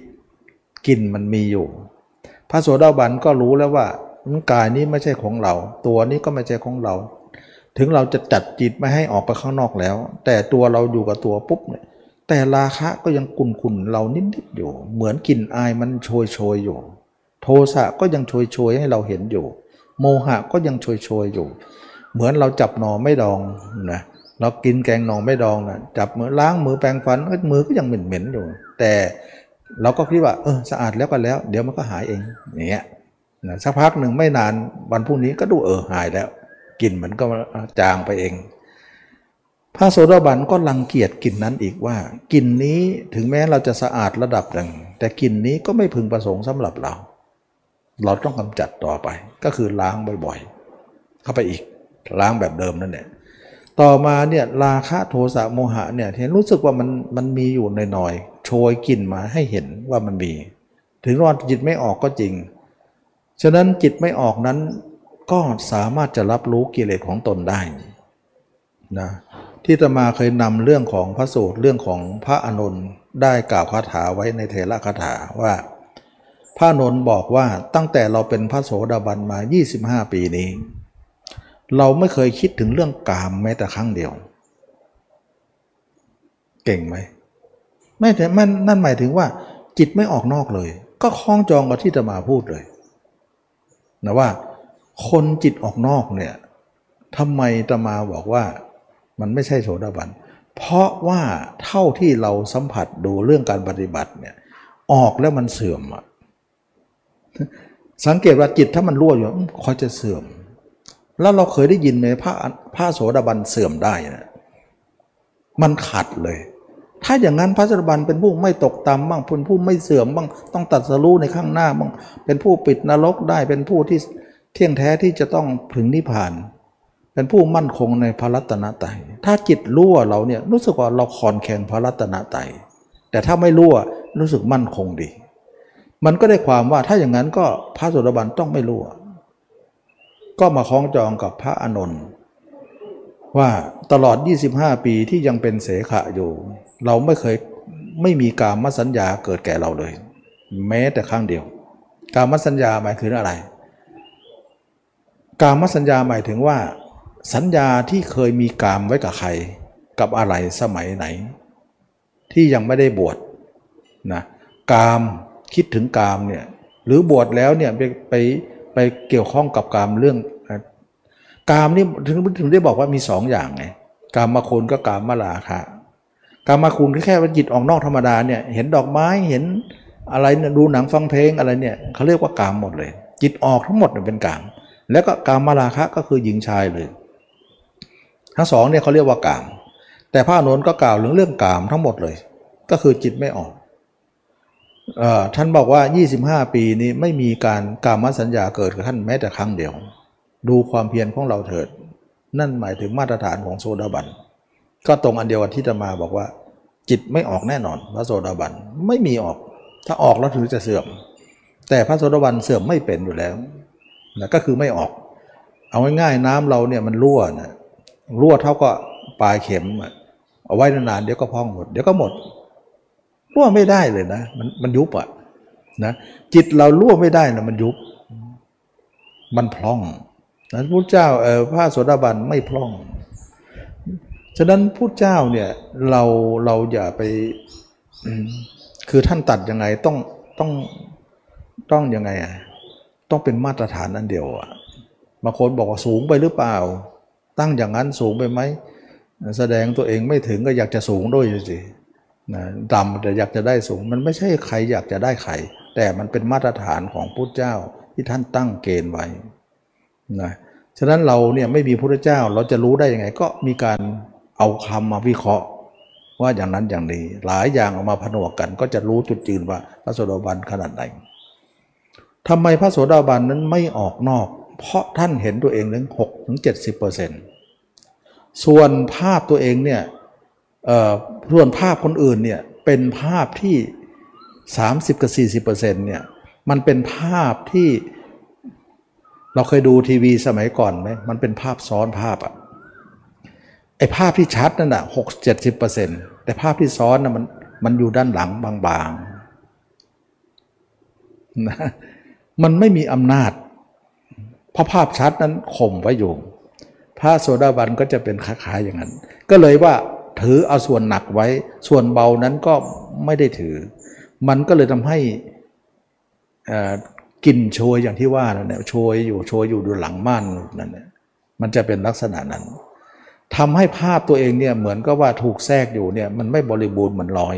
[SPEAKER 1] กลิ่นมันมีอยู่ พระโสดาบันก็รู้แล้วว่ากายนี้ไม่ใช่ของเรา ตัวนี้ก็ไม่ใช่ของเรา ถึงเราจะจัดจิตไม่ให้ออกไปข้างนอกแล้ว แต่ตัวเราอยู่กับตัวปุ๊บเนี่ยแต่ราคะก็ยังกุนคุนเรานิดๆอยู่ เหมือนกลิ่นอายมันโชยโชยอยู่ โทสะก็ยังโชยโชยให้เราเห็นอยู่ โมหะก็ยังโชยโชยอยู่ เหมือนเราจับหนอไม่ดองนะเรากินแกงหนอไม่ดองนะจับมือล้างมือแปรงฟันมือก็ยังเหม็นๆอยู่ แต่เราก็คิดว่าเออสะอาดแล้วก็แล้ว เดี๋ยวมันก็หายเองอย่างเงี้ยนะสักพักหนึ่งไม่นานวันพรุ่งนี้ก็ดูเออหายแล้วกลิ่นมันก็จางไปเอง พระโสดาบันก็รังเกียจกลิ่นนั้นอีกว่ากลิ่นนี้ถึงแม้เราจะสะอาดระดับหนึ่งแต่กลิ่นนี้ก็ไม่พึงประสงค์สำหรับเรา เราต้องกำจัดต่อไป ก็คือล้างบ่อยๆ เข้าไปอีกล้างแบบเดิมนั่นแหละต่อมาเนี่ยราคะโทสะโมหะเนี่ยเห็นรู้สึกว่ามันมันมีอยู่หน่อยๆโชยกลิ่นมาให้เห็นว่ามันมี ถึงรอดจิตไม่ออกก็จริง ฉะนั้นจิตไม่ออกนั้นก็สามารถจะรับรู้กิเลสของตนได้นะที่ตมาเคยนำเรื่องของพระสูตรเรื่องของพระอนุนได้กล่าวคาถาไว้ในเทระคาถาว่า พระนนท์บอกว่าตั้งแต่เราเป็นพระโสดาบันมา 25 ปีนี้ เราไม่เคยคิดถึงเรื่องกามแม้แต่ครั้งเดียว เก่งไหมไม่แต่มันนั่นหมายถึงว่า จิตไม่ออกนอกเลย ก็คล้องจองกับที่ตมาพูดเลยนะว่า คนจิตออกนอกเนี่ยทำไมตมาบอกว่ามันไม่ใช่โสดาบัน เพราะว่าเท่าที่เราสัมผัสดูเรื่องการปฏิบัติเนี่ยออกแล้วมันเสื่อมอะ สังเกตว่าจิตถ้ามันรั่วอยู่คอยจะเสื่อม แล้วเราเคยได้ยินไหมพระพระโสดาบันเสื่อมได้นะมันขัดเลย ถ้าอย่างนั้นพระสรบันเป็นผู้ไม่ตกต่ำบ้างเป็นผู้ไม่เสื่อมบ้างต้องตัดสรู้ในข้างหน้าบ้างเป็นผู้ปิดนรกได้เป็นผู้ที่เที่ยงแท้ที่จะต้องถึงนิพพาน เป็นผู้มั่นคงในพระรัตนตรัยถ้าจิตรั่วเราเนี่ยรู้สึกว่าเราคอนแข่งพระรัตนตรัยแต่ถ้าไม่รั่วรู้สึกมั่นคงดี มันก็ได้ความว่าถ้าอย่างนั้นก็พระสุรบันต้องไม่รั่วก็มาคล้องจองกับพระอานนท์ว่าตลอด 25 ปีที่ยังเป็นเสขะอยู่ เราไม่เคยไม่มีการมสัญญาเกิดแก่เราเลย แม้แต่ครั้งเดียว การมสัญญาหมายถึงอะไร การมสัญญาหมายถึงว่า สัญญาที่เคยมีกามไว้กับใคร กับอะไรสมัยไหน ที่ยังไม่ได้บวชนะกาม คิดถึงกามเนี่ยหรือบวชแล้วเนี่ยไปไปไปเกี่ยวข้องกับกามเรื่องกามนี่ถึงถึงได้บอกว่ามีสองอย่างไงกามมาคุณก็กามมาลาคะกามาคุณแค่ว่าจิตออกนอกธรรมดาเนี่ยเห็นดอกไม้เห็นอะไรเนี่ยดูหนังฟังเพลงอะไรเนี่ยเขาเรียกว่ากามหมดเลย จิตออกทั้งหมดเป็นกาม แล้วก็กามมาราคะก็คือหญิงชายเลย ทั้งสองเนี่ยเขาเรียกว่ากาม แต่พระนนท์ก็กล่าวถึงเรื่องกามทั้งหมดเลย ก็คือจิตไม่ออก ท่านบอกว่า 25 ปีนี้ไม่มีการกามสัญญาเกิดกับท่านแม้แต่ครั้งเดียว ดูความเพียรของเราเถิด นั่นหมายถึงมาตรฐานของโซดาบัน ก็ตรงอันเดียวกับที่จะมาบอกว่า จิตไม่ออกแน่นอน พระโสดาบันไม่มีออก ถ้าออกแล้วถึงจะเสื่อม แต่พระโสดาบันเสื่อมไม่เป็นอยู่แล้วนะก็คือไม่ออก เอาง่ายๆน้ำเราเนี่ยมันรั่วนะรั่วเท่ากับปลายเข็มเอาไว้นานๆเดี๋ยวก็พองหมดเดี๋ยวก็หมด รั่วไม่ได้เลยนะ มันมันยุบอะนะจิตเรารั่วไม่ได้นะมันยุบ มันพร่องนั้นพระเจ้าเออพระโสดาบันไม่พร่องฉะนั้นพระเจ้าเนี่ยเราเราอย่าไปคือท่านตัดยังไงต้องต้องต้องยังไงอะต้องเป็นมาตรฐานอันเดียวอะบางคนบอกว่าสูงไปหรือเปล่า ตั้งอย่างนั้นสูงไปไหมแสดงตัวเองไม่ถึงก็อยากจะสูงด้วยสิ นะต่ำแต่อยากจะได้สูง มันไม่ใช่ใครอยากจะได้ใคร แต่มันเป็นมาตรฐานของพุทธเจ้าที่ท่านตั้งเกณฑ์ไว้นะฉะนั้นเราเนี่ยไม่มีพุทธเจ้าเราจะรู้ได้ยังไง ก็มีการเอาคำมาวิเคราะห์ ว่าอย่างนั้นอย่างนี้ หลายอย่างออกมาผนวกกัน ก็จะรู้จุดยืนว่าพระโสดาบันขนาดไหนทำไมพระโสดาบันนั้นไม่ออกนอก เพราะท่านเห็นตัวเองถึงหกถึงเจ็ดสิบเปอร์เซ็นต์ส่วนภาพตัวเองเนี่ย ส่วนภาพคนอื่นเนี่ยเป็นภาพที่ 30 กับ 40%เนี่ยมันเป็นภาพที่เราเคยดูทีวีสมัยก่อนไหมมันเป็นภาพซ้อนภาพอะไอภาพที่ชัดนั่นอะหกเจ็ดสิบเปอร์เซ็นต์แต่ภาพที่ซ้อนนะมันมันอยู่ด้านหลังบางๆนะมันไม่มีอำนาจ เพราะภาพชัดนั้นข่มไว้อยู่พระโสดาบันก็จะเป็นคล้ายๆอย่างนั้น ก็เลยว่า ถือเอาส่วนหนักไว้ ส่วนเบานั้นก็ไม่ได้ถือ มันก็เลยทำให้กินโชยอย่างที่ว่านั่นแหละโชยอยู่โชยอยู่ดูหลังม่านนั่นแหละมันจะเป็นลักษณะนั้นทำให้ภาพตัวเองเนี่ยเหมือนก็ว่าถูกแทรกอยู่เนี่ยมันไม่บริบูรณ์เหมือนลอย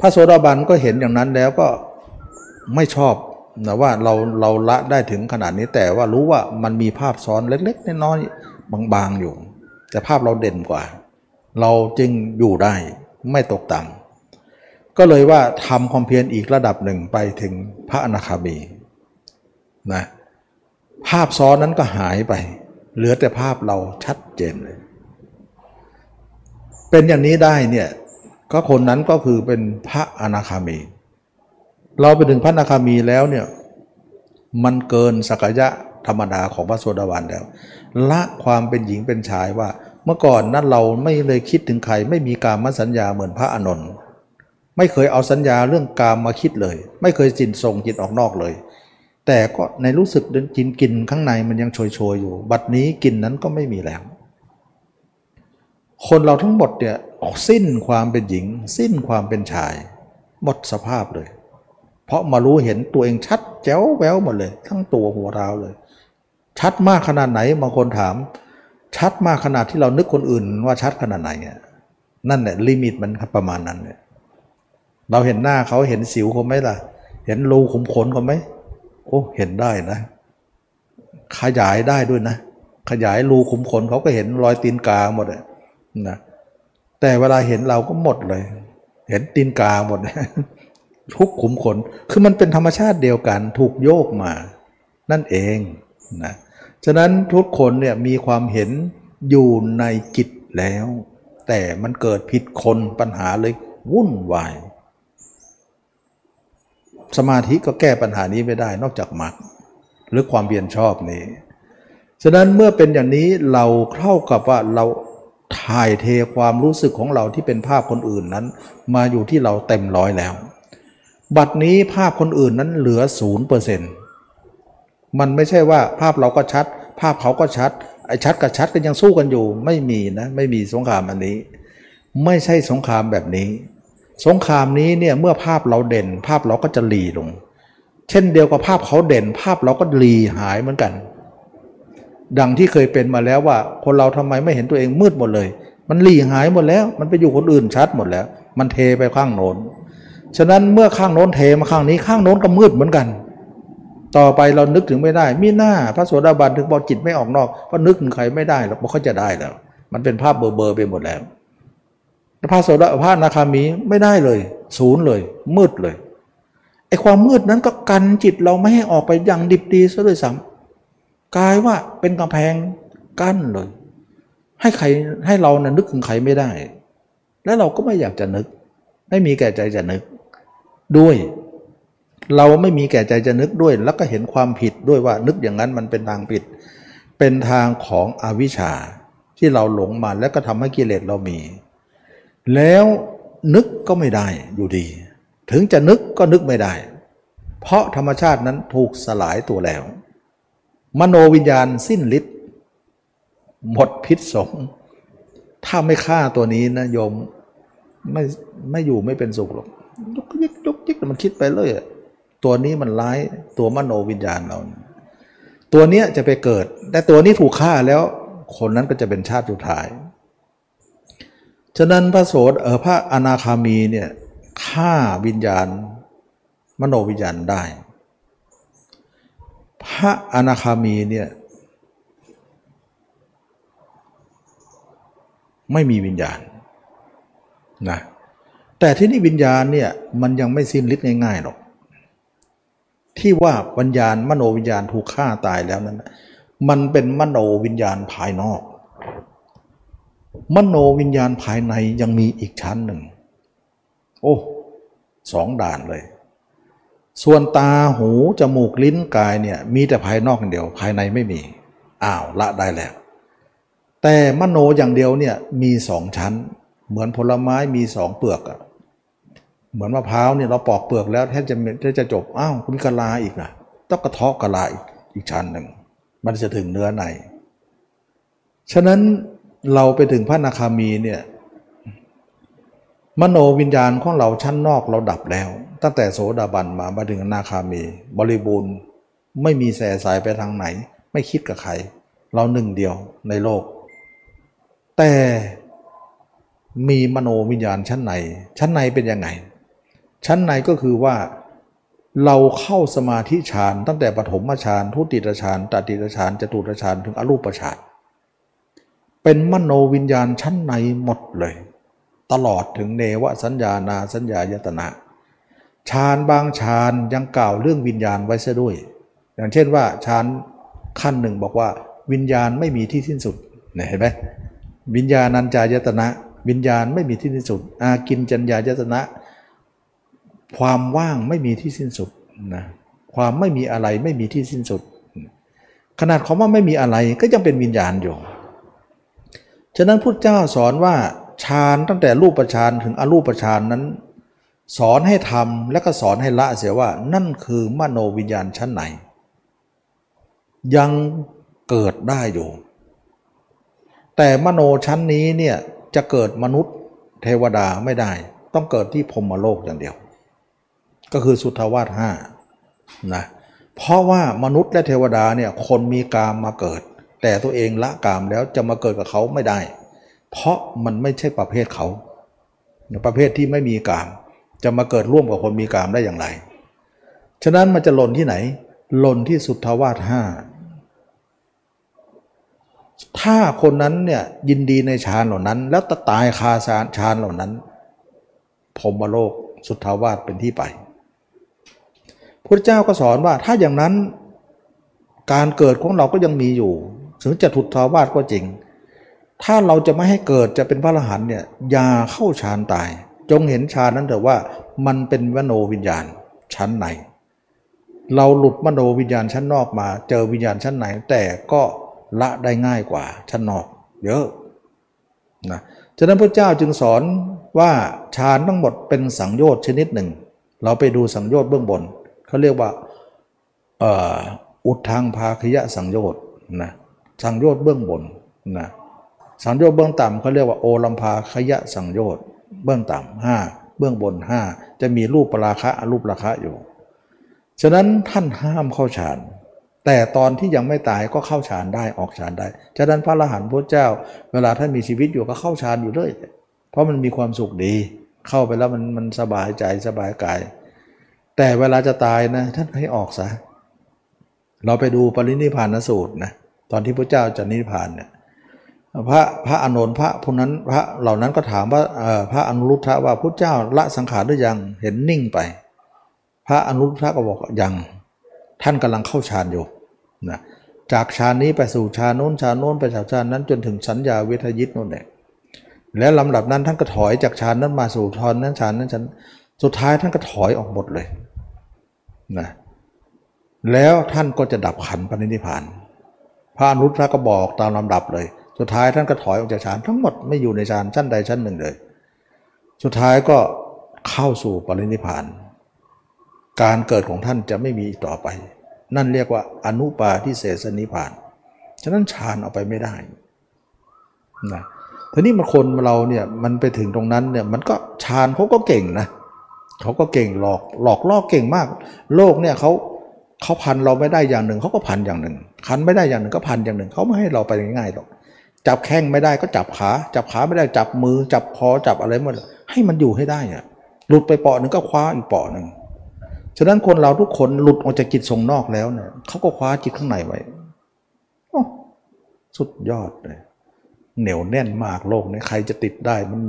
[SPEAKER 1] พระโสดาบันก็เห็นอย่างนั้นแล้วก็ไม่ชอบนะว่าเราเราละได้ถึงขนาดนี้แต่ว่ารู้ว่ามันมีภาพซ้อนเล็กๆน้อยๆบางๆอยู่ แต่ภาพเราเด่นกว่า เราจึงอยู่ได้ไม่ตกต่ำก็เลยว่าทำความเพียรอีกระดับหนึ่งไปถึงพระอนาคามีนะภาพซ้อนนั้นก็หายไป เหลือแต่ภาพเราชัดเจนเลย เป็นอย่างนี้ได้เนี่ยก็คนนั้นก็คือเป็นพระอนาคามี เราไปถึงพระอนาคามีแล้วเนี่ยมันเกินสักยะธรรมดาของพระโสดาบันแล้ว ละความเป็นหญิงเป็นชายว่า เมื่อก่อนนั้นเราไม่เลยคิดถึงใครไม่มีการมสัญญาเหมือนพระอนนท์ไม่เคยเอาสัญญาเรื่องกามมาคิดเลย ไม่เคยจินส่งจิตออกนอกเลย แต่ก็ในรู้สึกดินกินกินข้างในมันยังโชยโชยอยู่ บัดนี้กินนั้นก็ไม่มีแล้ว คนเราทั้งหมดเนี่ยสิ้นความเป็นหญิง สิ้นความเป็นชาย หมดสภาพเลย เพราะมารู้เห็นตัวเองชัดแจ๋วแววหมดเลย ทั้งตัวหัวราวเลย ชัดมากขนาดไหนบางคนถาม ชัดมากขนาดที่เรานึกคนอื่นว่าชัดขนาดไหนนั่นแหละลิมิตมันประมาณนั้นเนี่ยเราเห็นหน้าเขาเห็นสิวเขาไหมล่ะ เห็นรูขุมขนเขาไหมโอ้เห็นได้นะ ขยายได้ด้วยนะ ขยายรูขุมขนเขาก็เห็นรอยตีนกาหมดเลยนะแต่เวลาเห็นเราก็หมดเลย เห็นตีนกาหมดทุกขุมขนคือมันเป็นธรรมชาติเดียวกันถูกโยกมา นั่นเองนะ ฉะนั้นทุกคนเนี่ยมีความเห็นอยู่ในจิตแล้ว แต่มันเกิดผิดคนปัญหาเลยวุ่นวาย สมาธิก็แก้ปัญหานี้ไม่ได้นอกจากมรรคหรือความเพียรชอบนี้ ฉะนั้นเมื่อเป็นอย่างนี้เราเข้ากับว่าเราถ่ายเทความรู้สึกของเราที่เป็นภาพคนอื่นนั้น มาอยู่ที่เราเต็มร้อยแล้ว บัดนี้ภาพคนอื่นนั้นเหลือศูนย์เปอร์เซ็นต์ มันไม่ใช่ว่าภาพเราก็ชัด ภาพเขาก็ชัดไอ้ชัดกับชัดก็ยังสู้กันอยู่ ไม่มีนะไม่มีสงครามอันนี้ ไม่ใช่สงครามแบบนี้ สงครามนี้เนี่ยเมื่อภาพเราเด่น ภาพเราก็จะหลีลง เช่นเดียวกับภาพเขาเด่น ภาพเราก็หลีหายเหมือนกัน ดังที่เคยเป็นมาแล้วว่า คนเราทำไมไม่เห็นตัวเองมืดหมดเลย มันหลีหายหมดแล้ว มันไปอยู่คนอื่นชัดหมดแล้ว มันเทไปข้างโน้นฉะนั้นเมื่อข้างโน้นเทมาข้างนี้ข้างโน้นก็มืดเหมือนกัน ต่อไปเรานึกถึงไม่ได้มีหน้าพระโสดาบันถึงบอกจิตไม่ออกนอกเพราะนึกถึงใครไม่ได้หรอกเพราะเขาจะได้แล้ว มันเป็นภาพเบอร์เบอร์ไปหมดแล้วพระโสดาพระนาคามีไม่ได้เลย ศูนย์เลย มืดเลยไอ้ความมืดนั้นก็กันจิตเราไม่ให้ออกไปอย่างดิบดีซะด้วยซ้ำกลายว่าเป็นกำแพงกั้นเลย ให้ใครให้เรานะนึกถึงใครไม่ได้ แล้วเราก็ไม่อยากจะนึก ไม่มีแก่ใจจะนึก ด้วย เราไม่มีแก่ใจจะนึกด้วย แล้วก็เห็นความผิดด้วยว่านึกอย่างนั้นมันเป็นทางผิด เป็นทางของอวิชชาที่เราหลงมาแล้วก็ทำให้กิเลสเรามี แล้วนึกก็ไม่ได้อยู่ดี ถึงจะนึกก็นึกไม่ได้ เพราะธรรมชาตินั้นถูกสลายตัวแล้ว มโนวิญญาณสิ้นฤทธิ์หมดพิษสงถ้าไม่ฆ่าตัวนี้นะโยมไม่ไม่อยู่ไม่เป็นสุขหรอกยุกยิกยุกยิกมันคิดไปเลยอะ ตัวนี้มันร้ายตัวมโนวิญญาณเรา ตัวเนี้ยจะไปเกิด แต่ตัวนี้ถูกฆ่าแล้ว คนนั้นก็จะเป็นชาติสุดท้าย ฉะนั้นพระโสดเออพระอนาคามีเนี่ยฆ่าวิญญาณ มโนวิญญาณได้ พระอนาคามีเนี่ยไม่มีวิญญาณนะแต่ที่นี่วิญญาณเนี่ยมันยังไม่สิ้นฤทธิ์ง่ายๆหรอก ที่ว่าวิญญาณมโนวิญญาณถูกฆ่าตายแล้วนั้น มันเป็นมโนวิญญาณภายนอก มโนวิญญาณภายในยังมีอีกชั้นหนึ่ง โอ้สองด่านเลย ส่วนตาหู จมูกลิ้นกายเนี่ยมีแต่ภายนอกอย่างเดียวภายในไม่มีอ้าวละได้แล้ว แต่มโนอย่างเดียวเนี่ยมีสองชั้น เหมือนผลไม้มีสองเปลือกอะ เหมือนมะพร้าวเนี่ยเราปอกเปลือกแล้วแทบจะแทบจะจบอ้าวมีกะลาอีกนะต้องกระเทาะกะลาอีกอีกชั้นหนึ่ง มันจะถึงเนื้อใน ฉะนั้นเราไปถึงพระนาคามีเนี่ยมโนวิญญาณของเราชั้นนอกเราดับแล้ว ตั้งแต่โสดาบันมามาถึงนาคามี บริบูรณ์ไม่มีแสสายไปทางไหน ไม่คิดกับใคร เราหนึ่งเดียวในโลก แต่มีมโนวิญญาณชั้นในชั้นในเป็นยังไง ชั้นในก็คือว่าเราเข้าสมาธิฌานตั้งแต่ปฐมฌานทุติยฌานตติยฌานจตุตฌานถึงอรูปฌานเป็นมโนวิญญาณชั้นในหมดเลย ตลอดถึงเนวสัญญานาสัญญายตนะฌานบางฌานยังกล่าวเรื่องวิญญาณไว้ซะด้วย อย่างเช่นว่าฌานขั้นหนึ่งบอกว่า วิญญาณไม่มีที่สิ้นสุดเห็นไหมวิญญาณัญจายตนะ วิญญาณไม่มีที่สิ้นสุดอากินจัญญายตนะ ความว่างไม่มีที่สิ้นสุดนะความไม่มีอะไรไม่มีที่สิ้นสุด ขนาดคำว่าไม่มีอะไรก็ยังเป็นวิญญาณอยู่ ฉะนั้นพุทธเจ้าสอนว่าฌานตั้งแต่รูปฌานถึงอรูปฌานนั้น สอนให้ทำและก็สอนให้ละเสียว่านั่นคือมโนวิญญาณชั้นไหน ยังเกิดได้อยู่ แต่มโนชั้นนี้เนี่ยจะเกิดมนุษย์เทวดาไม่ได้ ต้องเกิดที่พรมโลกอย่างเดียว ก็คือสุทธวาสห้านะเพราะว่ามนุษย์และเทวดาเนี่ยคนมีกามมาเกิด แต่ตัวเองละกามแล้วจะมาเกิดกับเขาไม่ได้ เพราะมันไม่ใช่ประเภทเขา ประเภทที่ไม่มีกาม จะมาเกิดร่วมกับคนมีกามได้อย่างไร ฉะนั้นมันจะหล่นที่ไหน หล่นที่สุทธวาสห้าถ้าคนนั้นเนี่ยยินดีในฌานเหล่านั้น แล้วตายคาฌานฌานเหล่านั้นพรมโลกสุทธาวาสเป็นที่ไป พระเจ้าก็สอนว่าถ้าอย่างนั้นการเกิดของเราก็ยังมีอยู่ ถึงจะทุดทาวาสก็จริง ถ้าเราจะไม่ให้เกิดจะเป็นพระอรหันต์เนี่ยอย่าเข้าฌานตาย จงเห็นฌานนั้นเถอะว่ามันเป็นวโนวิญญาณชั้นไหน เราหลุดมโนวิญญาณชั้นนอกมา เจอวิญญาณชั้นไหน แต่ก็ละได้ง่ายกว่าชั้นนอก เยอะนะฉะนั้นพระเจ้าจึงสอนว่าฌานทั้งหมดเป็นสังโยชน์ชนิดหนึ่ง เราไปดูสังโยชน์เบื้องบน เขาเรียกว่าอุดทางภาคยะสังโยชน์นะสังโยชน์เบื้องบนนะสังโยชน์เบื้องต่ำเขาเรียกว่าโอลัมพาขยะสังโยชน์เบื้องต่ำห้าเบื้องบนห้าจะมีรูปปราคะรูปราคะอยู่ ฉะนั้นท่านห้ามเข้าฌานแต่ตอนที่ยังไม่ตายก็เข้าฌานได้ออกฌานได้ ฉะนั้นพระอรหันต์พระเจ้า เวลาท่านมีชีวิตอยู่ก็เข้าฌานอยู่เลยเพราะมันมีความสุขดี เข้าไปแล้วมันมันสบายใจสบายกาย แต่เวลาจะตายนะท่านให้ออกซะเราไปดูปรินิพานสูตรนะตอนที่พระเจ้าจะนิพพานเนี่ยพระพระอนุนพระพวกนั้นพระเหล่านั้นก็ถามว่าพระอนุรุทธะว่าพระเจ้าละสังขารหรือยังเห็นนิ่งไป พระอนุรุทธะก็บอกยังท่านกำลังเข้าฌานอยู่นะจากฌานนี้ไปสู่ฌานโน้นฌานโน้นไปจากฌานนั้นจนถึงสัญญาเวทยิตโน่นแหละแล้วลำดับนั้นท่านก็ถอยจากฌานนั้นมาสู่ฌานนั้นฌานนั้นฌานสุดท้ายท่านก็ถอยออกหมดเลย นะแล้วท่านก็จะดับขันปณินิพานพระอนุตตรก็บอกตามลำดับเลย สุดท้ายท่านก็ถอยออกจากฌานทั้งหมดไม่อยู่ในฌานชั้นใดชั้นหนึ่งเลย สุดท้ายก็เข้าสู่ปรินิพาน การเกิดของท่านจะไม่มีต่อไป นั่นเรียกว่าอนุปาทิเสสนิพาน ฉะนั้นฌานเอาไปไม่ได้นะทีนี้มันคนเราเนี่ยมันไปถึงตรงนั้นเนี่ยมันก็ฌานเขาก็เก่งนะเขาก็เก่งหลอกหลอกล่อเก่งมาก โลกเนี่ยเขาเขาพันเราไม่ได้อย่างหนึ่งเขาก็พันอย่างหนึ่งพันไม่ได้อย่างหนึ่งก็พันอย่างหนึ่งเขาไม่ให้เราไปง่ายๆหรอกจับแข้งไม่ได้ก็จับขา จับขาไม่ได้จับมือ จับคอจับอะไรหมดให้มันอยู่ให้ได้อะหลุดไปเปาะหนึ่งก็คว้าอีกเปาะหนึ่งฉะนั้นคนเราทุกคนหลุดออกจากจิตทรงนอกแล้วเนี่ยเขาก็คว้าจิตข้างในไว้สุดยอดเลยเหนียวแน่นมากโลกนี้ใครจะติดได้มัน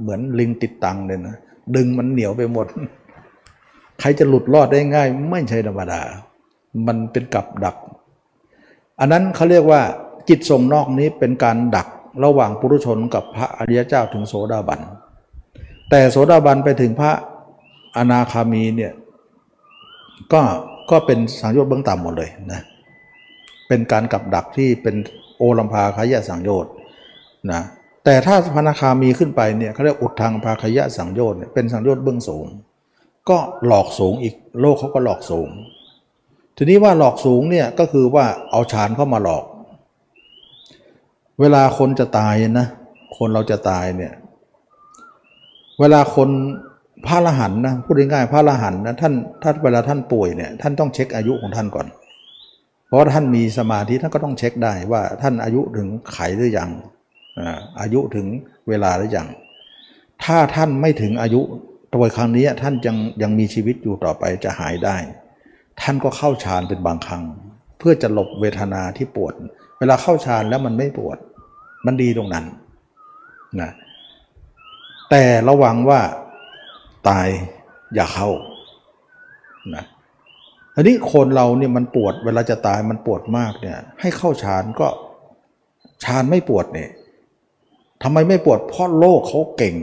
[SPEAKER 1] เหมือนลิงติดตังเลยนะ ดึงมันเหนียวไปหมด ใครจะหลุดรอดได้ง่าย ไม่ใช่ธรรมดา มันเป็นกับดัก อันนั้นเขาเรียกว่าจิตทรงนอกนี้เป็นการดักระหว่างปุถุชนกับพระอริยเจ้าถึงโสดาบัน แต่โสดาบันไปถึงพระอนาคามีเนี่ยก็ก็เป็นสังโยชน์เบื้องต่ำหมดเลยนะ เป็นการกับดักที่เป็นโอลัมพาขยะสังโยชน์นะ แต่ถ้าพนาคามีขึ้นไปเนี่ยเขาเรียกอุดทางพาขยะสังโยชน์เป็นสังโยชน์เบื้องสูง ก็หลอกสูงอีกโลกเขาก็หลอกสูง ทีนี้ว่าหลอกสูงเนี่ยก็คือว่าเอาฌานเข้ามาหลอก เวลาคนจะตายนะคนเราจะตายเนี่ยเวลาคนพระอรหันนะพูดง่ายๆพระอรหันนะท่านถ้าเวลาท่านป่วยเนี่ยท่านต้องเช็คอายุของท่านก่อน เพราะท่านมีสมาธิท่านก็ต้องเช็คได้ว่าท่านอายุถึงไขหรือยัง อายุถึงเวลาหรือยังถ้าท่านไม่ถึงอายุตัวครั้งนี้ท่านยังยังมีชีวิตอยู่ต่อไปจะหายได้ ท่านก็เข้าฌานเป็นบางครั้ง เพื่อจะหลบเวทนาที่ปวด เวลาเข้าฌานแล้วมันไม่ปวด มันดีตรงนั้นนะแต่ระวังว่าตายอย่าเข้านะทีนี้คนเราเนี่ยมันปวด เวลาจะตายมันปวดมากเนี่ยให้เข้าฌานก็ฌานไม่ปวดเนี่ย ทำไมไม่ปวดเพราะโลกเขาเก่ง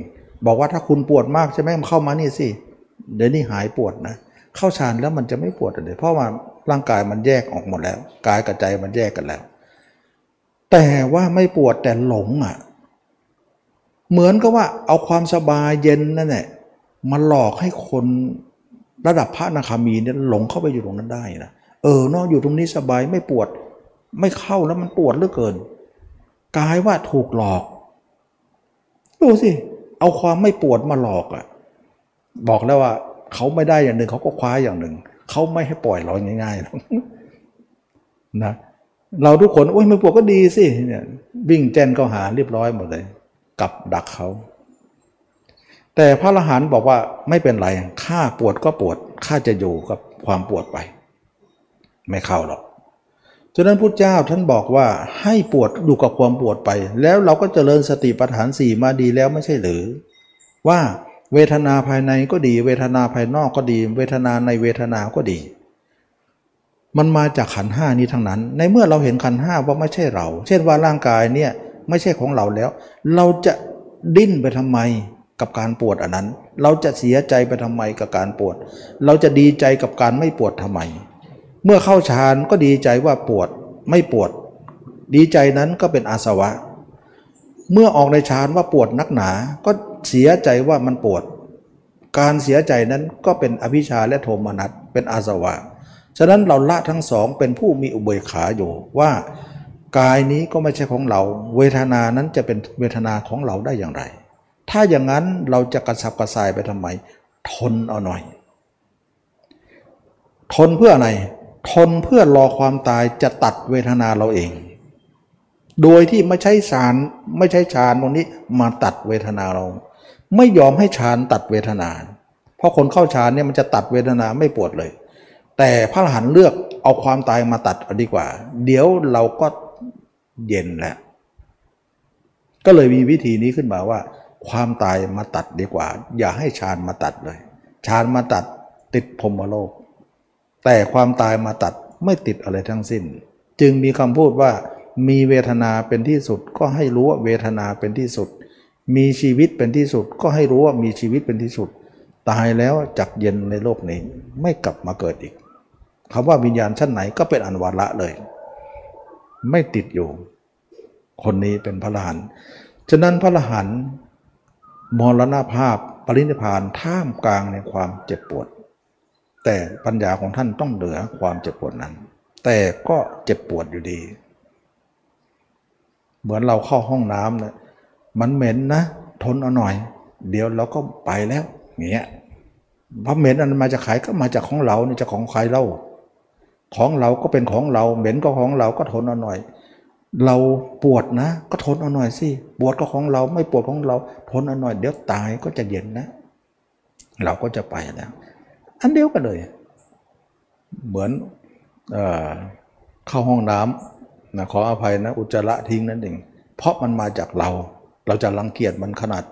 [SPEAKER 1] บอกว่าถ้าคุณปวดมากใช่ไหมเข้ามานี่สิเดี๋ยวนี้หายปวดนะ เข้าฌานแล้วมันจะไม่ปวดเลยเพราะว่าร่างกายมันแยกออกหมดแล้วกายกับใจมันแยกกันแล้ว แต่ว่าไม่ปวดแต่หลงอะ เหมือนกับว่าเอาความสบายเย็นนั่นแหละมาหลอกให้คนระดับพระนาคามีเนี่ยหลงเข้าไปอยู่ตรงนั้นได้นะเออเนาะอยู่ตรงนี้สบายไม่ปวด ไม่เข้าแล้วมันปวดเหลือเกินกายว่าถูกหลอก ดูสิ เอาความไม่ปวดมาหลอกอะ่ะ บอกแล้วว่า เขาไม่ได้อย่างหนึ่งเขาก็คว้าอย่างหนึ่ง เขาไม่ให้ปล่อยเราง่ายๆหรอกนะเราทุกคนโอ้ยไม่ปวดก็ดีสิเนี่ยวิ่งแจนก็หาเรียบร้อยหมดเลย กับดักเขาแต่พระอรหันต์บอกว่าไม่เป็นไรข้าปวดก็ปวดข้าจะอยู่กับความปวดไป ไม่เข้าหรอก ฉะนั้นพุทธเจ้าท่านบอกว่าให้ปวดอยู่กับความปวดไป แล้วเราก็เจริญสติปัฏฐานสี่มาดีแล้วไม่ใช่หรือ ว่าเวทนาภายในก็ดี เวทนาภายนอกก็ดี เวทนาในเวทนาก็ดี มันมาจากขันห้านี้ทั้งนั้น ในเมื่อเราเห็นขันห้าว่าไม่ใช่เรา เช่นว่าร่างกายเนี่ยไม่ใช่ของเราแล้ว เราจะดิ้นไปทำไมกับการปวดอันนั้น เราจะเสียใจไปทำไมกับการปวด เราจะดีใจกับการไม่ปวดทำไม เมื่อเข้าฌานก็ดีใจว่าปวดไม่ปวด ดีใจนั้นก็เป็นอาสวะ เมื่อออกในฌานว่าปวดนักหนา ก็เสียใจว่ามันปวด การเสียใจนั้นก็เป็นอภิชาและโทมนัสเป็นอาสวะ ฉะนั้นเราละทั้งสองเป็นผู้มีอุเบกขาอยู่ว่ากายนี้ก็ไม่ใช่ของเรา เวทนานั้นจะเป็นเวทนาของเราได้อย่างไร ถ้าอย่างนั้นเราจะกระสับกระส่ายไปทำไม ทนเอาหน่อย ทนเพื่ออะไร ทนเพื่อรอความตายจะตัดเวทนาเราเอง โดยที่ไม่ใช่สารไม่ใช่ฌานตรงนี้มาตัดเวทนาเรา ไม่ยอมให้ฌานตัดเวทนา เพราะคนเข้าฌานเนี่ยมันจะตัดเวทนาไม่ปวดเลย แต่พระอรหันต์เลือกเอาความตายมาตัดดีกว่า เดี๋ยวเราก็เย็นแหละก็เลยมีวิธีนี้ขึ้นมาว่า ความตายมาตัดดีกว่า อย่าให้ฌานมาตัดเลยฌานมาตัดติดพรมโลก แต่ความตายมาตัดไม่ติดอะไรทั้งสิ้น จึงมีคำพูดว่ามีเวทนาเป็นที่สุดก็ให้รู้ว่าเวทนาเป็นที่สุด มีชีวิตเป็นที่สุดก็ให้รู้ว่ามีชีวิตเป็นที่สุด ตายแล้วจักเย็นในโลกนี้ไม่กลับมาเกิดอีกคำว่าวิญญาณชั้นไหนก็เป็นอันวาระเลย ไม่ติดอยู่ คนนี้เป็นพระลานฉะนั้นพระลหันมรณภาพปรินิพานท่ามกลางในความเจ็บปวด แต่ปัญญาของท่านต้องเหนือความเจ็บปวดนั้น แต่ก็เจ็บปวดอยู่ดี เหมือนเราเข้าห้องน้ำเนี่ยมันเหม็นนะ ทนเอาหน่อย เดี๋ยวเราก็ไปแล้วเงี้ยเพราะเหม็นอันมาจากใครก็มาจากของเราเนี่ยจะของใครเล่าของเราก็เป็นของเรา เหม็นก็ของเราก็ทนเอาหน่อย เราปวดนะ ก็ทนเอาหน่อยสิปวดก็ของเราไม่ปวดของเรา ทนเอาหน่อย เดี๋ยวตายก็จะเย็นนะ เราก็จะไปแล้ว อันเดียวกันเลย เหมือนเอเข้าห้องน้ำนะขออภัยนะอุจจาระทิ้งนั่นเอง เพราะมันมาจากเรา เราจะรังเกียจมันขนาด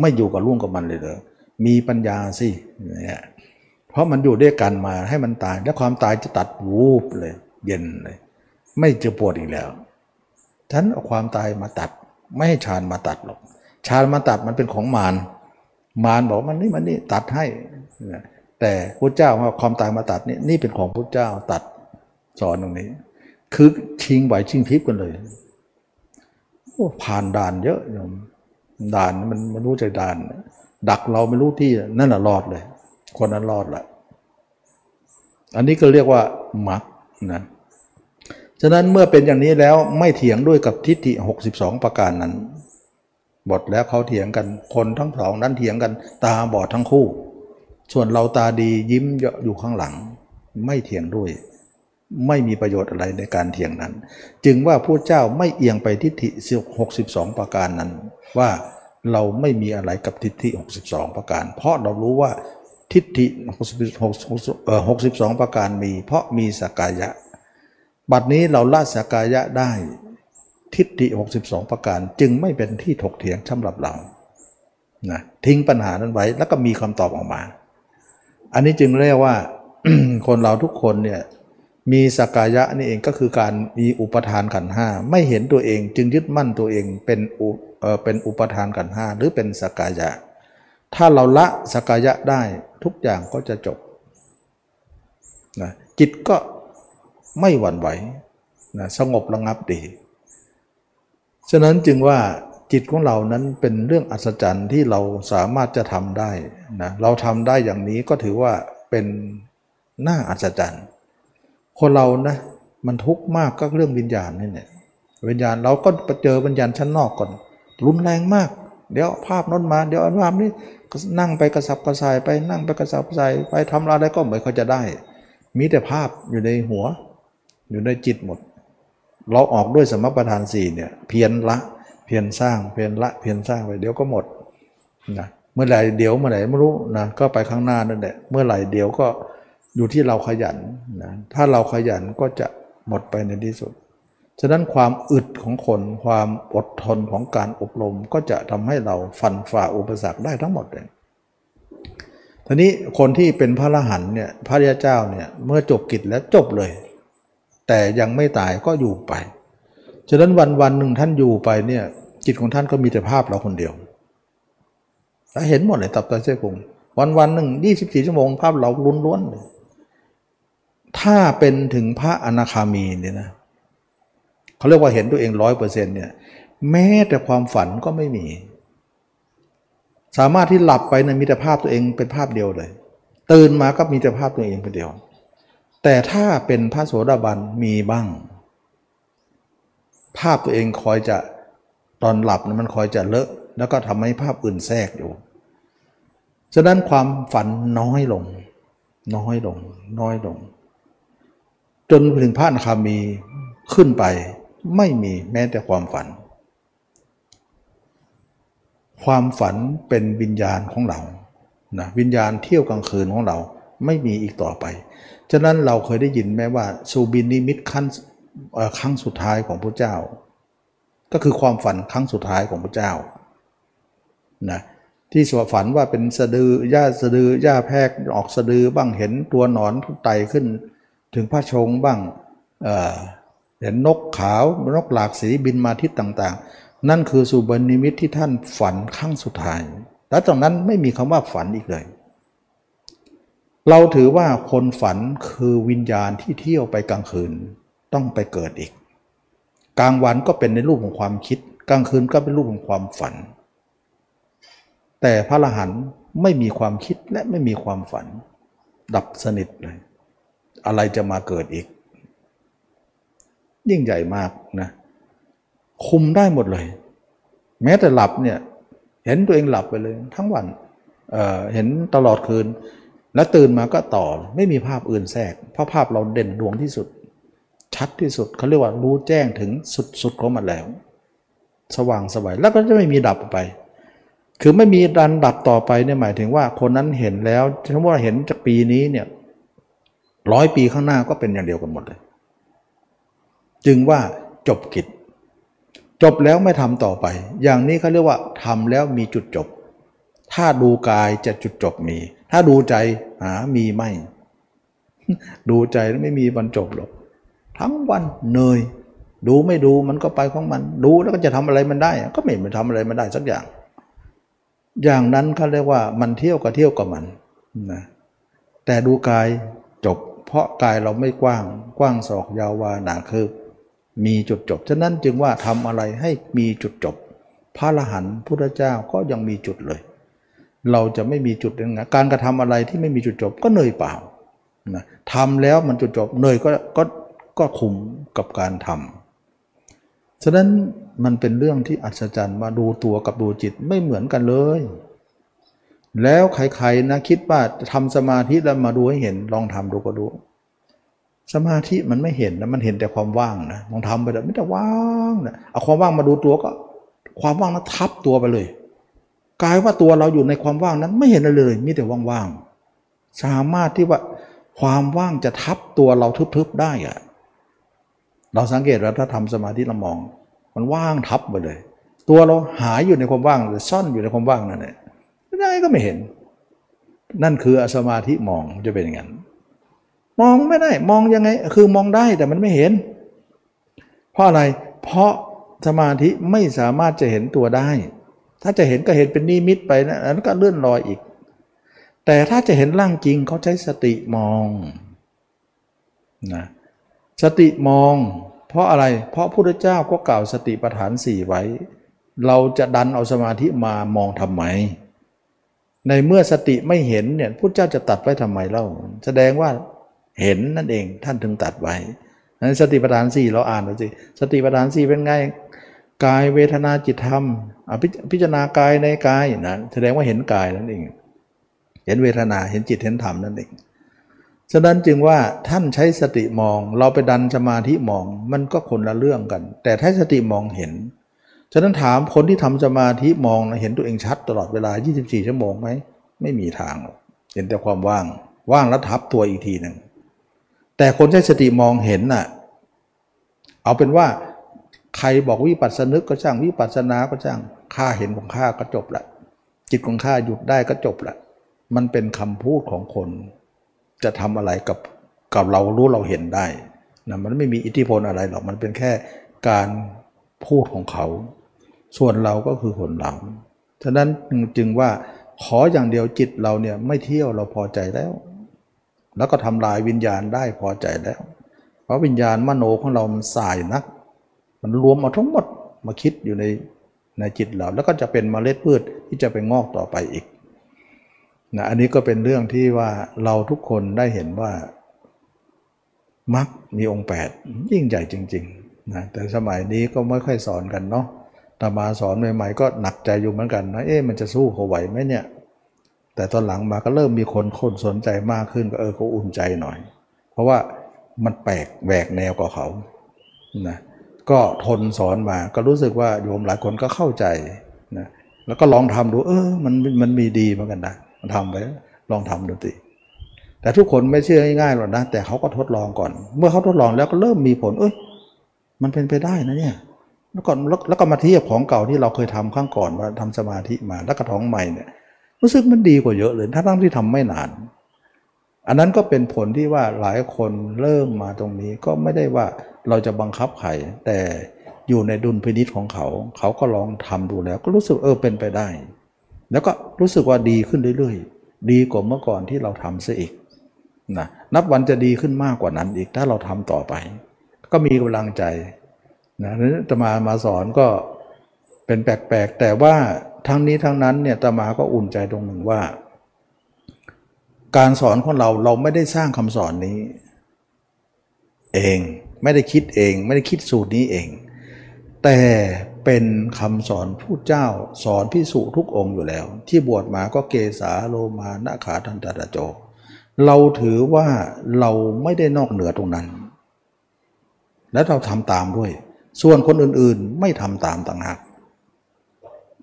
[SPEAKER 1] ไม่อยู่กับร่วงกับมันเลยเลยมีปัญญาสิเนี่ยเพราะมันอยู่ด้วยกันมาให้มันตาย และความตายจะตัดวูบเลย เย็นเลย ไม่จะปวดอีกแล้วฉันเอาความตายมาตัด ไม่ให้ฌานมาตัดหรอกฌานมาตัดมันเป็นของมารมารบอกมันนี่มันนี่ตัดให้ แต่พระเจ้าว่าความตายมาตัดนี่นี่เป็นของพระเจ้าตัดสอนตรงนี้ คือชิงไหวชิงพริบกันเลยโอ้ผ่านด่านเยอะโยมด่านมันมันรู้ใจด่าน ดักเราไม่รู้ที่นั่นแหละรอดเลย คนนั้นรอดละอันนี้ก็เรียกว่ามักนะฉะนั้นเมื่อเป็นอย่างนี้แล้วไม่เถียงด้วยกับทิฏฐิ 62 ประการนั้น บทแล้วเขาเถียงกันคนทั้งสองนั้นเถียงกันตาบอดทั้งคู่ ส่วนเราตาดียิ้มเยอะอยู่ข้างหลัง ไม่เถียงด้วย ไม่มีประโยชน์อะไรในการเถียงนั้น จึงว่าผู้เจ้าไม่เอียงไปทิฏฐิ62 ประการนั้น ว่าเราไม่มีอะไรกับทิฏฐิ 62 ประการ เพราะเรารู้ว่าทิฏฐิ62 ประการมี เพราะมีสกายะ บัดนี้เราละสกายะได้ ทิฏฐิ 62 ประการ จึงไม่เป็นที่ถกเถียงสำหรับเรานะทิ้งปัญหานั้นไว้แล้วก็มีคำตอบออกมา อันนี้จึงเรียกว่าคนเราทุกคนเนี่ยมีสกายะนี่เองก็คือการมีอุปทานขันห้าไม่เห็นตัวเองจึงยึดมั่นตัวเองเป็นอุเป็นอุปทานขันห้าหรือเป็นสกายะ ถ้าเราละสกายะได้ทุกอย่างก็จะจบนะจิตก็ไม่หวั่นไหวนะสงบระงับดี ฉะนั้นจึงว่า จิตของเรานั้นเป็นเรื่องอัศจรรย์ที่เราสามารถจะทำได้นะเราทำได้อย่างนี้ก็ถือว่าเป็นหน้าอัศจรรย์ คนเรานะมันทุกข์มากก็เรื่องวิญญาณนี่เนี่ยวิญญาณเราก็ไปเจอวิญญาณชั้นนอกก่อน รุนแรงมาก เดี๋ยวภาพน้นมา เดี๋ยวอันภาพนี้นั่งไปกระสับกระส่ายไปนั่งไปกระสับกระส่ายไปทำอะไรก็ไม่ค่อยจะได้ มีแต่ภาพอยู่ในหัว อยู่ในจิตหมด เราออกด้วยสมประทานสี่เนี่ยเพียรละ เพียรสร้างเพียรละเพียรสร้างไปเดี๋ยวก็หมดนะเมื่อไหร่เดี๋ยวเมื่อไหร่ไม่รู้นะก็ไปข้างหน้านั่นแหละเมื่อไหร่เดี๋ยวก็อยู่ที่เราขยันนะถ้าเราขยันก็จะหมดไปในที่สุด ฉะนั้นความอึดของคนความอดทนของการอบรมก็จะทำให้เราฟันฝ่าอุปสรรคได้ทั้งหมดเลยทีนี้คนที่เป็นพระอรหันเนี่ยพระยาเจ้าเนี่ยเมื่อจบกิจแล้วจบเลย แต่ยังไม่ตายก็อยู่ไป ฉะนั้นวันวันหนึ่งท่านอยู่ไปเนี่ยจิตของท่านก็มีแต่ภาพเราคนเดียวเห็นหมดเลยตับไตเส้คงวันวันหนึ่งยี่สิบสี่ชั่วโมงภาพเราล้วนเลยถ้าเป็นถึงพระอนาคามีเนี่ยนะเขาเรียกว่าเห็นตัวเองร้อยเปอร์เซ็นต์เนี่ยแม้แต่ความฝันก็ไม่มี สามารถที่หลับไปในมิตรภาพตัวเองเป็นภาพเดียวเลย ตื่นมาก็มีแต่ภาพตัวเองเป็นเดียว แต่ถ้าเป็นพระโสดาบันมีบ้าง ภาพตัวเองคอยจะตอนหลับมันคอยจะเลอะ แล้วก็ทำให้ภาพอื่นแทรกอยู่ ฉะนั้นความฝันน้อยลง น้อยลง น้อยลง จนถึงพระนาคามีขึ้นไปไม่มีแม้แต่ความฝัน ความฝันเป็นวิญญาณของเรานะวิญญาณเที่ยวกลางคืนของเราไม่มีอีกต่อไป ฉะนั้นเราเคยได้ยินแม้ว่าสูบินนิมิตขั้น ครั้งสุดท้ายของพระเจ้า ก็คือความฝันครั้งสุดท้ายของพระเจ้านะที่สวฝันว่าเป็นสะดือหญ้าสะดือหญ้าแพรกออกสะดือบ้างเห็นตัวหนอนไต่ขึ้น ถึงพระชงบ้างเห็นนกขาวนกหลากสีบินมาทิศต่างๆ นั่นคือสุบนิมิตที่ท่านฝันครั้งสุดท้าย แล้วตรงนั้นไม่มีคำว่าฝันอีกเลย เราถือว่าคนฝันคือวิญญาณที่เที่ยวไปกลางคืน ต้องไปเกิดอีก กลางวันก็เป็นในรูปของความคิด กลางคืนก็เป็นรูปของความฝัน แต่พระอรหันต์ไม่มีความคิดและไม่มีความฝัน ดับสนิทเลย อะไรจะมาเกิดอีก ยิ่งใหญ่มากนะคุมได้หมดเลย แม้แต่หลับเนี่ยเห็นตัวเองหลับไปเลยทั้งวันเเห็นตลอดคืน แล้วตื่นมาก็ต่อไม่มีภาพอื่นแทรก เพราะภาพเราเด่นดวงที่สุด ชัดที่สุดเขาเรียกว่ารู้แจ้งถึงสุดๆของมันแล้ว สว่างสวัยแล้วก็จะไม่มีดับไป คือไม่มีดันดับต่อไปเนี่ยหมายถึงว่าคนนั้นเห็นแล้วสมมติว่าเห็นจากปีนี้เนี่ยร้อยปีข้างหน้าก็เป็นอย่างเดียวกันหมดเลย จึงว่าจบกิจ จบแล้วไม่ทำต่อไป อย่างนี้เขาเรียกว่าทำแล้วมีจุดจบ ถ้าดูกายจะจุดจบมี ถ้าดูใจหามีไม่ ดูใจแล้วไม่มีวันจบหรอก ทั้งวันเหนื่อยดูไม่ดูมันก็ไปของมัน ดูแล้วก็จะทำอะไรมันได้ ก็ไม่ไปทำอะไรมันได้สักอย่าง อย่างนั้นเขาเรียกว่ามันเที่ยวก็เที่ยวกับมันนะแต่ดูกายจบ เพราะกายเราไม่กว้างกว้างศอกยาววาหนาคือ มีจุดจบ ฉะนั้นจึงว่าทำอะไรให้มีจุดจบ พระอรหันต์พุทธเจ้าก็ยังมีจุดเลย เราจะไม่มีจุดยังไงการกระทำอะไรที่ไม่มีจุดจบก็เหนื่อยเปล่านะทำแล้วมันจุดจบเหนื่อยก็ก็ ก็คุมกับการทำฉะนั้นมันเป็นเรื่องที่อัศจรรย์มาดูตัวกับดูจิตไม่เหมือนกันเลย แล้วใครๆนะคิดว่าทำสมาธิแล้วมาดูให้เห็นลองทำดูก็ดูสมาธิมันไม่เห็นนะมันเห็นแต่ความว่างนะลองทำไปเลยไม่แต่ว่างนะเอาความว่างมาดูตัวก็ ความว่างนั้นทับตัวไปเลยกลายว่าตัวเราอยู่ในความว่างนั้นไม่เห็นเลย มีแต่ว่างๆสามารถที่ว่าความว่างจะทับตัวเราทึบๆได้อะ เราสังเกตว่าถ้าทำสมาธิเรามอง มันว่างทับไปเลย ตัวเราหายอยู่ในความว่างหรือซ่อนอยู่ในความว่างนั่นแหละยังไงก็ไม่เห็น นั่นคืออสมาธิมองจะเป็นอย่างนั้นมองไม่ได้มองยังไง คือมองได้แต่มันไม่เห็น เพราะอะไร เพราะสมาธิไม่สามารถจะเห็นตัวได้ ถ้าจะเห็นก็เห็นเป็นนิมิตไปนะนั้นก็เลื่อนลอยอีก แต่ถ้าจะเห็นร่างจริงเขาใช้สติมองนะ สติมอง เพราะอะไรเพราะพระพุทธเจ้าก็กล่าวสติปัฏฐานสี่ไว้ เราจะดันเอาสมาธิมามองทำไม ในเมื่อสติไม่เห็นเนี่ยพระเจ้าจะตัดไว้ทำไมเล่า แสดงว่าเห็นนั่นเองท่านถึงตัดไว้นั้นสติปัฏฐานสี่เราอ่านดูสิสติปัฏฐานสี่เป็นไงกายเวทนาจิตธรรมพิจารณากายในกายนะแสดงว่าเห็นกายนั่นเอง เห็นเวทนาเห็นจิตเห็นธรรมนั่นเอง ฉะนั้นจึงว่าท่านใช้สติมอง เราไปดันสมาธิมองมันก็คนละเรื่องกัน แต่ถ้าสติมองเห็น ฉะนั้นถามคนที่ทำสมาธิมองเห็นตัวเองชัดตลอดเวลา 24 ชั่วโมงไหมไม่มีทางเห็นแต่ความว่าง ว่างแล้วทับตัวอีกทีหนึ่งแต่คนใช้สติมองเห็นน่ะเอาเป็นว่าใครบอกวิปัสสนึกก็ช่างวิปัสสนาก็ช่างข้าเห็นของข้าก็จบละจิตของข้าหยุดได้ก็จบละมันเป็นคำพูดของคน จะทำอะไรกับกับเรารู้เราเห็นได้นะมันไม่มีอิทธิพลอะไรหรอกมันเป็นแค่การพูดของเขา ส่วนเราก็คือผลหลังฉะนั้นจึงว่าขออย่างเดียวจิตเราเนี่ยไม่เที่ยวเราพอใจแล้ว แล้วก็ทำลายวิญญาณได้พอใจแล้ว เพราะวิญญาณมโนของเรามันสายนัก มันรวมมาทั้งหมดมาคิดอยู่ในในจิตเรา แล้วก็จะเป็นมเมล็ดพืชที่จะไปงอกต่อไปอีก นะอันนี้ก็เป็นเรื่องที่ว่าเราทุกคนได้เห็นว่ามักมีองค์ 8 ยิ่งใหญ่จริงๆนะแต่สมัยนี้ก็ไม่ค่อยสอนกันเนาะตามาสอนใหม่ๆก็หนักใจอยู่เหมือนกันนะเอ๊ะมันจะสู้เขาไหวไหมเนี่ย แต่ตอนหลังมาก็เริ่มมีคนคนสนใจมากขึ้นก็เออก็อุ่นใจหน่อย เพราะว่ามันแปลกแหวกแนวกับเขานะก็ทนสอนมาก็รู้สึกว่าโยมหลายคนก็เข้าใจนะแล้วก็ลองทำดูเออมันมันมีดีเหมือนกันนะ ทำไปลองทำดูสิแต่ทุกคนไม่เชื่อง่ายๆหรอกนะ แต่เขาก็ทดลองก่อน เมื่อเขาทดลองแล้วก็เริ่มมีผล เอ้ย มันเป็นไปได้นะเนี่ยแล้วก่อนแล้วก็มาเทียบของเก่าที่เราเคยทำข้างก่อนว่าทำสมาธิมาแล้วก็ท้องใหม่เนี่ยรู้สึกมันดีกว่าเยอะเลยถ้าทั้งที่ทำไม่นาน อันนั้นก็เป็นผลที่ว่าหลายคนเริ่มมาตรงนี้ก็ไม่ได้ว่าเราจะบังคับใครแต่อยู่ในดุลพินิษของเขา เขาก็ลองทำดูแล้ว ก็รู้สึกเออเป็นไปได้ แล้วก็รู้สึกว่าดีขึ้นเรื่อยๆ ดีกว่าเมื่อก่อนที่เราทำซะอีกนะนับวันจะดีขึ้นมากกว่านั้นอีกถ้าเราทำต่อไป ก็มีกำลังใจนะนั้นตมามาสอนก็เป็นแปลกๆ แต่ว่าทั้งนี้ทั้งนั้นเนี่ยตมาก็อุ่นใจตรงหนึ่งว่า การสอนของเราเราไม่ได้สร้างคำสอนนี้ เองไม่ได้คิดเอง ไม่ได้คิดสูตรนี้เอง แต่ เป็นคำสอนผู้เจ้าสอนพิสุทุกองค์อยู่แล้ว ที่บวชมาก็เกสาโลมานาขาทันตะโจ เราถือว่าเราไม่ได้นอกเหนือตรงนั้น และเราทำตามด้วย ส่วนคนอื่นๆไม่ทำตามต่างหาก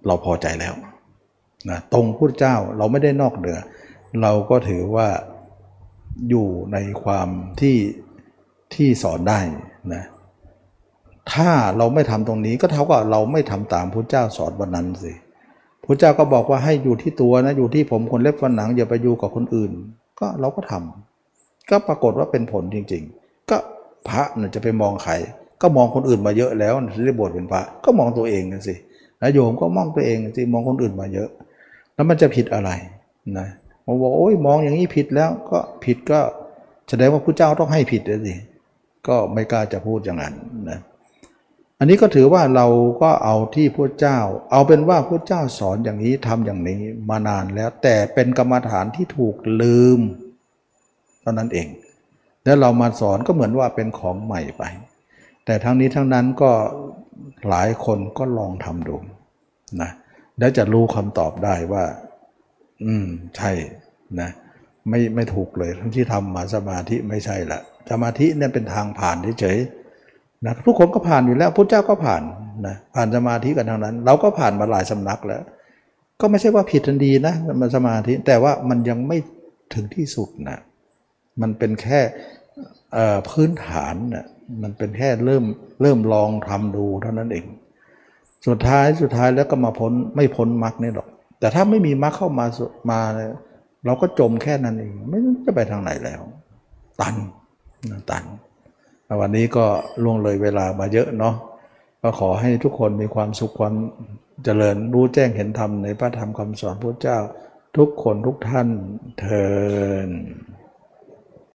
[SPEAKER 1] เราพอใจแล้วนะตรงพุทธเจ้าเราไม่ได้นอกเหนือ เราก็ถือว่าอยู่ในความที่ที่สอนได้นะ ถ้าเราไม่ทำตรงนี้ก็เท่ากับเราไม่ทำตามพุทธเจ้าสอนวันนั้นสิพุทธเจ้าก็บอกว่าให้อยู่ที่ตัวนะอยู่ที่ผมคนเล็บฟันหนังอย่าไปอยู่กับคนอื่น ก็เราก็ทำก็ปรากฏว่าเป็นผลจริง ๆ ก็พระน่ะจะไปมองใครก็มองคนอื่นมาเยอะแล้วที่ได้บวชเป็นพระก็มองตัวเองกันสิแล้วโยมก็มองตัวเองสิมองคนอื่นมาเยอะ แล้วมันจะผิดอะไรนะผมบอกโอ้ยมองอย่างนี้ผิดแล้วก็ผิดก็แสดงว่าพระเจ้าต้องให้ผิดเลยสิก็ไม่กล้าจะพูดอย่างนั้นนะ อันนี้ก็ถือว่าเราก็เอาที่พระเจ้า เอาเป็นว่าพระเจ้าสอนอย่างนี้ทำอย่างนี้มานานแล้ว แต่เป็นกรรมฐานที่ถูกลืมเท่านั้นเอง แล้วเรามาสอนก็เหมือนว่าเป็นของใหม่ไป แต่ทั้งนี้ทั้งนั้นก็หลายคนก็ลองทำดูนะแล้วจะรู้คำตอบได้ว่า อืมใช่นะไม่ไม่ถูกเลยทั้งที่ทำมาสมาธิไม่ใช่ละสมาธิเนี่ยเป็นทางผ่านเฉยๆ นะทุกคนก็ผ่านอยู่แล้วพุทธเจ้าก็ผ่านนะผ่านสมาธิกันทางนั้น เราก็ผ่านมาหลายสำนักแล้ว ก็ไม่ใช่ว่าผิดทันดีนะมันสมาธิแต่ว่ามันยังไม่ถึงที่สุดนะมันเป็นแค่พื้นฐานนะมันเป็นแค่เริ่มเริ่มลองทำดูเท่านั้นเอง สุดท้ายสุดท้ายแล้วก็มาพ้นไม่พ้นมรรคนี่หรอก แต่ถ้าไม่มีมรรคเข้ามามาเราก็จมแค่นั้นเอง ไม่จะไปทางไหนแล้ว ตันตัน วันนี้ก็ล่วงเลยเวลามาเยอะเนาะก็ขอให้ทุกคนมีความสุขความเจริญรู้แจ้งเห็นธรรมในพระธรรมคำสอนพระเจ้า ทุกคนทุกท่านเทิน